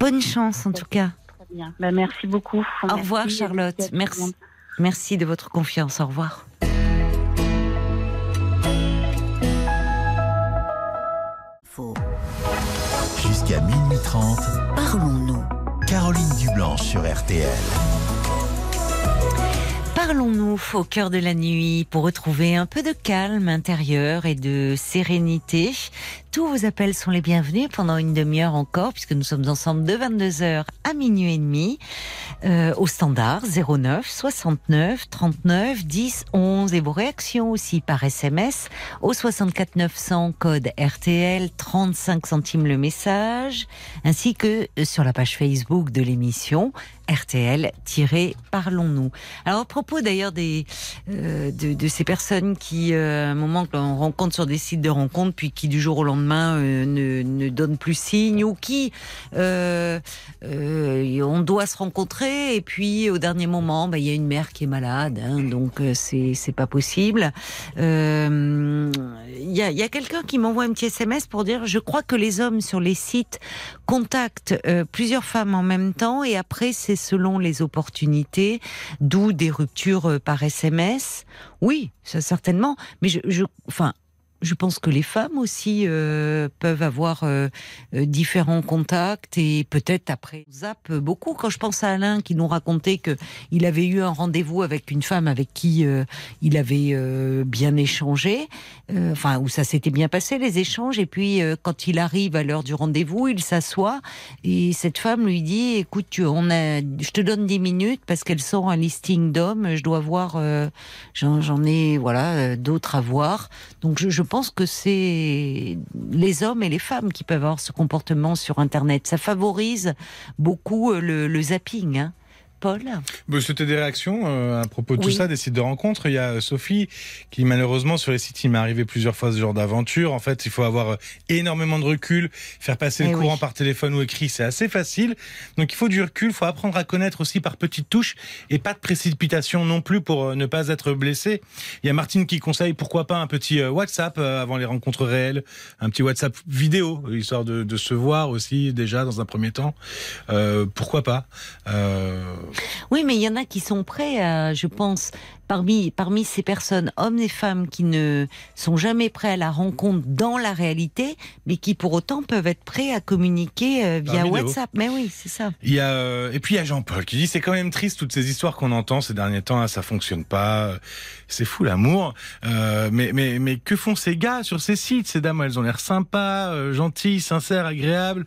Bonne chance en tout cas.
Très bien. Bah, merci beaucoup.
Au revoir. Charlotte.
Merci.
Merci de votre confiance. Au revoir.
Parlons-nous.
Caroline Dublanche sur RTL.
Parlons-nous au cœur de la nuit pour retrouver un peu de calme intérieur et de sérénité. Tous vos appels sont les bienvenus pendant une demi-heure encore, puisque nous sommes ensemble de 22h à minuit et demi, euh, au standard 09 69 39 10 11 et vos réactions aussi par SMS au 64 900 code RTL 35 centimes le message, ainsi que sur la page Facebook de l'émission RTL-Parlons-nous. Alors à propos d'ailleurs des euh, de, ces personnes qui euh, à un moment que l'on rencontre sur des sites de rencontres puis qui du jour au lendemain euh, ne, ne donnent plus signe ou qui on doit se rencontrer et puis au dernier moment bah, il y a une mère qui est malade hein, donc c'est c'est pas possible. Il y a, y a quelqu'un qui m'envoie un petit SMS pour dire je crois que les hommes sur les sites contactent plusieurs femmes en même temps et après c'est selon les opportunités, d'où des ruptures euh, par SMS. Oui, certainement, mais je, je. Je pense que les femmes aussi euh, peuvent avoir euh, euh, différents contacts et peut-être après on zappe beaucoup. Quand je pense à Alain qui nous racontait que il avait eu un rendez-vous avec une femme avec qui euh, il avait euh, bien échangé, euh, enfin où ça s'était bien passé les échanges. Et puis quand il arrive à l'heure du rendez-vous, il s'assoit et cette femme lui dit écoute tu, on a je te donne 10 minutes parce qu'elle sort un listing d'hommes. Je dois voir j'en ai voilà d'autres à voir. Donc je, je pense que c'est les hommes et les femmes qui peuvent avoir ce comportement sur internet ça favorise beaucoup euh, le, le zapping hein. Paul
C'était des réactions euh, à propos de tout ça, des sites de rencontres. Il y a euh, Sophie qui malheureusement sur les sites, il m'est arrivé plusieurs fois ce genre d'aventure. En fait, il faut avoir euh, énormément de recul, faire passer
Eh
le
oui.
courant par téléphone ou écrit, c'est assez facile. Donc il faut du recul, il faut apprendre à connaître aussi par petites touches et pas de précipitation non plus pour ne pas être blessé. Il y a Martine qui conseille pourquoi pas un petit WhatsApp avant les rencontres réelles, un petit WhatsApp vidéo, histoire de, de se voir aussi déjà dans un premier temps. Euh, pourquoi pas Euh,
Oui, mais il y en a qui sont prêts à, je pense, parmi, parmi ces personnes, hommes et femmes, qui ne sont jamais prêts à la rencontre dans la réalité, mais qui pour autant peuvent être prêts à communiquer euh, via. WhatsApp. Mais oui, c'est ça.
Il y a, euh, et puis il y a Jean-Paul qui dit c'est quand même triste toutes ces histoires qu'on entend ces derniers temps, ah, ça fonctionne pas, c'est fou l'amour. Euh, mais, mais, mais que font ces gars sur ces sites Ces dames, elles ont l'air sympas, euh, gentilles, sincères, agréables.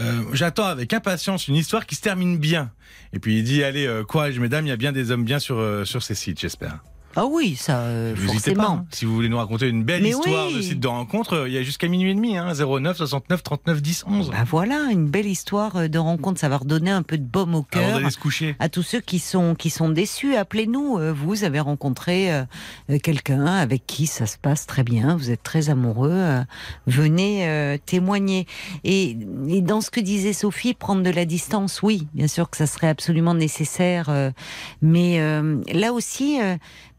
Euh, J'attends avec impatience une histoire qui se termine bien. Et puis il dit allez, euh, courage mesdames, il y a bien des hommes bien sur, euh, sur ces sites, j'espère.
Ah oui, ça, euh,
pas.
forcément.
hein. Si vous voulez nous raconter une belle
Mais
histoire
oui.
de site de rencontre, euh, il y a jusqu'à minuit et demi, hein, 09 69 39 10 11.
Bah voilà, une belle histoire euh, de rencontre. Ça va redonner un peu de baume au cœur.
d'aller se coucher.
à tous ceux qui sont qui sont déçus, appelez-nous. Euh, Vous avez rencontré quelqu'un avec qui ça se passe très bien, vous êtes très amoureux. Venez témoigner. Et, et dans ce que disait Sophie, prendre de la distance, oui, bien sûr que ça serait absolument nécessaire. mais là aussi,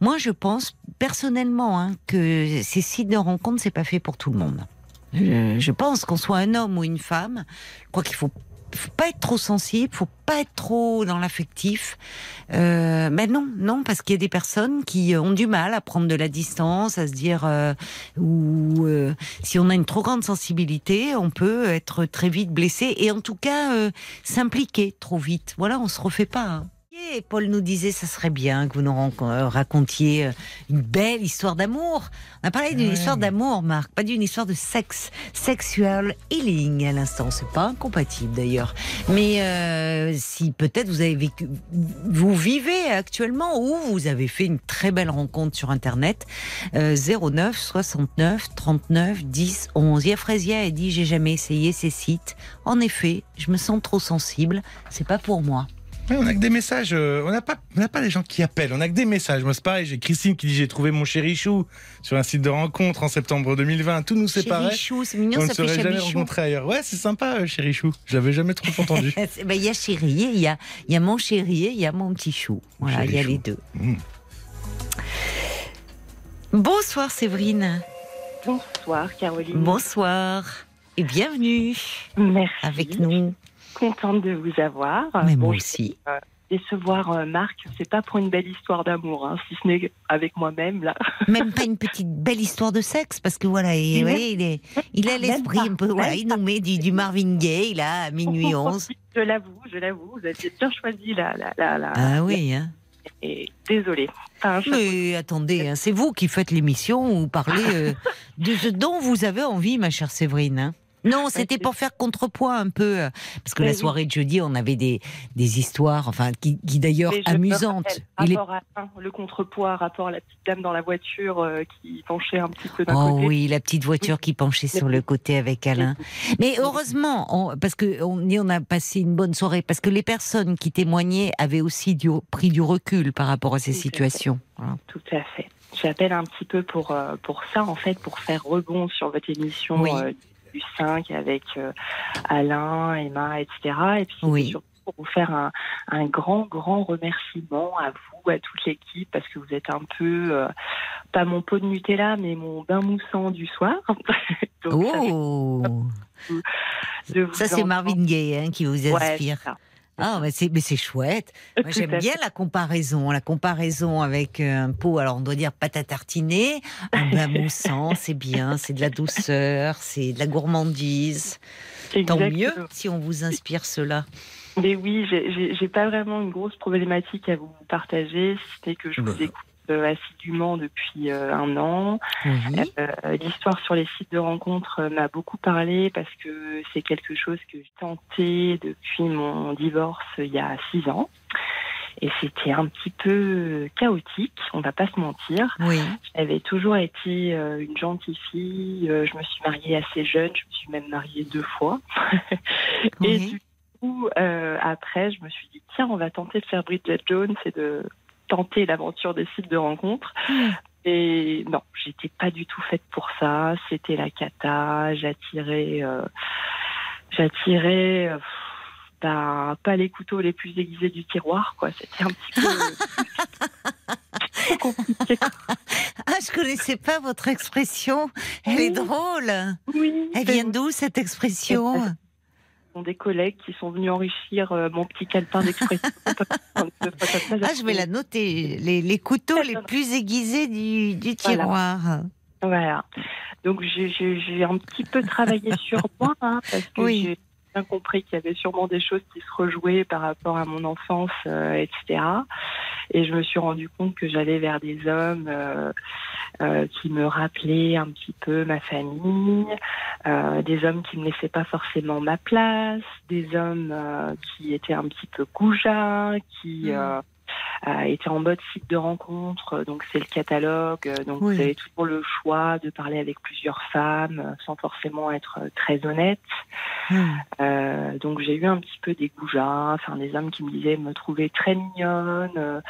moi je pense personnellement hein, que ces sites de rencontres, c'est pas fait pour tout le monde. Je, pense qu'on soit un homme ou une femme, je crois qu'il faut faut pas être trop sensible, faut pas être trop dans l'affectif. Euh, mais non, non, parce qu'il y a des personnes qui ont du mal à prendre de la distance, à se dire, euh, ou euh, si on a une trop grande sensibilité, on peut être très vite blessé et en tout cas euh, s'impliquer trop vite. Voilà, on se refait pas. hein. Et Paul nous disait, ça serait bien que vous nous euh, racontiez euh, une belle histoire d'amour. On a parlé d'une histoire d'amour, Marc, pas d'une histoire de sexe, sexual healing à l'instant. C'est pas incompatible d'ailleurs. Mais euh, si peut-être vous avez vécu, vous vivez actuellement ou vous avez fait une très belle rencontre sur Internet, euh, 09 69 39 10 11. Il y a dit j'ai jamais essayé ces sites. En effet, je me sens trop sensible. C'est pas pour moi.
Ouais, on a que des messages. euh, on n'a pas, on n'a pas les gens qui appellent. On a que des messages. Moi, c'est pareil. J'ai Christine qui dit j'ai trouvé mon chéri chou sur un site de rencontre en septembre 2020. Tout nous séparait.
Chérichou, c'est mignon,
On ne serait jamais rencontrés ailleurs. Ouais, c'est sympa, euh, chéri chou. Je l'avais jamais trop entendu.
Ben, Il y a chéri, il y a, il y a mon chéri et il y a mon petit chou. Voilà, il y a
Chéri
les
chou.
deux.
Mm.
Bonsoir Séverine.
Bonsoir Caroline.
Bonsoir. Et bienvenue
Merci.
avec nous.
Contente de vous avoir.
Mais
Bon,
moi aussi.
vais Décevoir euh, Marc, c'est pas pour une belle histoire d'amour, hein, si ce n'est avec moi-même là.
Même pas une petite belle histoire de sexe, parce que voilà, il, est, il a
Même
l'esprit un peu, voilà, il nous met du, du Marvin Gaye, là, à minuit 11.
Je l'avoue, je l'avoue, vous avez bien choisi la, la, la-
Ah oui, hein.
Et chapeau.
Mais attendez, hein, c'est vous qui faites l'émission vous parlez euh, de ce dont vous avez envie, ma chère Séverine. Hein. Non, c'était pour faire contrepoids un peu, euh, parce que
Mais
la
oui.
soirée de jeudi, on avait des, des histoires, enfin, qui, qui d'ailleurs amusantes. Il est-
Rapport à un, le contrepoids, rapport à la petite dame dans la voiture euh, qui penchait un petit peu d'un
Oh
côté.
oui, la petite voiture qui penchait sur le côté avec Alain. Mais heureusement, on- parce que on, a passé une bonne soirée, parce que les personnes qui témoignaient avaient aussi du- pris du recul par rapport à ces
Tout à fait.
situations. Voilà.
Tout à fait. J'appelle un petit peu pour, euh, pour ça, en fait, pour faire rebond sur votre émission
Oui.
euh, du 5 avec euh, Alain, Emma, etc. Et puis,
Oui.
surtout pour vous faire un, un grand, grand remerciement à vous, à toute l'équipe, parce que vous êtes un peu, euh, pas mon pot de Nutella, mais mon bain moussant du soir. Donc,
Oh, ça c'est Marvin Gaye hein, qui vous inspire. Ah, mais c'est, mais c'est chouette. Moi, j'aime bien la comparaison. La comparaison avec euh, un pot, alors on doit dire pâte à tartiner, un bain moussant, c'est bien, c'est de la douceur, c'est de la gourmandise. Tant mieux si on vous inspire cela.
Mais oui, j'ai- j'ai j'ai pas vraiment une grosse problématique à vous partager, n'est que je vous
Bah.
écoute assidûment depuis euh, un an.
Oui.
Euh, L'histoire sur les sites de rencontres m'a beaucoup parlé parce que c'est quelque chose que j'ai tenté depuis mon divorce il y a six ans. Et c'était un petit peu chaotique, on va pas se mentir.
Oui.
J'avais toujours été euh, une gentille fille. je me suis mariée assez jeune, je me suis même mariée deux fois. Et du coup, euh, après, je me suis dit, tiens, on va tenter de faire Bridget Jones et de tenter l'aventure des sites de rencontres.
Hmm.
Et non, j'étais pas du tout faite pour ça. C'était la cata. J'attirais, euh, j'attirais, euh, bah, pas les couteaux les plus aiguisés du tiroir, quoi. C'était un petit peu compliqué.
Ah, je connaissais pas votre expression. Elle est drôle.
Oui.
Elle vient d'où cette expression?
Sont des collègues qui sont venus enrichir euh, mon petit calepin d'expression.
ah, je vais la noter. Les, les couteaux les plus aiguisés du, du tiroir.
Voilà. Donc j'ai un petit peu travaillé sur moi hein, parce que
Oui.
j'ai bien compris qu'il y avait sûrement des choses qui se rejouaient par rapport à mon enfance, euh, etc. Et je me suis rendu compte que j'allais vers des hommes euh, euh, qui me rappelaient un petit peu ma famille, euh, des hommes qui me laissaient pas forcément ma place, des hommes euh, qui étaient un petit peu goujats, qui
Mm.
Euh, euh, étaient en mode site de rencontre. Donc c'est le catalogue. euh, Donc
Oui.
vous avez toujours le choix de parler avec plusieurs femmes euh, sans forcément être euh, très honnête. Euh, donc j'ai eu un petit peu des goujats, enfin des hommes qui me disaient me trouver très mignonne, euh,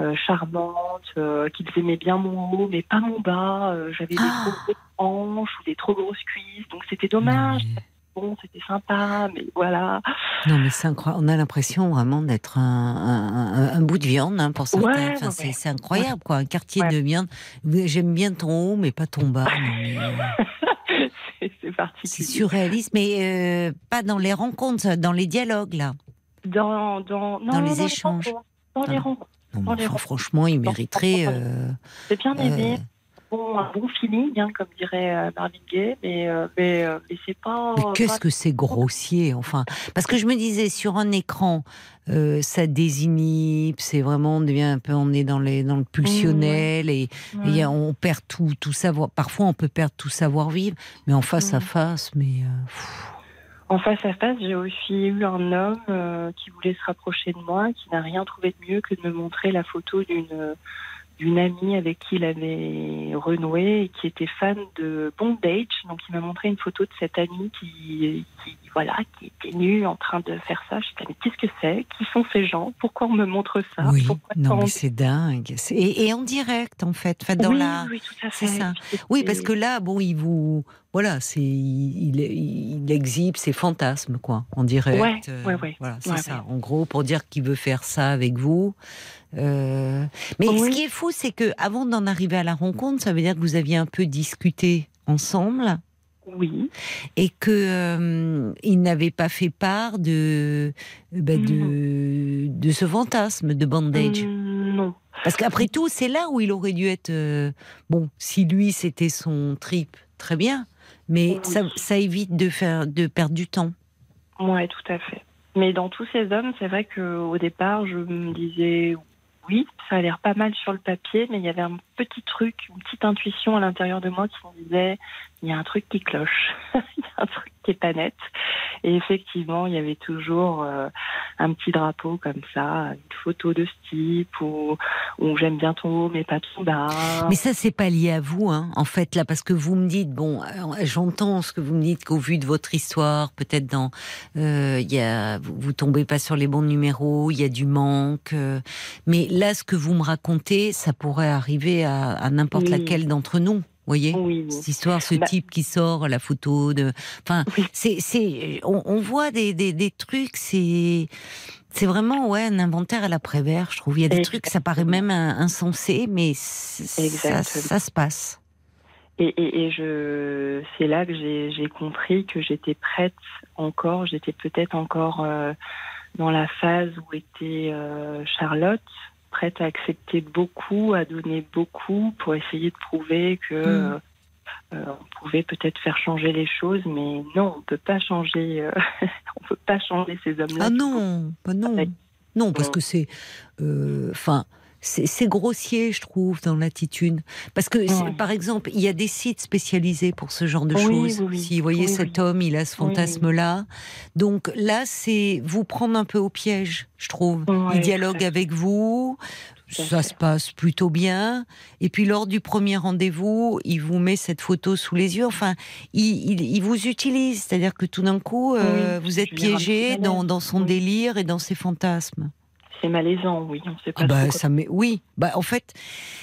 euh, charmante, euh, qu'ils aimaient bien mon haut mais pas mon bas. Euh, J'avais des
Ah.
trop grosses hanches ou des trop grosses cuisses, donc c'était dommage. Bon, c'était sympa, mais voilà.
Non, mais c'est incroyable. On a l'impression vraiment d'être un, un- un- un bout de viande hein, pour certains.
Ouais,
Enfin,
ouais,
c'est, c'est incroyable, quoi. Un quartier
Ouais.
de viande. J'aime bien ton haut, mais pas ton bas. Mais, euh,
c'est c'est
c'est surréaliste, mais euh, pas dans les rencontres, dans les dialogues, là.
Dans, dans, non,
Dans les échanges.
Dans
Ah
les
non.
rencontres.
Non, mais enfin, franchement, il mériterait. euh,
J'ai bien aimé.
euh,
Bon, un bon feeling, hein, comme dirait euh, Marvin Gaye, mais, euh, mais, euh, mais c'est pas.
Mais qu'est-ce
pas-
que c'est grossier, enfin. Parce que je me disais, sur un écran, euh, ça désinhibe, c'est vraiment, on devient un peu, on est dans, les, dans le pulsionnel et, on perd tout, tout savoir. Parfois, on peut perdre tout savoir-vivre, mais en face à
Mhm.
face, mais. euh,
En face à face, j'ai aussi eu un homme euh, qui voulait se rapprocher de moi, qui n'a rien trouvé de mieux que de me montrer la photo d'une d'une amie avec qui il avait renoué et qui était fan de bondage. Donc il m'a montré une photo de cette amie qui, qui voilà, qui était nue en train de faire ça. Je me mais qu'est-ce que c'est? Qui sont ces gens? Pourquoi on me montre ça?
Oui,
Pourquoi
non, mais c'est dingue. Et, et en direct, en fait. Enfin, dans
oui,
la...
oui, tout à fait.
ça. Oui, parce que là, bon, il vous. Voilà, c'est il, il, il exhibe ses fantasmes, quoi, en direct.
Ouais,
euh,
ouais, ouais.
Voilà, c'est ça. En gros, pour dire qu'il veut faire ça avec vous. Euh, Mais ce
Oui.
qui est fou, c'est que avant d'en arriver à la rencontre, ça veut dire que vous aviez un peu discuté ensemble
Oui.
et que euh, il n'avait pas fait part de bah, de, de ce fantasme de bandage.
Mm, non.
Parce qu'après tout, c'est là où il aurait dû être. euh, bon, si lui c'était son trip, très bien, mais
Oui.
ça, ça évite de faire de perdre du temps.
Ouais, tout à fait. Mais dans tous ces hommes, c'est vrai qu'au départ, je me disais oui, ça a l'air pas mal sur le papier, mais il y avait un petit truc, une petite intuition à l'intérieur de moi qui me disait il y a un truc qui cloche, il y a un truc qui est pas net. Et effectivement, il y avait toujours euh, un petit drapeau comme ça, une photo de ce type, ou, ou j'aime bien ton haut, mais pas ton bas.
Mais ça, c'est pas lié à vous, hein, en fait, là, parce que vous me dites, bon, euh, j'entends ce que vous me dites qu'au vu de votre histoire, peut-être dans, euh, y a, vous, tombez pas sur les bons numéros, il y a du manque, euh, mais là, ce que vous me racontez, ça pourrait arriver à n'importe
Oui.
laquelle d'entre nous, voyez.
Oui,
Cette histoire, ce
Bah-
type qui sort la photo de, enfin,
Oui.
c'est, c'est, on, on voit des, des, des trucs, c'est, c'est vraiment ouais un inventaire à l'après-vert, je trouve. Il y a des trucs, ça paraît même in- insensé, mais ça, ça se passe.
Et, et, et je, c'est là que j'ai, j'ai compris que j'étais prête encore, j'étais peut-être encore euh, dans la phase où était euh, Charlotte, prête à accepter beaucoup, à donner beaucoup pour essayer de prouver que
Mm.
euh, on pouvait peut-être faire changer les choses, mais non, on peut pas changer, euh, on peut pas changer ces hommes-là.
Ah non, bah non,
Avec-
non, parce que c'est, euh, enfin. c'est c'est grossier, je trouve, dans l'attitude. Parce que,
Ouais.
par exemple, il y a des sites spécialisés pour ce genre de
Oui,
choses.
oui, oui.
Si vous voyez cet homme, il a ce fantasme-là. Donc là, c'est vous prendre un peu au piège, je trouve. Il dialogue avec vous, ça se passe plutôt bien. Et puis lors du premier rendez-vous, il vous met cette photo sous les yeux. Enfin, il, il- il vous utilise, c'est-à-dire que tout d'un coup, euh, vous êtes piégé dans, son délire et dans ses fantasmes.
C'est malaisant, oui, on sait pas
Ah bah, ça met, oui, bah en fait,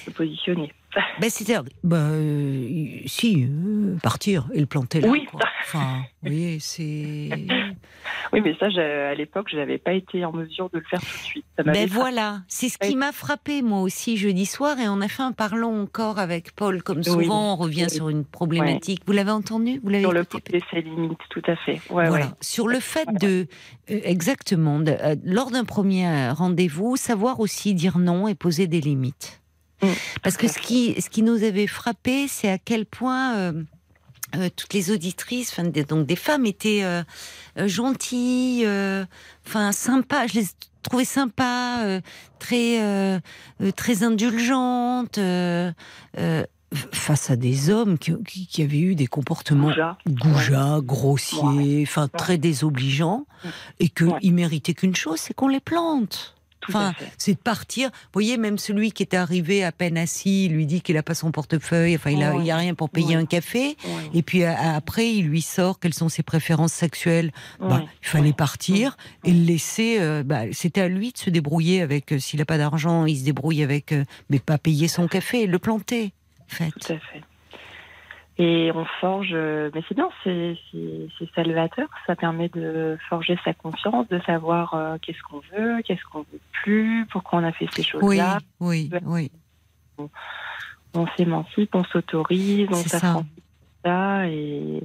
se positionner.
Ben, c'était, bah, euh, si, euh, partir et le planter là.
Oui.
quoi. Enfin, voyez, c'est.
Oui, mais ça, à l'époque, je n'avais pas été en mesure de le faire tout de suite. Ça
Ben voilà, c'est ce qui
Oui.
m'a frappé moi aussi jeudi soir et on a fait un parlons encore avec Paul comme souvent
Oui.
on revient
Oui.
sur une problématique. Vous l'avez entendu? Vous l'avez
sur le
écouté
poser ses limites, tout à fait. Ouais,
voilà.
ouais.
Sur le fait de, euh, exactement, de, lors d'un premier rendez-vous, savoir aussi dire non et poser des limites.
Mm,
Parce que ce qui, ce qui nous avait frappé, c'est à quel point euh, euh, toutes les auditrices, enfin, des- donc des femmes, étaient euh, gentilles, enfin sympas. Je les trouvais sympas, très, très indulgentes. face à des hommes qui, qui- qui avaient eu des comportements goujats, grossiers, enfin très désobligeants,
Mm.
et qu'ils méritaient qu'une chose, c'est qu'on les plante. Enfin, c'est de partir. Vous voyez, même celui qui était arrivé à peine assis, il lui dit qu'il n'a pas son portefeuille, enfin, il n'a
Ouais.
a rien pour payer
Ouais.
un café.
Ouais.
Et puis a- après, il lui sort quelles sont ses préférences sexuelles. Bah, il fallait partir et le laisser. euh, bah, C'était à lui de se débrouiller avec. euh, S'il n'a pas d'argent, il se débrouille avec. euh, mais pas payer son café, le planter. En fait.
Tout à fait. Et on forge, euh, mais c'est bien, c'est c'est- c'est salvateur. Ça permet de forger sa confiance, de savoir euh, qu'est-ce qu'on veut, qu'est-ce qu'on veut plus, pourquoi on a fait ces
Oui,
choses-là.
oui, oui.
On s'émancipe, on s'autorise, on s'affranchit ça. Et,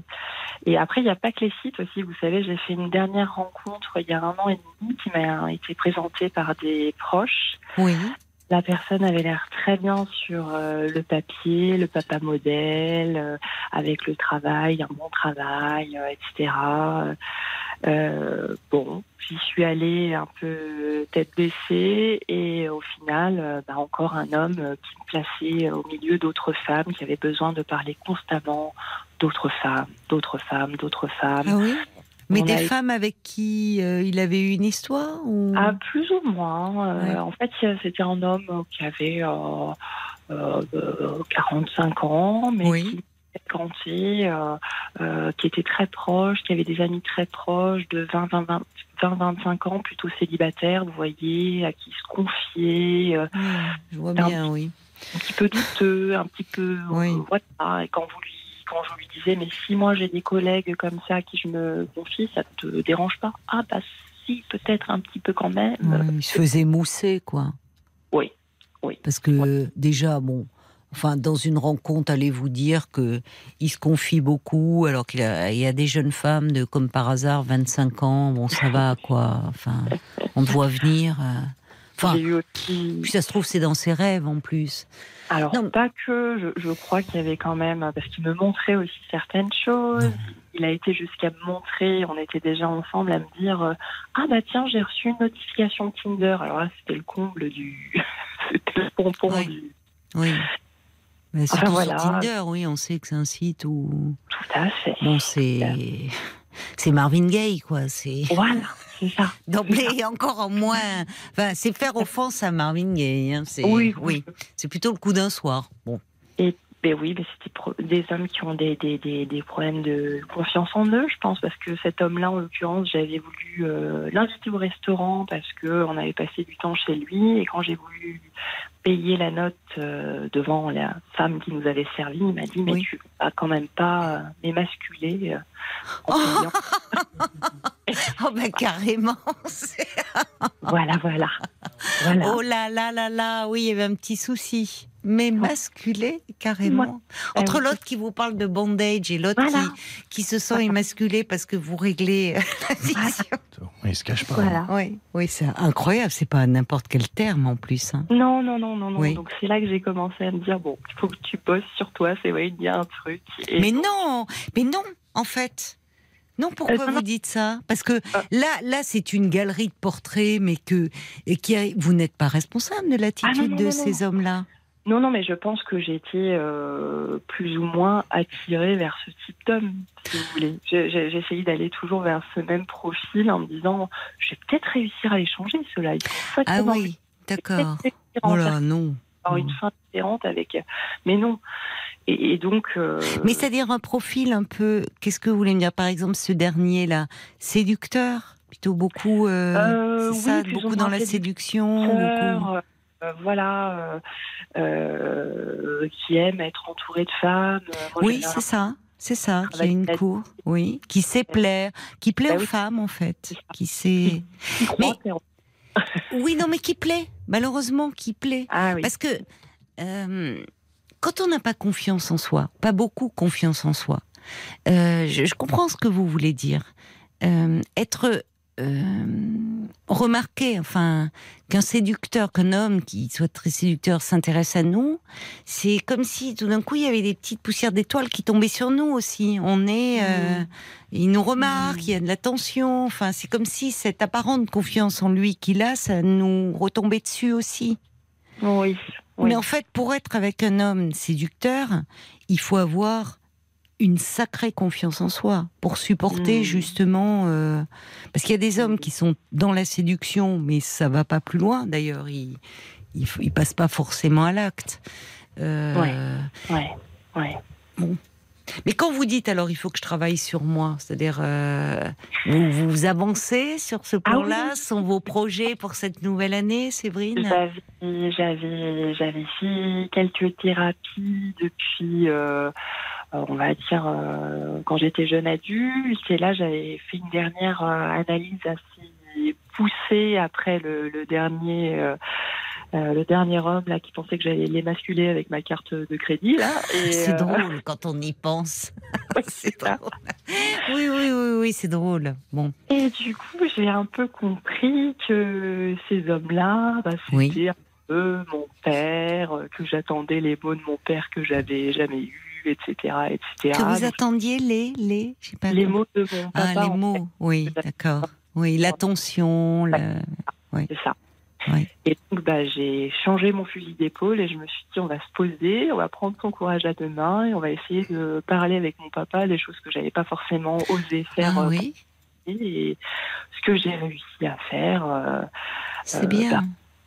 et après, il n'y a pas que les sites aussi. Vous savez, j'ai fait une dernière rencontre il y a un an et demi qui m'a été présentée par des proches.
Oui.
La personne avait l'air très bien sur euh, le papier, le papa modèle, euh, avec le travail, un bon travail, euh, etc. Bon, j'y suis allée un peu tête baissée et au final, bah, encore un homme qui me plaçait au milieu d'autres femmes qui avaient besoin de parler constamment d'autres femmes, d'autres femmes, d'autres femmes.
Ah Mais
On
des
a-
femmes avec qui euh, il avait eu une histoire ou...
Ah, plus ou moins. Euh,
Ouais.
En fait, c'était un homme euh, qui avait euh, euh, euh, 45 ans, mais
Oui.
qui était très proche, qui avait des amis très proches de 20, 20, 20, 20, 25 ans, plutôt célibataires, vous voyez, à qui se confier,
je vois
Un
bien, oui.
un petit peu douteux, un petit peu.
Oui.
voilà. Et quand vous lui quand je lui disais, mais si moi j'ai des collègues comme ça à qui je me confie, ça te dérange pas? Ah bah si, peut-être un petit peu quand même.
Il se faisait mousser, quoi.
Oui, oui.
Parce que déjà, bon, enfin, dans une rencontre, allez-vous dire que il se confie beaucoup, alors qu'il y a, des jeunes femmes de, comme par hasard, 25 ans, bon, ça va, quoi. Enfin, on te voit venir. euh. Enfin, puis ça se trouve, c'est dans ses rêves, en plus.
Alors,
Non.
pas que, je, je crois qu'il y avait quand même, parce qu'il me montrait aussi certaines choses. Il a été jusqu'à me montrer, on était déjà ensemble, à me dire euh, Ah bah tiens, j'ai reçu une notification Tinder. Alors là, c'était le comble du. c'était le pompon
Oui.
du.
Oui. Mais
Enfin, voilà.
Tinder, oui, on sait que c'est un site où.
Tout à fait.
Bon, c'est. C'est Marvin Gaye, quoi. C'est.
Voilà, c'est ça.
D'emblée, encore en moins. Enfin, c'est faire offense à Marvin Gaye. hein, c'est-
Oui.
oui. C'est plutôt le coup d'un soir. Bon.
Ben oui, mais c'était des hommes qui ont des, des, des, des problèmes de confiance en eux, je pense, parce que cet homme-là, en l'occurrence, j'avais voulu euh, l'inviter au restaurant parce que on avait passé du temps chez lui, et quand j'ai voulu payer la note euh, devant la femme qui nous avait servi, il m'a dit mais
Oui.
tu vas quand même pas euh, m'émasculer euh.
Oh, ben carrément.
voilà, voilà, voilà.
Oh là là là là, oui, il y avait un petit souci. Mais masculé, carrément.
Ah
Entre
oui.
l'autre qui vous parle de bondage et l'autre
Voilà.
qui, qui se sent émasculé parce que vous réglez euh, la situation.
Il se cache pas.
Voilà.
Oui, oui c'est incroyable. C'est pas n'importe quel terme en plus. hein.
Non, non, non, non, non.
Oui.
Donc c'est là que j'ai commencé à me dire bon, il faut que tu bosses sur toi. C'est vrai, il y a un truc. Et
Mais non, mais non, en fait. Non, pourquoi
Euh,
vous dites ça? Parce que
Ah.
là, là, c'est une galerie de portraits, mais que et qui a- vous n'êtes pas responsable de l'attitude
Ah, non,
de
non,
ces hommes-là.
Non, non, mais je pense que j'ai été euh, plus ou moins attirée vers ce type d'homme, si vous voulez. J'ai essayé d'aller toujours vers ce même profil en me disant, je vais peut-être réussir à les changer, ceux-là.
Ah oui, d'accord. Oh là, non.
avoir une fin différente avec. Mais non. Et, et donc. euh,
Mais c'est-à-dire un profil un peu. Qu'est-ce que vous voulez me dire? Par exemple, ce dernier-là, séducteur, plutôt beaucoup. euh,
Euh, oui,
ça, beaucoup dans la séduction. beaucoup-
euh, voilà, euh, euh, qui aime être entouré de femmes. Moi,
Oui, c'est ça. C'est ça, qui a une cour, oui, qui sait plaire, qui plaît
Bah
aux
oui.
femmes en fait, qui sait. Mais- Oui, non, mais qui plaît, malheureusement, qui plaît.
Ah oui.
Parce que quand on n'a pas confiance en soi, pas beaucoup confiance en soi, je, je comprends ce que vous voulez dire. Euh, être euh, remarqué, enfin, qu'un séducteur, qu'un homme qui soit très séducteur s'intéresse à nous, c'est comme si tout d'un coup il y avait des petites poussières d'étoiles qui tombaient sur nous aussi. On est, euh, il nous remarque, il y a de l'attention. Enfin, c'est comme si cette apparente confiance en lui qu'il a, ça nous retombait dessus aussi.
Oui. oui.
Mais en fait, pour être avec un homme séducteur, il faut avoir une sacrée confiance en soi pour supporter
Mm.
justement. euh, Parce qu'il y a des hommes qui sont dans la séduction, mais ça va pas plus loin. D'ailleurs, ils, ils, ils passent pas forcément à l'acte. Euh,
Ouais. Ouais.
Mais quand vous dites alors il faut que je travaille sur moi, c'est-à-dire euh, vous, vous avancez sur ce
Ah
plan-là,
oui.
sont vos projets pour cette nouvelle année, Séverine?
J'avais, j'avais, j'avais fait quelques thérapies depuis, euh, on va dire, euh, quand j'étais jeune adulte. Et là, j'avais fait une dernière euh, analyse assez poussée après le, le dernier. euh, euh, le dernier homme là qui pensait que j'allais l'émasculer avec ma carte de crédit là. Et,
C'est
euh,
drôle quand on y pense.
oui,
c'est drôle. Oui, oui, oui, oui, c'est drôle. Bon,
Et du coup, j'ai un peu compris que ces hommes-là, bah, c'était
Oui.
un peu mon père, euh, que j'attendais les mots de mon père que j'avais jamais eu, etc., etc.
que vous attendiez les, les, pas.
les mots de mon
Ah,
papa,
les
en
mots. Oui, d'accord. Oui, l'attention. le-
c'est ça.
Oui.
Et donc, bah, j'ai changé mon fusil d'épaule et je me suis dit, on va se poser, on va prendre son courage à deux mains et on va essayer de parler avec mon papa des choses que j'avais pas forcément osé faire.
Ah oui,
et ce que j'ai réussi à faire. euh,
c'est
euh,
bien.
bah,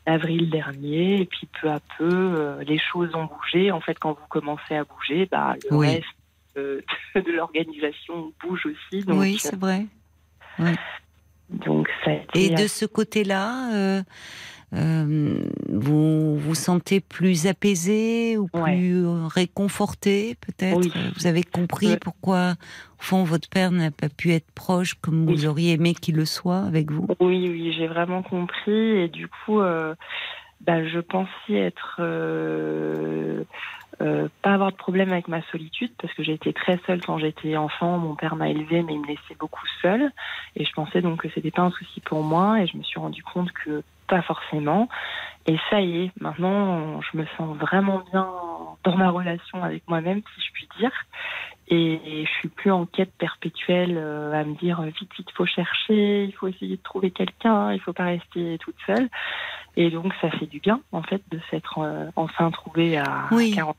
avril dernier, et puis peu à peu, euh, les choses ont bougé. En fait, quand vous commencez à bouger, bah, le
Oui.
reste euh, de l'organisation bouge aussi. Donc,
oui, c'est vrai.
donc ça a été
Et de ce côté-là, euh, euh, vous vous sentez plus apaisé ou plus euh, réconforté, peut-être
Oui.
Euh, Vous avez compris
Ouais.
pourquoi, au fond, votre père n'a pas pu être proche comme
Oui.
vous auriez aimé qu'il le soit avec vous?
Oui, oui, j'ai vraiment compris. Et du coup, euh, bah, je pensais être. euh, euh, pas avoir de problème avec ma solitude parce que j'ai été très seule quand j'étais enfant. Mon père m'a élevée, mais il me laissait beaucoup seule. Et je pensais donc que c'était pas un souci pour moi. Et je me suis rendu compte que pas forcément. Et ça y est, maintenant, je me sens vraiment bien dans ma relation avec moi-même, si je puis dire. Et je suis plus en quête perpétuelle euh, à me dire euh, vite, vite, faut chercher, il faut essayer de trouver quelqu'un, il faut pas rester toute seule. Et donc, ça fait du bien, en fait, de s'être euh, enfin trouvée à
Oui.
40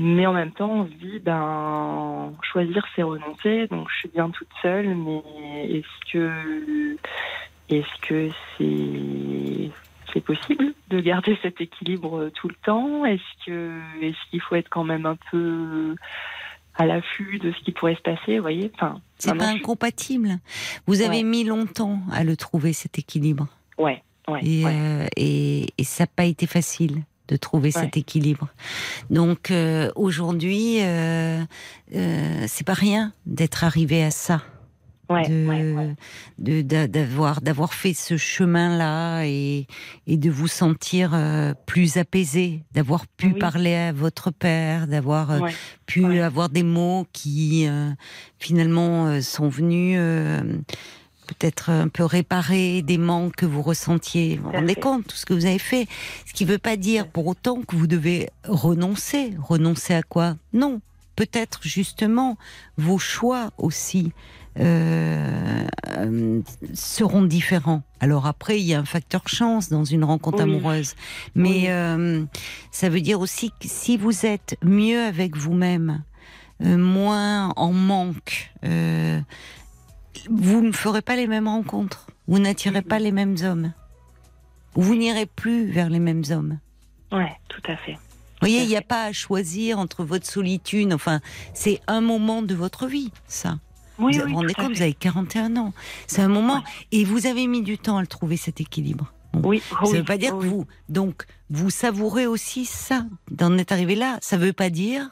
Mais en même temps, on se dit, ben, choisir, c'est renoncer. Donc, je suis bien toute seule, mais est-ce que, est-ce que c'est, c'est possible de garder cet équilibre euh, tout le temps? Est-ce que, est-ce qu'il faut être quand même un peu à l'affût de ce qui pourrait se passer, vous voyez? Enfin,
C'est pas incompatible. Vous avez
Ouais.
mis longtemps à le trouver, cet équilibre.
Ouais, ouais,
Et,
ouais.
euh, et, et ça n'a pas été facile de trouver cet équilibre. Donc euh, aujourd'hui, euh, euh, c'est pas rien d'être arrivé à ça.
Ouais,
de,
ouais,
d'avoir d'avoir fait ce chemin-là et, et de vous sentir euh, plus apaisé, d'avoir pu
Oui.
parler à votre père, d'avoir euh, pu avoir des mots qui finalement sont venus peut-être un peu réparer des manques que vous ressentiez. Vous vous rendez compte tout ce que vous avez fait Ce qui ne veut pas dire pour autant que vous devez renoncer. Renoncer à quoi? Non. Peut-être justement vos choix aussi euh, euh, seront différents. Alors après, il y a un facteur chance dans une rencontre
Oui.
amoureuse, mais
Oui.
euh, ça veut dire aussi que si vous êtes mieux avec vous-même, euh, moins en manque, euh, vous ne ferez pas les mêmes rencontres, vous n'attirez pas les mêmes hommes, vous n'irez plus vers les mêmes hommes.
Ouais, tout à fait.
Vous voyez, il n'y a pas à choisir entre votre solitude, enfin, c'est un moment de votre vie, ça.
Oui,
vous
oui,
vous rendez compte, vous avez 41 ans. C'est un moment,
Ouais.
et vous avez mis du temps à le trouver cet équilibre.
Oui,
Ça ne
oui,
veut pas dire
oui,
que vous. Donc, vous savourez aussi ça, d'en être arrivé là. Ça ne veut pas dire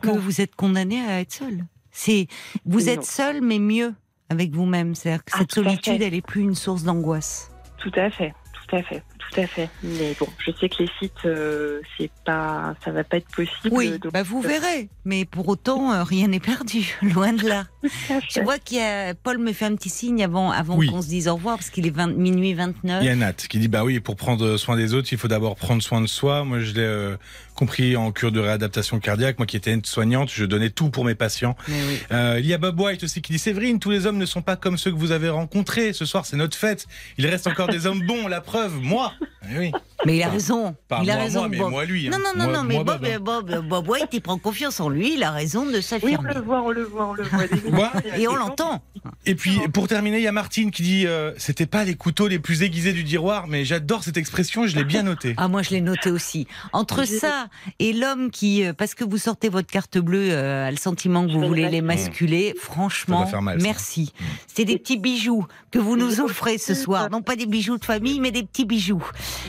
que vous êtes condamné à être seul. C'est vous
Non.
êtes seul, mais mieux avec vous-même. C'est-à-dire que
Ah,
cette solitude, elle est plus une source d'angoisse.
Tout à fait, tout à fait, tout à fait. Mais bon, je sais que les sites, euh, c'est pas, ça va pas être possible.
Oui,
donc-
bah vous verrez. Mais pour autant, euh, rien n'est perdu. Loin de là. Je vois qu'il y a Paul me fait un petit signe avant, avant
Oui.
qu'on se dise au revoir parce qu'il est 20 minuit 29.
Il y a Nat qui dit bah oui, pour prendre soin des autres, il faut d'abord prendre soin de soi. Moi, je l'ai euh, compris en cure de réadaptation cardiaque. Moi, qui étais une soignante, je donnais tout pour mes patients.
Mais oui.
Euh, il y a Bob White aussi qui dit Séverine, tous les hommes ne sont pas comme ceux que vous avez rencontrés. Ce soir, c'est notre fête. Il reste encore des hommes bons. La preuve, moi. Eh oui.
Mais il a raison.
Pas
il a
moi,
raison.
moi, mais
Bob.
moi lui. hein.
Non, non, non,
Moi-
non, mais
moi,
Bob,
Bob, hein.
Bob, Bob White, il prend confiance en lui, il a raison de
Oui, on
s'affirmer.
le voit, on le voit, on le voit.
Et on l'entend.
Et puis pour terminer, il y a Martine qui dit euh, c'était pas les couteaux les plus aiguisés du tiroir, mais j'adore cette expression, je l'ai bien notée.
Ah, moi, je l'ai noté aussi. Entre ça et l'homme qui, euh, parce que vous sortez votre carte bleue, euh, a le sentiment que vous voulez
le
les masculer, franchement,
mal, ça.
merci. C'est des petits bijoux que vous nous offrez ce soir. Non pas des bijoux de famille, mais des petits bijoux.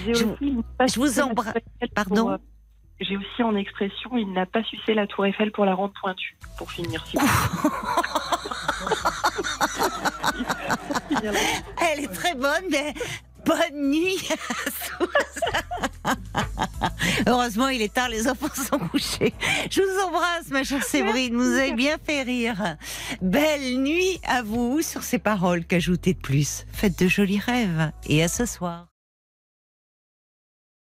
J'ai
Je- vous
très
embra-
naturelle
Pardon
pour, euh, J'ai aussi en expression, il n'a pas sucé la tour Eiffel pour la rendre pointue. Pour finir, si
Elle est très bonne, mais bonne nuit à tous. Heureusement, il est tard, les enfants sont couchés. Je vous embrasse, ma chère Séverine, vous avez bien fait rire. Belle nuit à vous sur ces paroles qu'ajoutez de plus. Faites de jolis rêves et à ce soir.